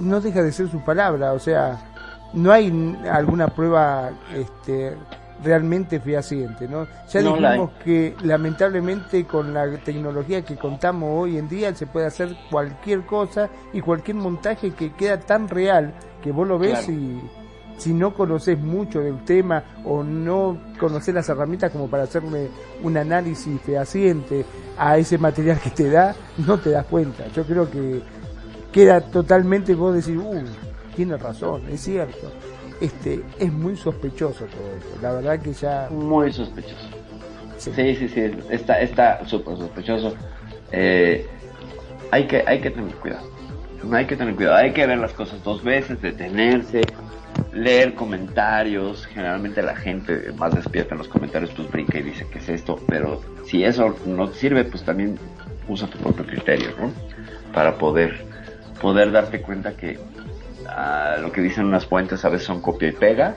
no deja de ser su palabra, o sea, no hay alguna prueba este, realmente fehaciente, ¿no? Ya No la dijimos que lamentablemente con la tecnología que contamos hoy en día se puede hacer cualquier cosa y cualquier montaje que queda tan real que vos lo ves Claro. y si no conoces mucho del tema o no conoces las herramientas como para hacerle un análisis fehaciente a ese material que te da, no te das cuenta. Yo creo que queda totalmente vos decir, uh, tiene razón, es cierto. Este, es muy sospechoso todo esto. La verdad que ya... Muy sospechoso. Sí. Sí, sí, sí, está está súper sospechoso. Eh, hay que hay que tener cuidado. Hay que tener cuidado, hay que ver las cosas dos veces, detenerse, leer comentarios. Generalmente la gente más despierta en los comentarios pues brinca y dice que es esto, pero si eso no te sirve, pues también usa tu propio criterio, ¿no? Para poder poder darte cuenta que ah, lo que dicen unas fuentes a veces son copia y pega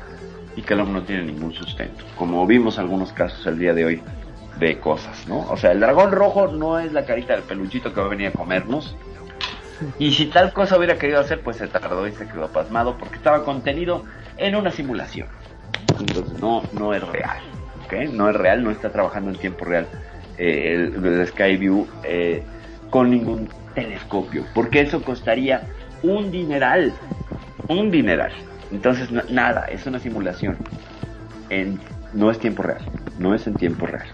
y que luego no tiene ningún sustento. Como vimos algunos casos el día de hoy de cosas, ¿no? O sea, el dragón rojo no es la carita del peluchito que va a venir a comernos. Y si tal cosa hubiera querido hacer, pues se tardó y se quedó pasmado porque estaba contenido en una simulación. Entonces no, no es real, ¿ok? No es real, no está trabajando en tiempo real eh, el, el Skyview eh, con ningún telescopio, porque eso costaría un dineral, un dineral. Entonces na- nada, es una simulación. No es tiempo real, no es en tiempo real.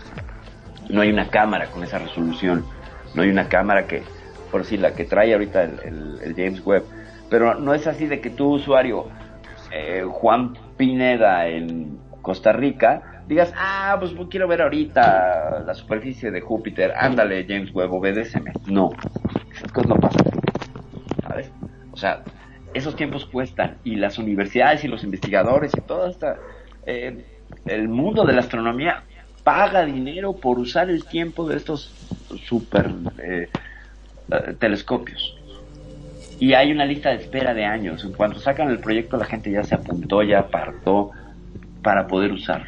No hay una cámara con esa resolución, no hay una cámara que, por si la que trae ahorita el, James Webb, pero no es así de que tu usuario eh, Juan Pineda en Costa Rica, digas, ah, pues quiero ver ahorita la superficie de Júpiter, ándale James Webb, obedéceme. No, esas cosas no pasan. O sea, esos tiempos cuestan y las universidades y los investigadores y todo esta, eh, el mundo de la astronomía paga dinero por usar el tiempo de estos super eh, eh, telescopios. Y hay una lista de espera de años. En cuanto sacan el proyecto, la gente ya se apuntó, ya apartó para poder usarlo.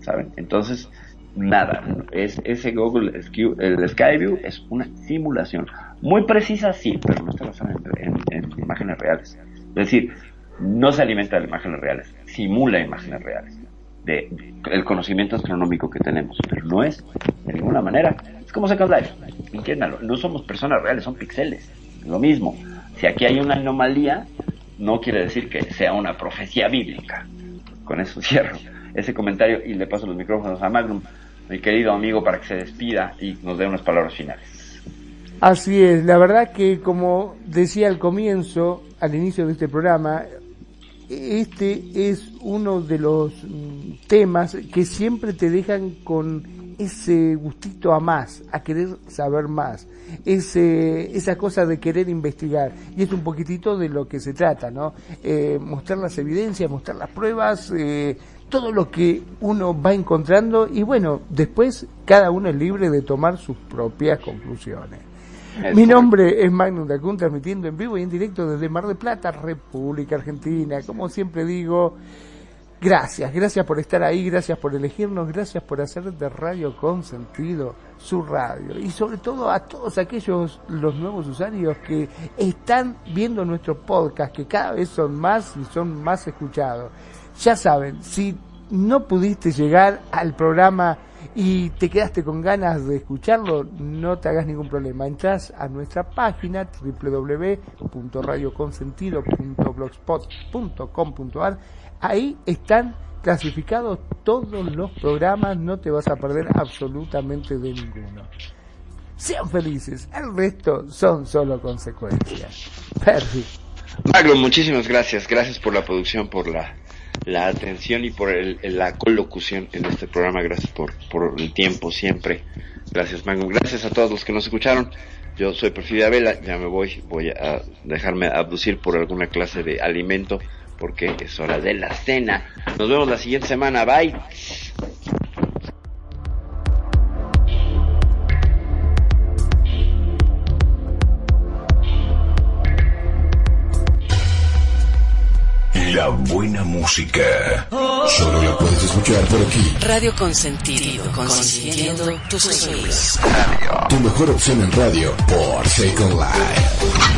¿Saben? Entonces, nada. Es, ese Google el Skyview es una simulación. Muy precisa, sí, pero no está basada en, en- en imágenes reales. Es decir, no se alimenta de imágenes reales, simula imágenes reales. De, el conocimiento astronómico que tenemos, pero no es de ninguna manera. Es como Second Life, entiéndanlo, no somos personas reales, son píxeles. Lo mismo, si aquí hay una anomalía, no quiere decir que sea una profecía bíblica. Con eso cierro ese comentario y le paso los micrófonos a Magnum, mi querido amigo, para que se despida y nos dé unas palabras finales. Así es, la verdad que como decía al comienzo, al inicio de este programa, este es uno de los mm, temas que siempre te dejan con ese gustito a más, a querer saber más, ese, esa cosa de querer investigar. Y es un poquitito de lo que se trata, ¿no? Eh, mostrar las evidencias, mostrar las pruebas, eh, todo lo que uno va encontrando y bueno, después cada uno es libre de tomar sus propias conclusiones. Mi nombre es Magnum Dacun, transmitiendo en vivo y en directo desde Mar del Plata, República Argentina. Como siempre digo, gracias, gracias por estar ahí, gracias por elegirnos, gracias por hacer de Radio con sentido su radio. Y sobre todo a todos aquellos, los nuevos usuarios que están viendo nuestro podcast, que cada vez son más y son más escuchados. Ya saben, si no pudiste llegar al programa y te quedaste con ganas de escucharlo, no te hagas ningún problema. Entras a nuestra página www.radioconsentido.blogspot.com.ar. Ahí están clasificados todos los programas, no te vas a perder absolutamente de ninguno. Sean felices, el resto son solo consecuencias. Perry. Magnum, muchísimas gracias. Gracias por la producción, por la, la atención y por el, la colocución en este programa. Gracias por, el tiempo siempre. Gracias, Magnum. Gracias a todos los que nos escucharon. Yo soy Perfidia Vela, ya me voy. Voy a dejarme abducir por alguna clase de alimento porque es hora de la cena. Nos vemos la siguiente semana. Bye. La buena música. Solo la puedes escuchar por aquí. Radio Consentido, consiguiendo tus sueños. Tu mejor opción en radio por Second Life.